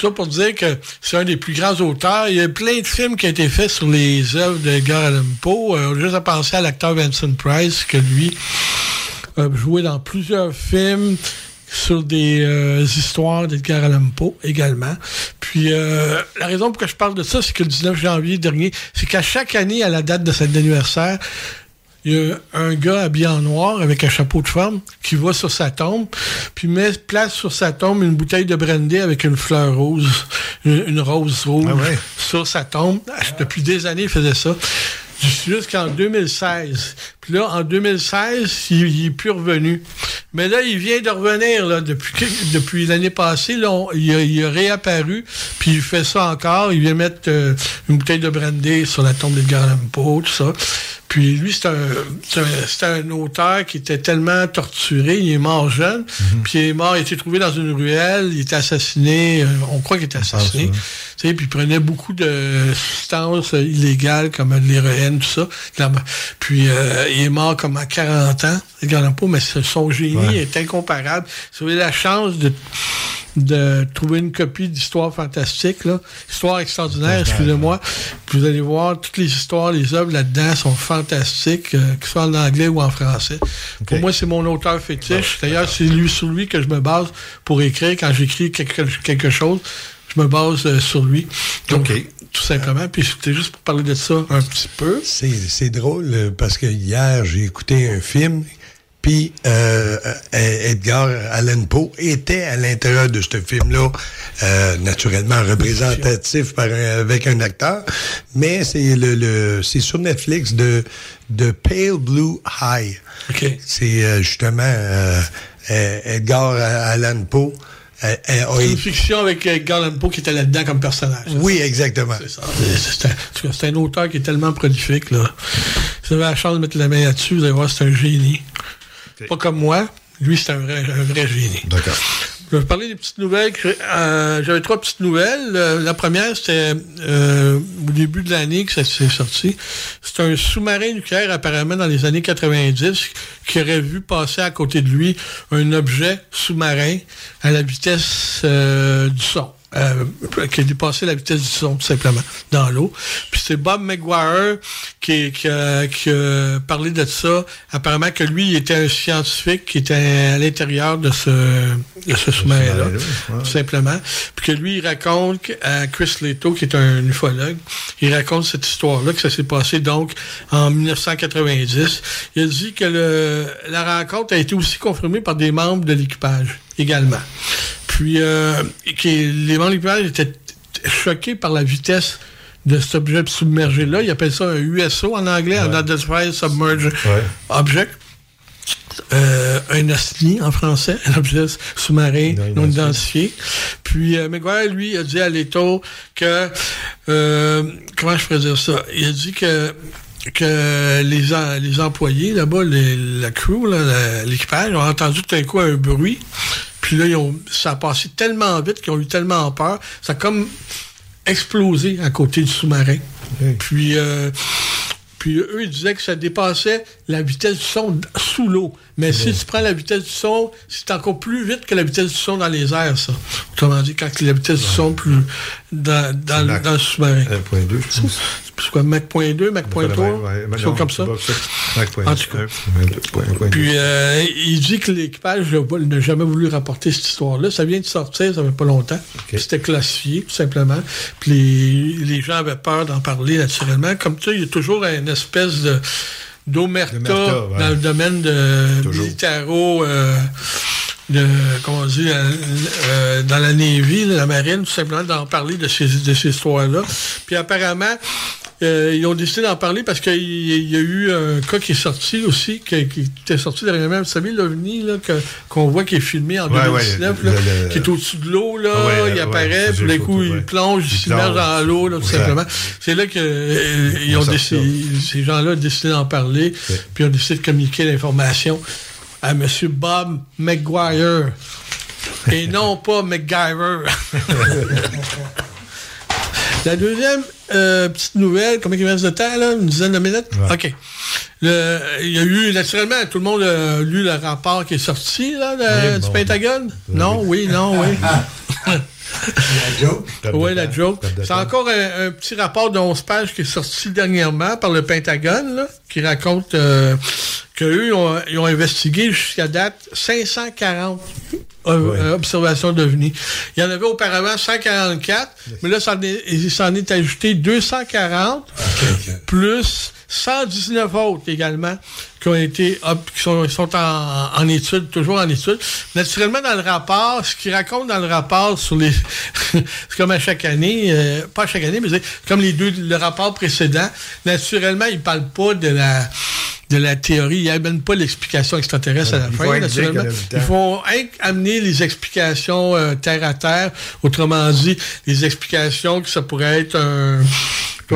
ça pour dire que c'est un des plus grands auteurs. Il y a plein de films qui ont été faits sur les œuvres d'Edgar Allan Poe. Euh, juste à penser à l'acteur Vincent Price, que lui a joué dans plusieurs films sur des euh, histoires d'Edgar Allan Poe également. Puis euh, la raison pour je parle de ça, c'est que le 19 janvier dernier, c'est qu'à chaque année, à la date de cet anniversaire, il y a un gars habillé en noir avec un chapeau de femme qui va sur sa tombe, puis met place sur sa tombe une bouteille de brandy avec une fleur rose, une, une rose rouge Ah ouais. sur sa tombe. Depuis des années, il faisait ça. Jusqu'en 2016. Puis là, en 2016, il, il est plus revenu. Mais là, il vient de revenir là, depuis, depuis l'année passée. Là, on- il, a, il a réapparu, puis il fait ça encore. Il vient mettre euh, une bouteille de brandy sur la tombe d'Edgar Allan Poe, tout ça. Puis lui, c'est un, c'est un, un auteur qui était tellement torturé. Il est mort jeune. Puis il est mort, il a été trouvé dans une ruelle. Il était assassiné. euh, on croit qu'il était assassiné. Puis il prenait beaucoup de substances illégales comme de l'héroïne, tout ça. Puis euh, il est mort comme à 40 ans, Edgar Allan Poe, mais son génie Ouais. est incomparable. Si vous avez la chance de de trouver une copie d'Histoire fantastique, là. Histoire extraordinaire, excusez-moi. Vous allez voir, toutes les histoires, les œuvres là-dedans sont fantastiques, euh, que ce soit en anglais ou en français. Pour moi, c'est mon auteur fétiche. D'ailleurs, c'est lui sur lui que je me base pour écrire. Quand j'écris quelque, quelque chose, je me base euh, sur lui. Donc, tout simplement. Puis c'était juste pour parler de ça un petit peu. C'est c'est drôle euh, parce que hier, j'ai écouté un film, puis euh, euh, Edgar Allan Poe était à l'intérieur de ce film-là, euh, naturellement représentatif par un- avec un acteur, mais c'est le, le c'est sur Netflix de, de Pale Blue High. C'est euh, justement Edgar Allan Poe. Euh, euh, a C'est une fiction avec euh, Poe qui était là-dedans comme personnage. Oui, exactement. C'est ça. C'est un, c'est un auteur qui est tellement prolifique. Là. Si vous avez la chance de mettre la main là-dessus, vous allez voir, c'est un génie. Pas comme moi. Lui, c'est un vrai, un vrai génie. D'accord. Je vais vous parler des petites nouvelles. euh, J'avais trois petites nouvelles. Euh, la première, c'était euh, au début de l'année que ça s'est sorti. C'est un sous-marin nucléaire, apparemment, dans les années 90, qui aurait vu passer à côté de lui un objet sous-marin à la vitesse du son. Euh, qui a dépassé la vitesse du son, tout simplement, dans l'eau. Puis c'est Bob McGuire qui, qui, a, qui a parlé de ça. Apparemment que lui, il était un scientifique qui était à l'intérieur de ce, de ce sous-marin-là, tout simplement. Puis que lui, il raconte à Chris Leto, qui est un ufologue, il raconte cette histoire-là, que ça s'est passé donc en 1990. Il a dit que le, la rencontre a été aussi confirmée par des membres de l'équipage également. Puis euh, les membres de l'équipage étaient choqués par la vitesse de cet objet submergé-là. Ils appellent ça un USO en anglais, un Unidentified Submerged Object. Euh, un OSNI en français, un objet sous-marin non, identifié. Puis euh, McGuire, lui, a dit à Leto que... euh, comment je pourrais dire ça? Il a dit que que les, en- les employés là-bas, les- la crew, là, la- l'équipage, ont entendu tout d'un coup un bruit. Puis là, ils ont, ça a passé tellement vite qu'ils ont eu tellement peur. Ça a comme explosé à côté du sous-marin. Puis, euh, puis eux, ils disaient que ça dépassait la vitesse du son sous l'eau. Mais si tu prends la vitesse du son, c'est encore plus vite que la vitesse du son dans les airs, ça. Autrement dit, quand la vitesse du son plus dans, dans, le- dans le sous-marin. 1.2, je pense. C'est quoi, Mach 0.2, Mach 0.3? Ouais, quelque chose comme ça. En tout cas. Puis euh, il dit que l'équipage n'a jamais voulu rapporter cette histoire-là. Ça vient de sortir, ça fait pas longtemps. C'était classifié, tout simplement. Puis les, les gens avaient peur d'en parler naturellement. Comme ça, il y a toujours une espèce de d'omerta D'omerta, ouais. dans le domaine de militaro. euh, de, comment on dit, euh, euh, dans la Navy, la marine, tout simplement, d'en parler de ces, de ces histoires-là. Puis apparemment, euh, ils ont décidé d'en parler parce qu'il y a eu un cas qui est sorti aussi, qui, qui était sorti dernièrement. Vous savez, l'OVNI, qu'on voit qui est filmé en Ouais, 2019, ouais, là, le- le- qui est au-dessus de l'eau, là, Ouais, il apparaît, puis d'un les coup, il plonge, il s'immerge dans l'eau, tout simplement. C'est là que euh, ils ont décidé, ces gens-là ont décidé d'en parler, puis ont décidé de communiquer l'information à M. Bob McGuire. Et non pas McGyver. La deuxième euh, petite nouvelle, combien il reste de temps, là? Une dizaine de minutes? OK. Le- Il y a eu, naturellement, tout le monde a lu le rapport qui est sorti, là, de- Oui, du bon. Pentagone? Non, oui, non, oui. La joke. Oui, la joke. C'est encore un, un petit rapport de 11 pages qui est sorti dernièrement par le Pentagone, là, qui raconte euh, qu'eux, ils ont, ils ont investigué jusqu'à date 540 euh, euh, observations d'OVNI. Il y en avait auparavant 144, mais là, ça en est- il s'en est ajouté 240, plus 119 autres également qui ont été qui sont, sont en, en étude, toujours en étude. Naturellement, dans le rapport, ce qu'ils racontent dans le rapport sur les... c'est comme à chaque année, euh, pas à chaque année, mais comme les deux, le rapport précédent, naturellement, ils parlent pas de la de la théorie. Ils n'amènent pas l'explication extraterrestre à la faut fin, naturellement. Ils inc- amener les explications euh, terre à terre. Autrement dit, les explications que ça pourrait être un...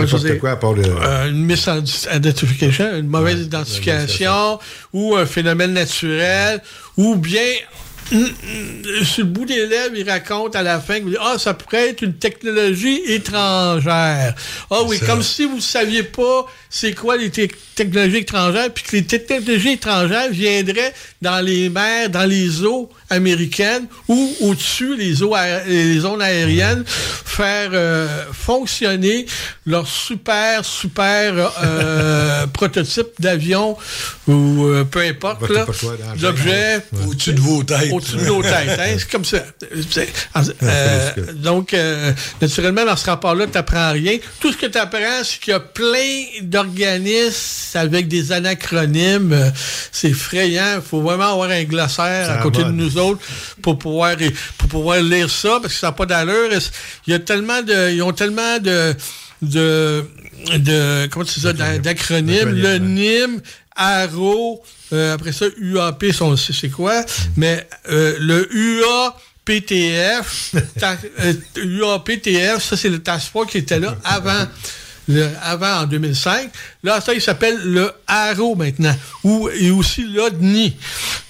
dire, quoi à part le- euh, une misidentification, une mauvaise identification, ou un phénomène naturel, ou bien sur le bout des lèvres, il raconte à la fin que ah, ça pourrait être une technologie étrangère. Ah oui, Ça. comme si vous ne saviez pas c'est quoi les te- technologies étrangères, puis que les te- technologies étrangères viendraient dans les mers, dans les eaux américaines ou au-dessus les eaux les zones aériennes, faire euh, fonctionner leur super, super euh, prototype d'avion ou euh, peu importe, d'objet Au-dessus de vos têtes. au-dessus de nos têtes. hein. C'est comme ça. Euh, donc, euh, naturellement, dans ce rapport-là, tu n'apprends rien. Tout ce que tu apprends, c'est qu'il y a plein d'organismes avec des anacronymes. Euh, C'est effrayant. Il faut vraiment avoir un glossaire à côté de nous autres pour pouvoir, pour pouvoir lire ça, parce que ça n'a pas d'allure. Il y a tellement de... Ils ont tellement de... de de comment tu dis d'acronymes, le NIM, ARO, euh, après ça, UAP, ça, on sait c'est quoi, mais euh, le UAPTF, ta- euh, UAPTF, ça c'est le task force qui était là avant. le- avant en 2005. Là, ça, il s'appelle le ARO maintenant, ou et aussi l'ODNI.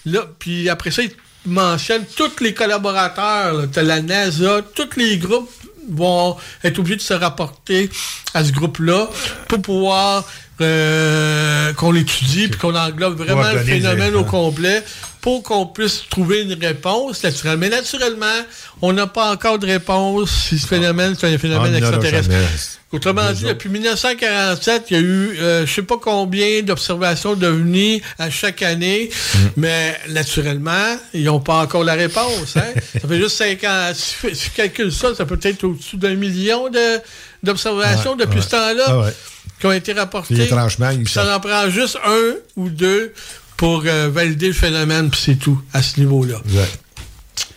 Là, puis après ça, mentionne tous les collaborateurs, là. T'as la NASA, tous les groupes vont être obligés de se rapporter à ce groupe-là pour pouvoir euh, qu'on l'étudie puis qu'on englobe vraiment le phénomène au complet pour qu'on puisse trouver une réponse naturelle. Mais naturellement, on n'a pas encore de réponse si ce phénomène c'est un phénomène Ah, extraterrestre. Autrement dit, depuis 1947, il y a eu euh, je sais pas combien d'observations d'OVNI à chaque année, Mm. mais naturellement, ils n'ont pas encore la réponse. Hein? ça fait juste 5 ans. Si tu si calcules ça, ça peut être au-dessus d'un million de- d'observations Ouais, depuis ouais. ce temps-là Ah ouais. qui ont été rapportées. Puis étrangement, ça en prend juste un ou deux pour euh, valider le phénomène, puis c'est tout à ce niveau-là. Exact.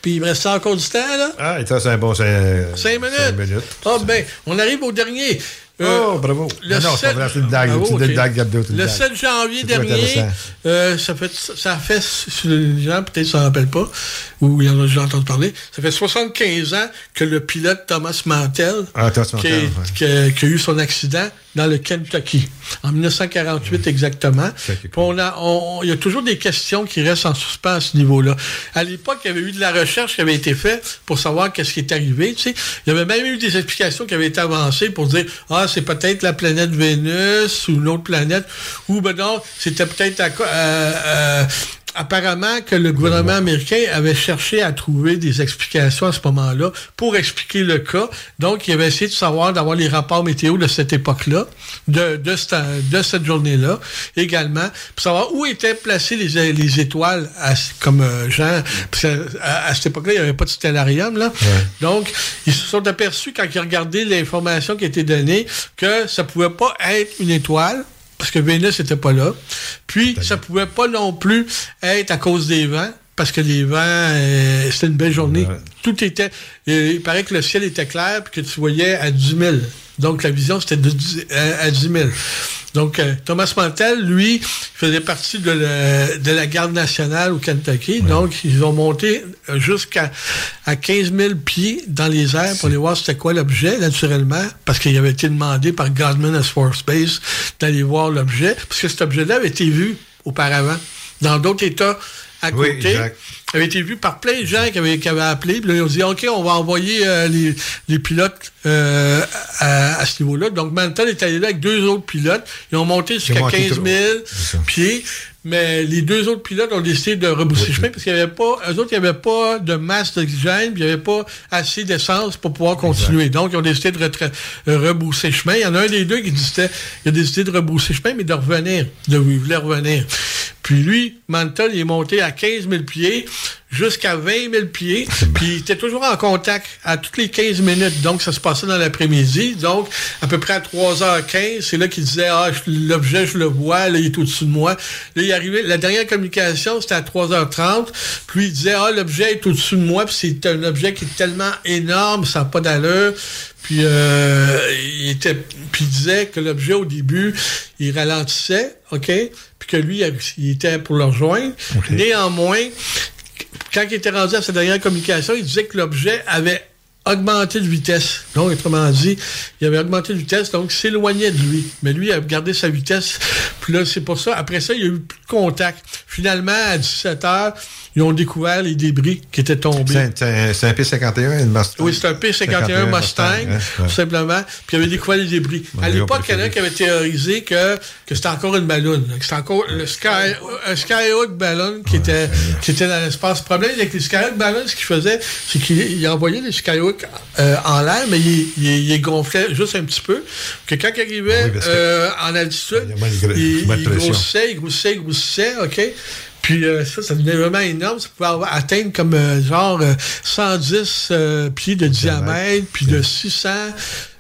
Puis il me reste encore du temps, là? Ah, et ça, c'est un bon 5 Cinq minutes. Ah, ben, on arrive au dernier. Euh, oh, bravo. le non, non, c'est sept- pas vrai, c'est une dague. Bravo, C'est une ok. dague, Gabdo, c'est une Le dague. 7 janvier dernier, euh, ça fait, ça fait, sur les gens peut-être s'en rappellent pas, ou il y en a déjà entendu parler, ça fait 75 ans que le pilote Thomas Mantel, Ah, Thomas Mantel, ouais. qui a, qui a eu son accident dans le Kentucky, en 1948 exactement. Puis on a, on- il y a toujours des questions qui restent en suspens à ce niveau-là. À l'époque, il y avait eu de la recherche qui avait été faite pour savoir qu'est-ce qui est arrivé. Tu sais. Il y avait même eu des explications qui avaient été avancées pour dire ah c'est peut-être la planète Vénus ou une autre planète ou ben non c'était peut-être à euh, euh, apparemment que le gouvernement américain avait cherché à trouver des explications à ce moment-là pour expliquer le cas. Donc, il avait essayé de savoir, d'avoir les rapports météo de cette époque-là, de, de, cette, de cette journée-là également, pour savoir où étaient placées les, les étoiles, à- comme euh, Jean, parce à, à cette époque-là, il n'y avait pas de stellarium, là. Donc, ils se sont aperçus, quand ils regardaient l'information qui été donnée, que ça pouvait pas être une étoile, parce que Vénus n'était pas là. Puis, ça pouvait pas non plus être à cause des vents, parce que les vents, euh, c'était une belle journée. Tout était... euh, il paraît que le ciel était clair, puis que tu voyais à 10 000. Donc, la vision, c'était de dix- à, à 10 000. Donc, euh, Thomas Mantel, lui, faisait partie de, la- de la garde nationale au Kentucky. Donc, ils ont monté euh, jusqu'à à 15 000 pieds dans les airs pour aller voir c'était quoi l'objet, naturellement, parce qu'il avait été demandé par Godman Air Force Base d'aller voir l'objet, parce que cet objet-là avait été vu auparavant dans d'autres États à côté. avait été vu par plein de gens qui avaient, qui avaient appelé. Puis là, ils ont dit, OK, on va envoyer euh, les, les pilotes euh, à, à ce niveau-là. Donc, Mantel est allé là avec deux autres pilotes. Ils ont monté jusqu'à monté 15 trop. 000 pieds. Mais les deux autres pilotes ont décidé de rebousser chemin parce qu'il n'y avait pas, eux autres, il n'y avait pas de masse d'oxygène, puis il n'y avait pas assez d'essence pour pouvoir continuer. Donc, ils ont décidé de retra- rebousser chemin. Il y en a un des deux qui disait, il a décidé de rebousser chemin, mais de revenir, de, il voulait revenir. Puis lui, Mantel, il est monté à 15 000 pieds jusqu'à 20 000 pieds. Puis il était toujours en contact à toutes les 15 minutes. Donc, ça se passait dans l'après-midi. Donc, à peu près à 3h15, c'est là qu'il disait, ah, je- l'objet, je le vois, là, il est au-dessus de moi. Là, il arrivait, la dernière communication, c'était à 3h30. Puis il disait, ah, l'objet est au-dessus de moi. Puis c'est un objet qui est tellement énorme, ça n'a pas d'allure. Puis, euh, il était, puis il disait que l'objet, au début, il ralentissait, OK? Puis que lui, il était pour le rejoindre. Néanmoins, quand il était rendu à sa dernière communication, il disait que l'objet avait augmenté de vitesse. Donc, autrement dit, il avait augmenté de vitesse, donc s'éloignait de lui. Mais lui, il a gardé sa vitesse. Puis là, c'est pour ça. Après ça, il y a eu plus de contact. Finalement, à 17 heures, ils ont découvert les débris qui étaient tombés. C'est un- c'est un, c'est un P51, une Mustang. Oui, c'est un P51 Mustang, hein, tout simplement. Puis il avait découvert les débris. à l'époque, il y en a qui avait théorisé que, que c'était encore une ballonne. Que c'était encore le Sky, un Skyhook ballon qui, était, qui était dans l'espace. Le problème avec les Skyhook ballons, ce qu'il faisait, c'est qu'il il envoyait les Skyhook euh, en l'air, mais il, il, il gonflait juste un petit peu. Que quand il arrivait Oui, parce que- euh, en altitude, moins de gr- il, moins de il pression. grossissait, il grossissait, il grossissait, OK? Puis euh, ça, ça devenait vraiment énorme. Ça pouvait avoir- atteindre comme euh, genre euh, 110 euh, pieds de diamètre, puis de 600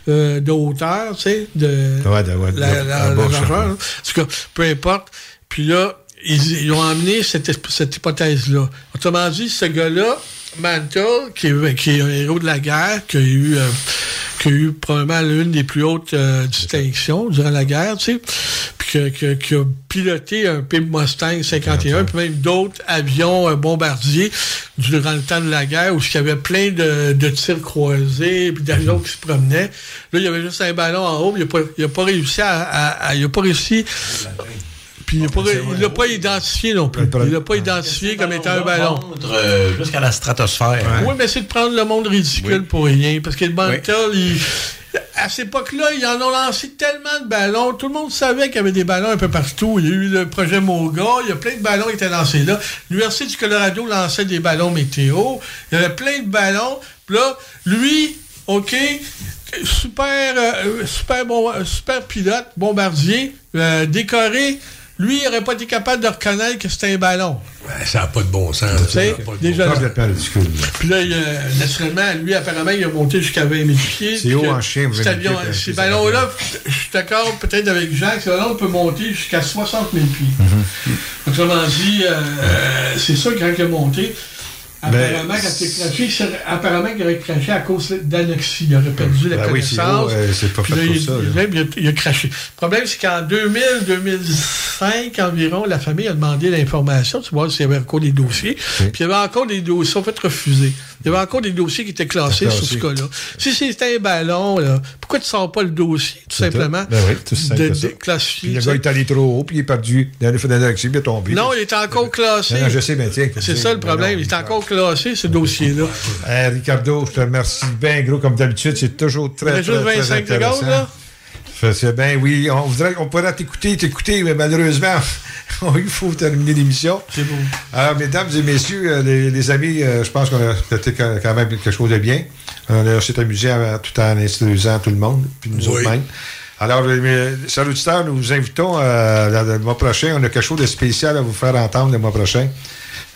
euh, de hauteur, tu sais, de Ouais, de- ouais, de- la, largeur. ça. hein. En tout cas, peu importe. Puis là, ils, ils ont amené cette, cette hypothèse-là. Autrement dit, ce gars-là, Mantle, qui est, qui est un héros de la guerre, qui a eu, euh, qui a eu probablement l'une des plus hautes euh, distinctions durant la guerre, tu sais, puis que- qui a piloté un P Mustang 51, puis même d'autres avions euh, bombardiers durant le temps de la guerre, où il y avait plein de, de tirs croisés, puis d'avions qui se promenaient. Là, il y avait juste un ballon en haut, mais il n'a pas, il a pas réussi à, à- à- il a pas réussi puis il l'a pas identifié non plus. Il l'a pas identifié comme étant un ballon. Euh, jusqu'à la stratosphère. Oui, mais c'est de prendre le monde ridicule pour rien. Parce que le Bantel, il- à cette époque-là, ils en ont lancé tellement de ballons. Tout le monde savait qu'il y avait des ballons un peu partout. Il y a eu le projet Moga. Il y a plein de ballons qui étaient lancés là. L'Université du Colorado lançait des ballons météo. Il y avait plein de ballons. Puis là, lui, OK, super, euh, super, bon, super pilote, bombardier, euh, décoré. Lui, il n'aurait pas été capable de reconnaître que c'était un ballon. ça n'a pas de bon sens. Tu sais, déjà, ridicule. puis là, il a- naturellement, lui, apparemment, il a monté jusqu'à 20 000 pieds. C'est haut en chien, 20 cet 000 avion- pieds, Ces ballons-là, je suis d'accord peut-être avec Jacques, ces ballons peuvent monter jusqu'à 60 000 pieds. Mm-hmm. Autrement dit, euh, euh, c'est ça quand il a monté. Ben, Apparemment, quand il a craché, apparemment qu'il aurait craché à cause d'anoxie. Il aurait perdu la Ben oui, c'est connaissance. pas fait là, pour il, ça, là. il- il a, il a craché. Le problème, c'est qu'en 2000-2005 environ, la famille a demandé l'information, tu vois, s'il y avait encore des dossiers. Puis il y avait encore des dossiers, en fait, refusés. Il y avait encore des dossiers qui étaient classés sur ce cas-là. Si c'était un ballon, là, pourquoi tu ne sors pas le dossier, tout simplement. Ben oui, tout simple de, de classifier? Puis le gars est allé trop haut, puis il est perdu. Dans le fenêtre d'accès, il est tombé. Non, il est encore classé. Non, non, je sais, mais tiens. C'est ça le problème. Il est encore classé, ce dossier-là. Euh, Ricardo, je te remercie bien gros comme d'habitude. C'est toujours très, Il très, très 25 intéressant. secondes, là? Que C'est bien, oui. On, voudrait, on pourrait t'écouter, t'écouter, mais malheureusement, il faut terminer l'émission. C'est bon. Alors, mesdames et messieurs, euh, les, les amis, euh, je pense qu'on a fait quand même quelque chose de bien. On s'est amusé tout en instruisant tout le monde, puis nous Oui. autres mêmes. Alors, euh, chers auditeurs, nous vous invitons euh, le, le mois prochain. On a quelque chose de spécial à vous faire entendre le mois prochain.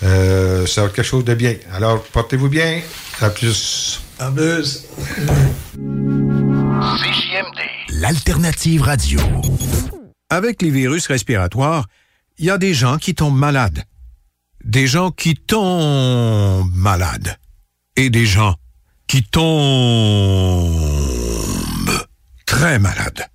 Euh, ça va être quelque chose de bien. Alors, portez-vous bien. À plus. À plus. L'alternative radio. Avec les virus respiratoires, il y a des gens qui tombent malades. Des gens qui tombent malades. Et des gens qui tombent très malades.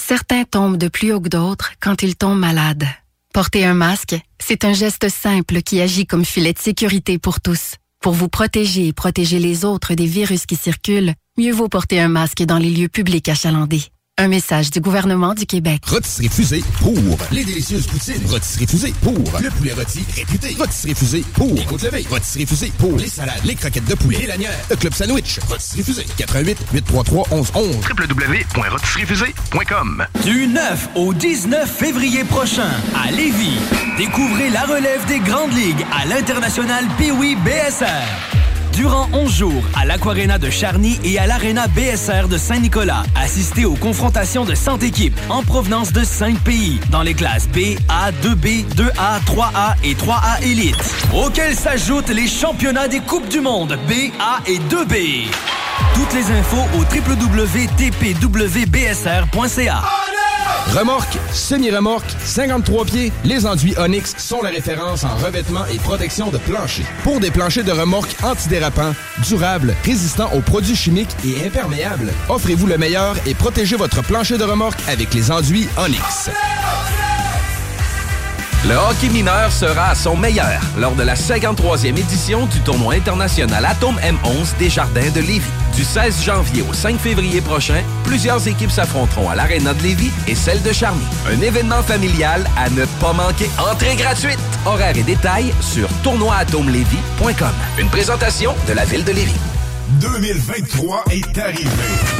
Certains tombent de plus haut que d'autres quand ils tombent malades. Porter un masque, c'est un geste simple qui agit comme filet de sécurité pour tous. Pour vous protéger et protéger les autres des virus qui circulent, mieux vaut porter un masque dans les lieux publics achalandés. Un message du gouvernement du Québec. Rotisserie Fusée pour les délicieuses poutines. Rotisserie Fusée pour le poulet rôti réputé. Rotisserie Fusée pour les côtes levées. Rotisserie Fusée pour les salades, les croquettes de poulet, les lanières, le club sandwich. Rotisserie Fusée 88 833 1111 www.rotisseriefusée.com Du 9 au 19 février prochain à Lévis, découvrez la relève des grandes ligues à l'international Pee-Wee BSR. Durant 11 jours, à l'Aquarena de Charny et à l'Arena BSR de Saint-Nicolas, assistez aux confrontations de 100 équipes en provenance de 5 pays, dans les classes B, A, 2B, 2A, 3A et 3A Elite, auxquels s'ajoutent les championnats des Coupes du Monde B, A et 2B. Toutes les infos au www.tpwbsr.ca. Remorque, semi-remorque, 53 pieds, les enduits Onyx sont la référence en revêtement et protection de plancher. Pour des planchers de remorque antidérapants, durables, résistants aux produits chimiques et imperméables, offrez-vous le meilleur et protégez votre plancher de remorque avec les enduits Onyx. Le hockey mineur sera à son meilleur lors de la 53e édition du tournoi international Atome M11 des Jardins de Lévis. Du 16 janvier au 5 février prochain, plusieurs équipes s'affronteront à l'Arena de Lévis et celle de Charny. Un événement familial à ne pas manquer. Entrée gratuite. Horaires et détails sur tournoi-atome-lévis.com. Une présentation de la ville de Lévis. 2023 est arrivé.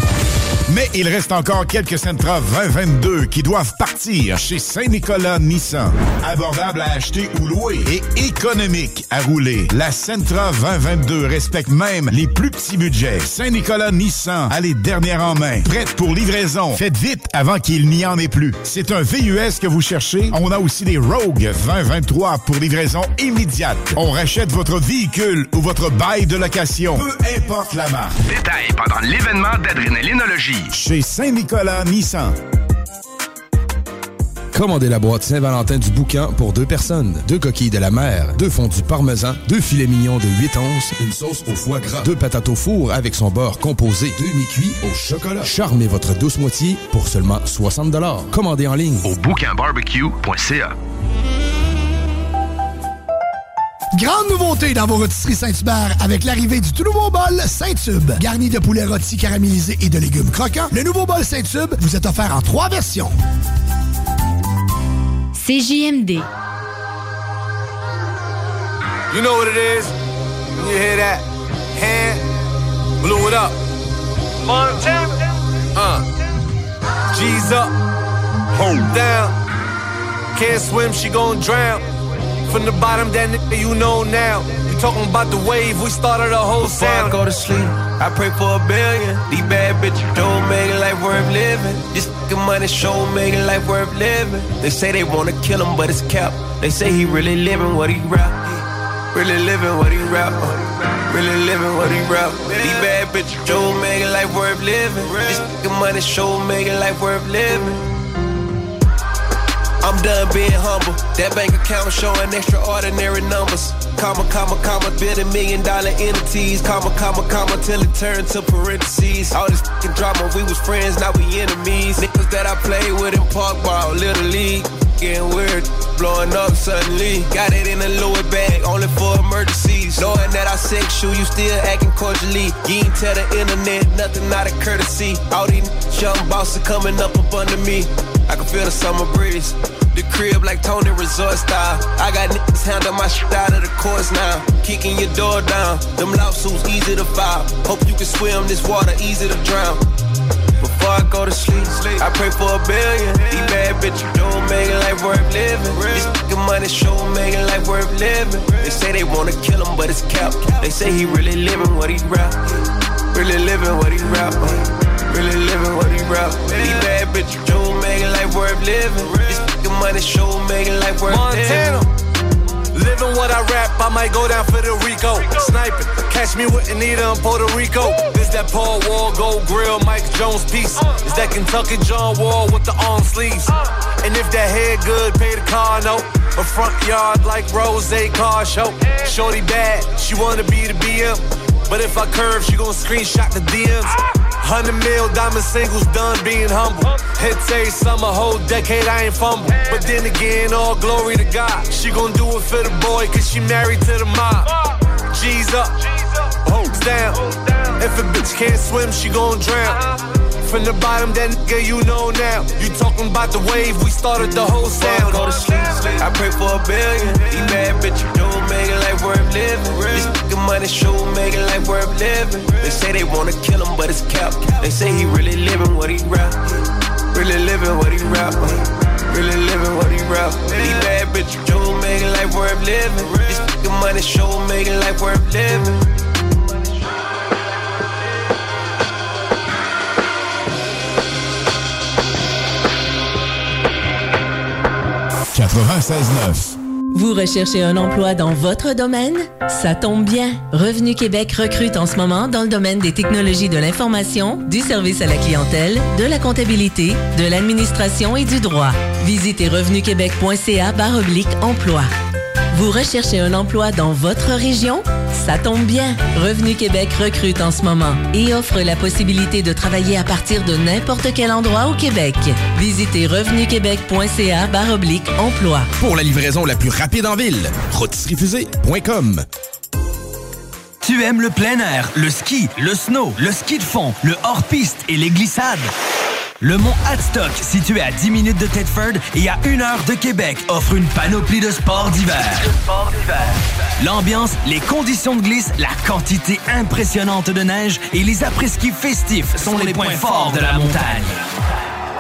Mais il reste encore quelques Sentra 2022 qui doivent partir chez Saint-Nicolas Nissan. Abordable à acheter ou louer et économique à rouler. La Sentra 2022 respecte même les plus petits budgets. Saint-Nicolas Nissan a les dernières en main. Prête pour livraison. Faites vite avant qu'il n'y en ait plus. C'est un VUS que vous cherchez. On a aussi des Rogue 2023 pour livraison immédiate. On rachète votre véhicule ou votre bail de location. Peu importe la marque. Détails pendant l'événement d'adrénalinologie. Chez Saint-Nicolas Nissan. Commandez la boîte Saint-Valentin du boucan pour deux personnes. Deux coquilles de la mer, deux fondus parmesan, deux filets mignons de 8 onces, une sauce au foie gras, deux patates au four avec son beurre composé, deux mi-cuits au chocolat. Charmez votre douce moitié pour seulement 60 Commandez en ligne au bouquinbarbecue.ca. Grande nouveauté dans vos rôtisseries Saint-Hubert avec l'arrivée du tout nouveau bol Saint-Tube. Garni de poulet rôti caramélisé et de légumes croquants, le nouveau bol Saint-Tube vous est offert en trois versions. CJMD. You know what it is? You hear that hand, blew it up. Montana. Uh. G's up, hold down. Can't swim, she gon' drown. From the bottom, that nigga you know now. You talking about the wave, we started a whole Before sound. I go to sleep, I pray for a billion. These bad bitches don't make it life worth living. This fucking money show make it life worth living. They say they wanna kill him, but it's cap. They say he really living what he rap. Really living what he rap. Really living what he rap. These bad bitches don't make it life worth living. This fucking money show make it life worth living. I'm done being humble. That bank account showing extraordinary numbers. Comma, comma, comma, build a million dollar entities. Comma, comma, comma, till it turned to parentheses. All this fucking drama, we was friends, now we enemies. Niggas that I played with in park ball, little league. Getting weird, blowing up suddenly. Got it in a Louis bag, only for emergencies. Knowing that I sexual, you you still acting cordially. You ain't tell the internet nothing out of courtesy. All these young bosses coming up up under me. I can feel the summer breeze. The crib like Tony Resort style. I got niggas handle my shit out of the course now. Kicking your door down. Them lawsuits easy to file. Hope you can swim this water, easy to drown. Before I go to sleep, I pray for a billion. These bad bitches don't make it life worth living. This money show make life worth living. They say they wanna kill him, but it's cap. They say he really living what he rap. Really living what he rap. Really living what he rap. These bad bitches don't life worth living. This fucking money show make it life worth Montana. living. Living what I rap, I might go down for the Rico. Sniping, catch me with Anita in Puerto Rico. This that Paul Wall, Gold Grill, Mike Jones piece. Is that Kentucky John Wall with the arm sleeves. And if that head good, pay the car note. A front yard like Rose Car Show. Shorty bad, she wanna be the BM. But if I curve, she gon' screenshot the DMs. Hundred mil diamond singles done being humble. Hits every summer, whole decade I ain't fumble. But then again, all glory to God. She gon' do it for the boy, cause she married to the mob. G's up, O's down. If a bitch can't swim, she gon' drown. From the bottom, that nigga you know now. You talking about the wave, we started the whole sound. I pray for a billion. These bad bitches don't make it life worth living money, shoe making like worth living. They say they wanna kill him, but it's cap. They say he really living what he rap. Really living what he rap. Really living what he rap. These bad bitches, shoe making like worth living. This fucking money, shoe making like worth living. Quatre-vingt-seize. Vous recherchez un emploi dans votre domaine? Ça tombe bien. Revenu Québec recrute en ce moment dans le domaine des technologies de l'information, du service à la clientèle, de la comptabilité, de l'administration et du droit. Visitez revenuquebec.ca oblique emploi. Vous recherchez un emploi dans votre région? Ça tombe bien. Revenu Québec recrute en ce moment et offre la possibilité de travailler à partir de n'importe quel endroit au Québec. Visitez revenuquebec.ca oblique emploi. Pour la livraison la plus rapide en ville, rôtisseriefusée.com. Tu aimes le plein air, le ski, le snow, le ski de fond, le hors-piste et les glissades? Le mont Hadstock, situé à 10 minutes de Tedford et à 1 heure de Québec, offre une panoplie de sports d'hiver. L'ambiance, les conditions de glisse, la quantité impressionnante de neige et les après-ski festifs sont les points forts de la montagne.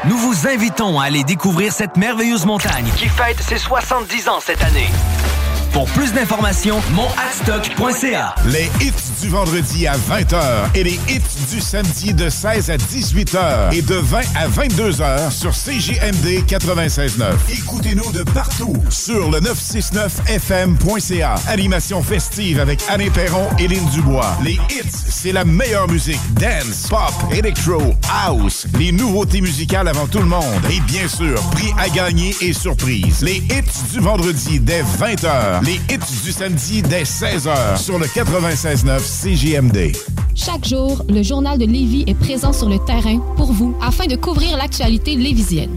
Nous vous invitons à aller découvrir cette merveilleuse montagne qui fête ses 70 ans cette année. Pour plus d'informations, monadstock.ca. Les hits du vendredi à 20h et les hits du samedi de 16 à 18h et de 20 à 22h sur CJMD 96.9. Écoutez-nous de partout sur le 969fm.ca. Animation festive avec Anne Perron et Lynn Dubois. Les hits, c'est la meilleure musique. Dance, pop, electro, house. Les nouveautés musicales avant tout le monde. Et bien sûr, prix à gagner et surprise. Les hits du vendredi dès 20h. Les hits du samedi dès 16h sur le 96.9 CJMD. Chaque jour, le journal de Lévis est présent sur le terrain pour vous afin de couvrir l'actualité lévisienne.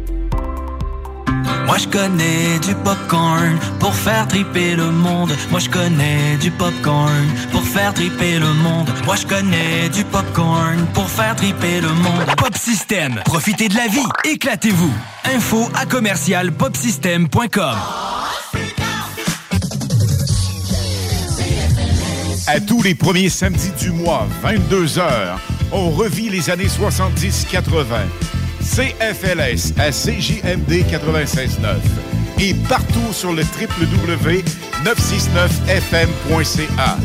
Moi je connais du popcorn pour faire triper le monde. Moi je connais du popcorn pour faire triper le monde. Moi je connais du popcorn pour faire triper le monde. Pop System, profitez de la vie, éclatez-vous. Info à commercial popsystem.com. À tous les premiers samedis du mois, 22h, on revit les années 70-80. CFLS à CJMD 96.9 et partout sur le www.969fm.ca.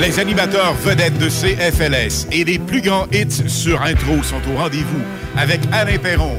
Les animateurs vedettes de CFLS et les plus grands hits sur intro sont au rendez-vous avec Alain Perron,